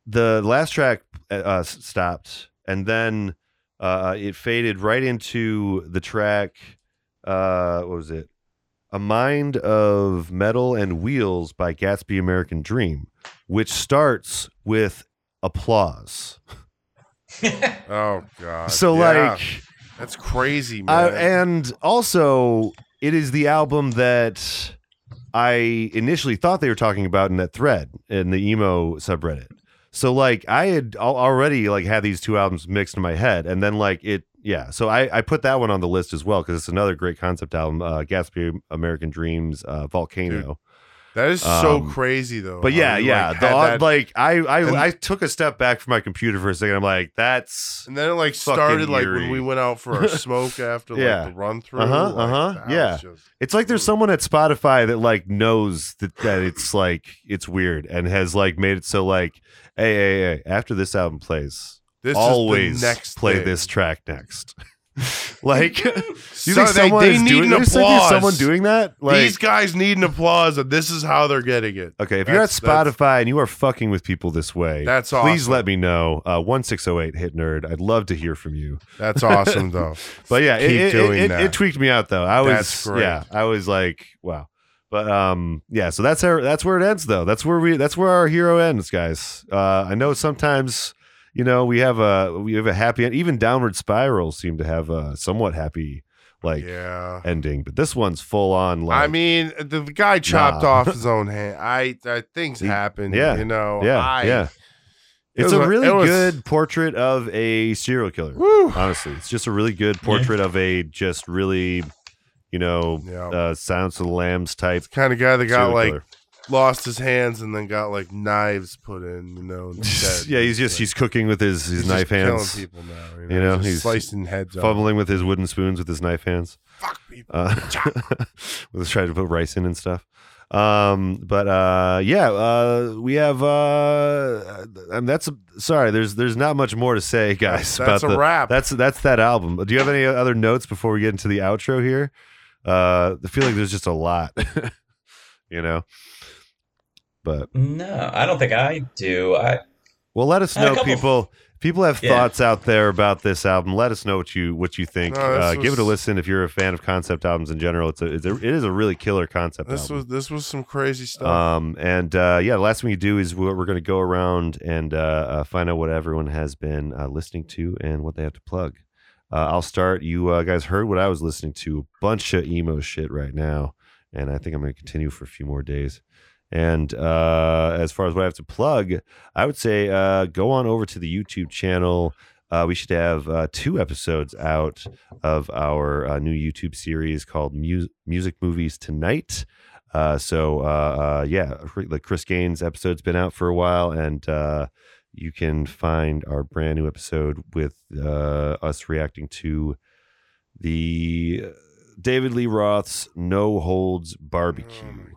Speaker 2: the last track uh, stopped, and then uh, it faded right into the track. Uh, what was it? A Mind of Metal and Wheels by Gatsby American Dream, which starts with applause.
Speaker 3: Oh god.
Speaker 2: so,
Speaker 3: Yeah.
Speaker 2: like,
Speaker 3: that's crazy,
Speaker 2: uh,
Speaker 3: man.
Speaker 2: and also, it is the album that I initially thought they were talking about in that thread in the emo subreddit. So, like, I had already like had these two albums mixed in my head, and then like it, yeah. So I, I put that one on the list as well because it's another great concept album, uh, Gatsby American Dreams, uh, Volcano.
Speaker 3: That is so
Speaker 2: um,
Speaker 3: crazy though.
Speaker 2: But yeah, yeah.
Speaker 3: like,
Speaker 2: the,
Speaker 3: that-
Speaker 2: like I, I,
Speaker 3: And-
Speaker 2: I took a step back from my computer for a second. I'm like, that's
Speaker 3: and then it like started like
Speaker 2: eerie.
Speaker 3: when we went out for our smoke after
Speaker 2: Yeah.
Speaker 3: like the run through.
Speaker 2: Uh-huh,
Speaker 3: like,
Speaker 2: uh-huh, yeah.
Speaker 3: just-
Speaker 2: It's like there's someone at Spotify that like knows that, that it's like it's weird and has like made it so like, hey, hey, hey, after this album plays,
Speaker 3: this
Speaker 2: always
Speaker 3: next
Speaker 2: play
Speaker 3: thing.
Speaker 2: this track next. like, you
Speaker 3: So
Speaker 2: think
Speaker 3: they-
Speaker 2: someone
Speaker 3: they
Speaker 2: is
Speaker 3: need
Speaker 2: doing?
Speaker 3: an
Speaker 2: you think
Speaker 3: applause.
Speaker 2: someone doing that? Like,
Speaker 3: These guys need an applause, and this is how they're getting it.
Speaker 2: okay, if you're at
Speaker 3: That's- that's-
Speaker 2: Spotify and you are fucking with people this way,
Speaker 3: That's
Speaker 2: please let me know. Uh, one six zero eight hit nerd. I'd love to hear from you.
Speaker 3: That's awesome, though.
Speaker 2: But yeah, it,
Speaker 3: Keep
Speaker 2: it,
Speaker 3: doing
Speaker 2: it, it,
Speaker 3: that.
Speaker 2: it tweaked me out though. I was yeah, I was like, wow. But um, yeah. So that's our that's where it ends though. That's where we that's where our hero ends, guys. Uh, I know sometimes you know we have a we have a happy end. Even downward spirals seem to have a somewhat happy like
Speaker 3: yeah.
Speaker 2: ending, but this one's full on. Like,
Speaker 3: I mean, the, the guy chopped
Speaker 2: Nah.
Speaker 3: off his own hand. I, I things
Speaker 2: He-
Speaker 3: happen.
Speaker 2: yeah,
Speaker 3: you know.
Speaker 2: yeah,
Speaker 3: I,
Speaker 2: yeah. It's
Speaker 3: was
Speaker 2: a
Speaker 3: a-
Speaker 2: really
Speaker 3: was-
Speaker 2: good portrait of a serial killer.
Speaker 3: Whew.
Speaker 2: Honestly, it's just a really good portrait of a just really, you know,
Speaker 3: Yeah.
Speaker 2: uh, Sounds of the Lambs type
Speaker 3: kind of guy that got like
Speaker 2: killer.
Speaker 3: Lost his hands and then got like knives put in. You know. Instead.
Speaker 2: yeah, he's just he's cooking with his his knife hands,
Speaker 3: killing people now. You know,
Speaker 2: You know, he's
Speaker 3: slicing heads off.
Speaker 2: fumbling with his wooden spoons with his knife hands.
Speaker 3: Fuck people.
Speaker 2: Uh, was trying to put rice in and stuff. Um, but uh, yeah, uh, we have uh, and that's sorry. There's there's not much more to say, guys.
Speaker 3: That's- that's
Speaker 2: about
Speaker 3: a
Speaker 2: the,
Speaker 3: wrap.
Speaker 2: That's that's that album. Do you have any other notes before we get into the outro here? Uh, I feel like there's just a lot, you know. But
Speaker 4: No, I don't think I do. I
Speaker 2: well, let us
Speaker 4: I had a
Speaker 2: know,
Speaker 4: couple-
Speaker 2: people. People have
Speaker 4: Yeah.
Speaker 2: thoughts out there about this album. Let us know what you what you think.
Speaker 3: No, this
Speaker 2: uh, give it a listen if you're a fan of concept albums in general. It's a, it's a it is a really killer concept
Speaker 3: This
Speaker 2: album.
Speaker 3: was this was some crazy stuff.
Speaker 2: Um, and uh, yeah, the last thing we do is we're, we're going to go around and uh, uh, find out what everyone has been uh, listening to and what they have to plug. Uh, I'll start. You uh, guys heard what I was listening to. A bunch of emo shit right now, and I think I'm going to continue for a few more days. And uh, as far as what I have to plug, I would say uh, go on over to the YouTube channel. Uh, we should have uh, two episodes out of our uh, new YouTube series called Mu- Music Movies Tonight. Uh, so yeah, the Chris Gaines episode's been out for a while, and you can find our brand new episode with us reacting to the David Lee Roth's No Holds Barbecue.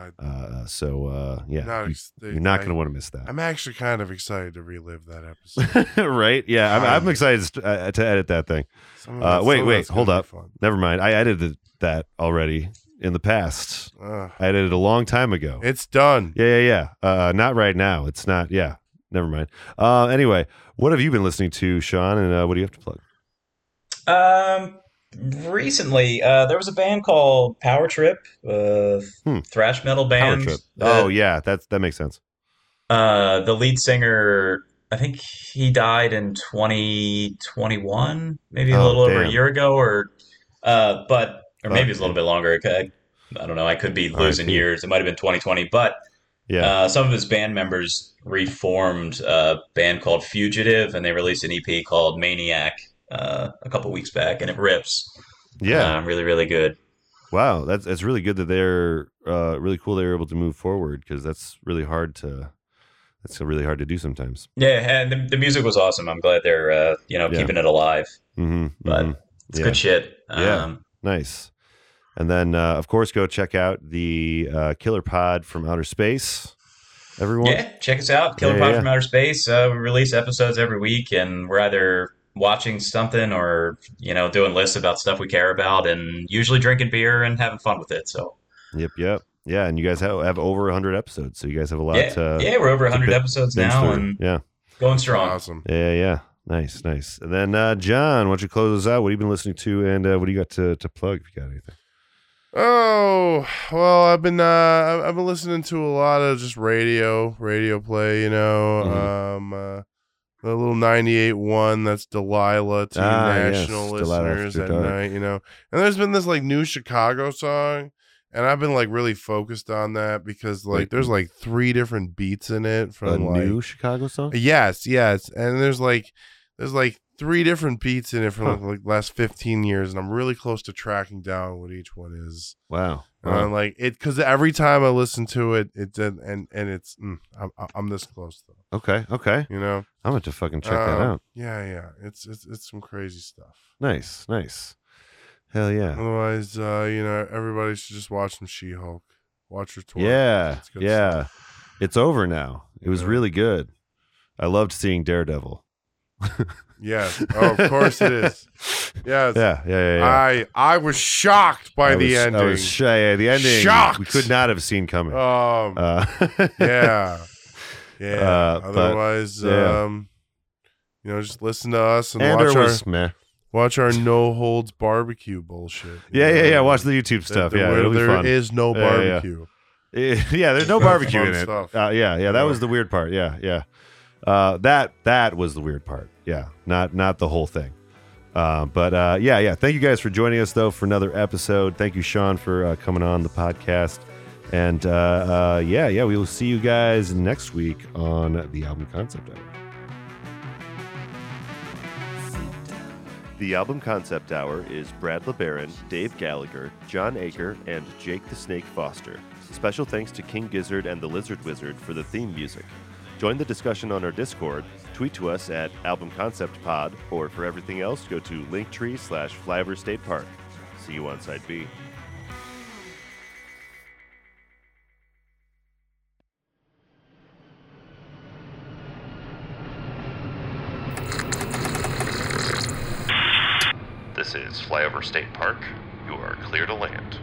Speaker 3: My god!
Speaker 2: Uh, so uh, yeah,
Speaker 3: Not
Speaker 2: you,
Speaker 3: ex-
Speaker 2: are not going to want to miss that.
Speaker 3: I'm actually kind of excited to relive that episode.
Speaker 2: right? Yeah, I'm, I'm excited to, uh, to edit that thing. Uh,
Speaker 3: that-
Speaker 2: wait, wait, hold up.
Speaker 3: fun.
Speaker 2: Never mind. I edited that already in the past.
Speaker 3: Ugh.
Speaker 2: I edited a long time ago.
Speaker 3: it's done.
Speaker 2: Yeah, yeah, yeah. Uh, not right now. It's not. Yeah, never mind. Uh, anyway, what have you been listening to, Sean? And uh, what do you have to plug?
Speaker 4: Um, recently, uh, there was a band called Power Trip, uh,
Speaker 2: Hmm.
Speaker 4: thrash metal band. That-
Speaker 2: Oh yeah, that's that makes sense.
Speaker 4: Uh, the lead singer, I think he died in 2021, maybe a
Speaker 2: Oh,
Speaker 4: little over a year ago, or uh, but or maybe it's a little bit longer. I, I don't know. I could be losing years. It might have been 2020, but
Speaker 2: Yeah.
Speaker 4: uh, some of his band members reformed a band called Fugitive, and they released an EP called Maniac uh, a couple weeks back, and it rips.
Speaker 2: yeah.
Speaker 4: Um, really, really good.
Speaker 2: Wow, that's it's really good that they're uh, really cool. They're able to move forward because that's really hard to. That's really hard to do sometimes.
Speaker 4: Yeah, and the, the music was awesome. I'm glad they're uh, you know
Speaker 2: Yeah.
Speaker 4: keeping it alive.
Speaker 2: Mm-hmm,
Speaker 4: But It's
Speaker 2: Yeah.
Speaker 4: good shit.
Speaker 2: Yeah.
Speaker 4: Um,
Speaker 2: Nice. And then, uh, of course, go check out the uh, Killer Pod from Outer Space. Everyone.
Speaker 4: Yeah, check us out. Killer
Speaker 2: Yeah,
Speaker 4: Pod
Speaker 2: yeah.
Speaker 4: from Outer Space. Uh, we release episodes every week, and we're either watching something or you know doing lists about stuff we care about, and usually drinking beer and having fun with it. So
Speaker 2: Yep. Yep. Yeah, and you guys have, have over 100 episodes, so you guys have a lot
Speaker 4: yeah,
Speaker 2: to
Speaker 4: yeah, we're over
Speaker 2: to
Speaker 4: 100 episodes now
Speaker 2: through.
Speaker 4: and
Speaker 2: yeah.
Speaker 4: going strong.
Speaker 3: Awesome.
Speaker 2: Yeah. Yeah. Nice. Nice. And then, uh, John, why don't you close us out? What have you been listening to, and uh, what do you got to, to plug if you got anything?
Speaker 3: Oh well, I've been uh, I've- I've been listening to a lot of just radio, radio play. You know,
Speaker 2: Mhm.
Speaker 3: um, uh, the little ninety-eight one that's Delilah to
Speaker 2: Ah,
Speaker 3: national
Speaker 2: Delilah
Speaker 3: listeners at
Speaker 2: Dark.
Speaker 3: night. You know, and there's been this like new Chicago song, and I've been like really focused on that because like
Speaker 2: Wait.
Speaker 3: there's like three different beats in it
Speaker 2: A
Speaker 3: from like
Speaker 2: new Chicago song?
Speaker 3: Yes, yes, and there's like there's like three different beats in it from
Speaker 2: Huh.
Speaker 3: like, like last fifteen years, and I'm really close to tracking down what each one is.
Speaker 2: Wow.
Speaker 3: And
Speaker 2: Wow.
Speaker 3: I'm like it because every time I listen to it, it did, and and it's mm, I'm I'm this close though,
Speaker 2: Okay. Okay.
Speaker 3: you know.
Speaker 2: I'm going to fucking check that
Speaker 3: Um,
Speaker 2: out.
Speaker 3: Yeah, yeah, it's it's it's some crazy stuff.
Speaker 2: Nice. Nice. Hell yeah.
Speaker 3: Otherwise, uh, you know, everybody should just watch some She-Hulk. Watch her tour.
Speaker 2: Yeah,
Speaker 3: It's
Speaker 2: yeah.
Speaker 3: stuff.
Speaker 2: It's over now. It was
Speaker 3: Yeah.
Speaker 2: really good. I loved seeing Daredevil.
Speaker 3: Yes. Oh, of course it is. Yes.
Speaker 2: Yeah, yeah, yeah. yeah.
Speaker 3: I I was shocked by
Speaker 2: I
Speaker 3: the
Speaker 2: was,
Speaker 3: ending.
Speaker 2: I was shy. Yeah, the ending
Speaker 3: Shocked.
Speaker 2: we could not have seen coming.
Speaker 3: um.
Speaker 2: uh,
Speaker 3: yeah. Yeah.
Speaker 2: Uh, but,
Speaker 3: Otherwise,
Speaker 2: yeah.
Speaker 3: um, you know, just listen to us and,
Speaker 2: and
Speaker 3: watch
Speaker 2: it
Speaker 3: our
Speaker 2: was meh.
Speaker 3: watch our no holds barbecue bullshit.
Speaker 2: Yeah, yeah,
Speaker 3: know?
Speaker 2: yeah. Watch the YouTube stuff.
Speaker 3: that
Speaker 2: Yeah,
Speaker 3: where
Speaker 2: fun.
Speaker 3: is no
Speaker 2: Yeah, yeah, yeah.
Speaker 3: barbecue.
Speaker 2: yeah, there's no barbecue in it. Uh, yeah, yeah. That
Speaker 3: Yeah.
Speaker 2: was the weird part. Yeah, yeah. Uh, that that was the weird part. Yeah, not not the whole thing. Uh, but uh, yeah, yeah. Thank you guys for joining us though for another episode. Thank you, Sean, for uh, coming on the podcast. And uh, uh, yeah, yeah, we will see you guys next week on the album concept hour. The album concept hour is Brad LeBaron, Dave Gallagher, John Aker, and Jake the Snake Foster. Special thanks to King Gizzard and the Lizard Wizard for the theme music. Join the discussion on our Discord, tweet to us at Album Concept Pod, or for everything else, go to Linktree slash Flyover State Park. See you on Side B. This is Flyover State Park. You are clear to land.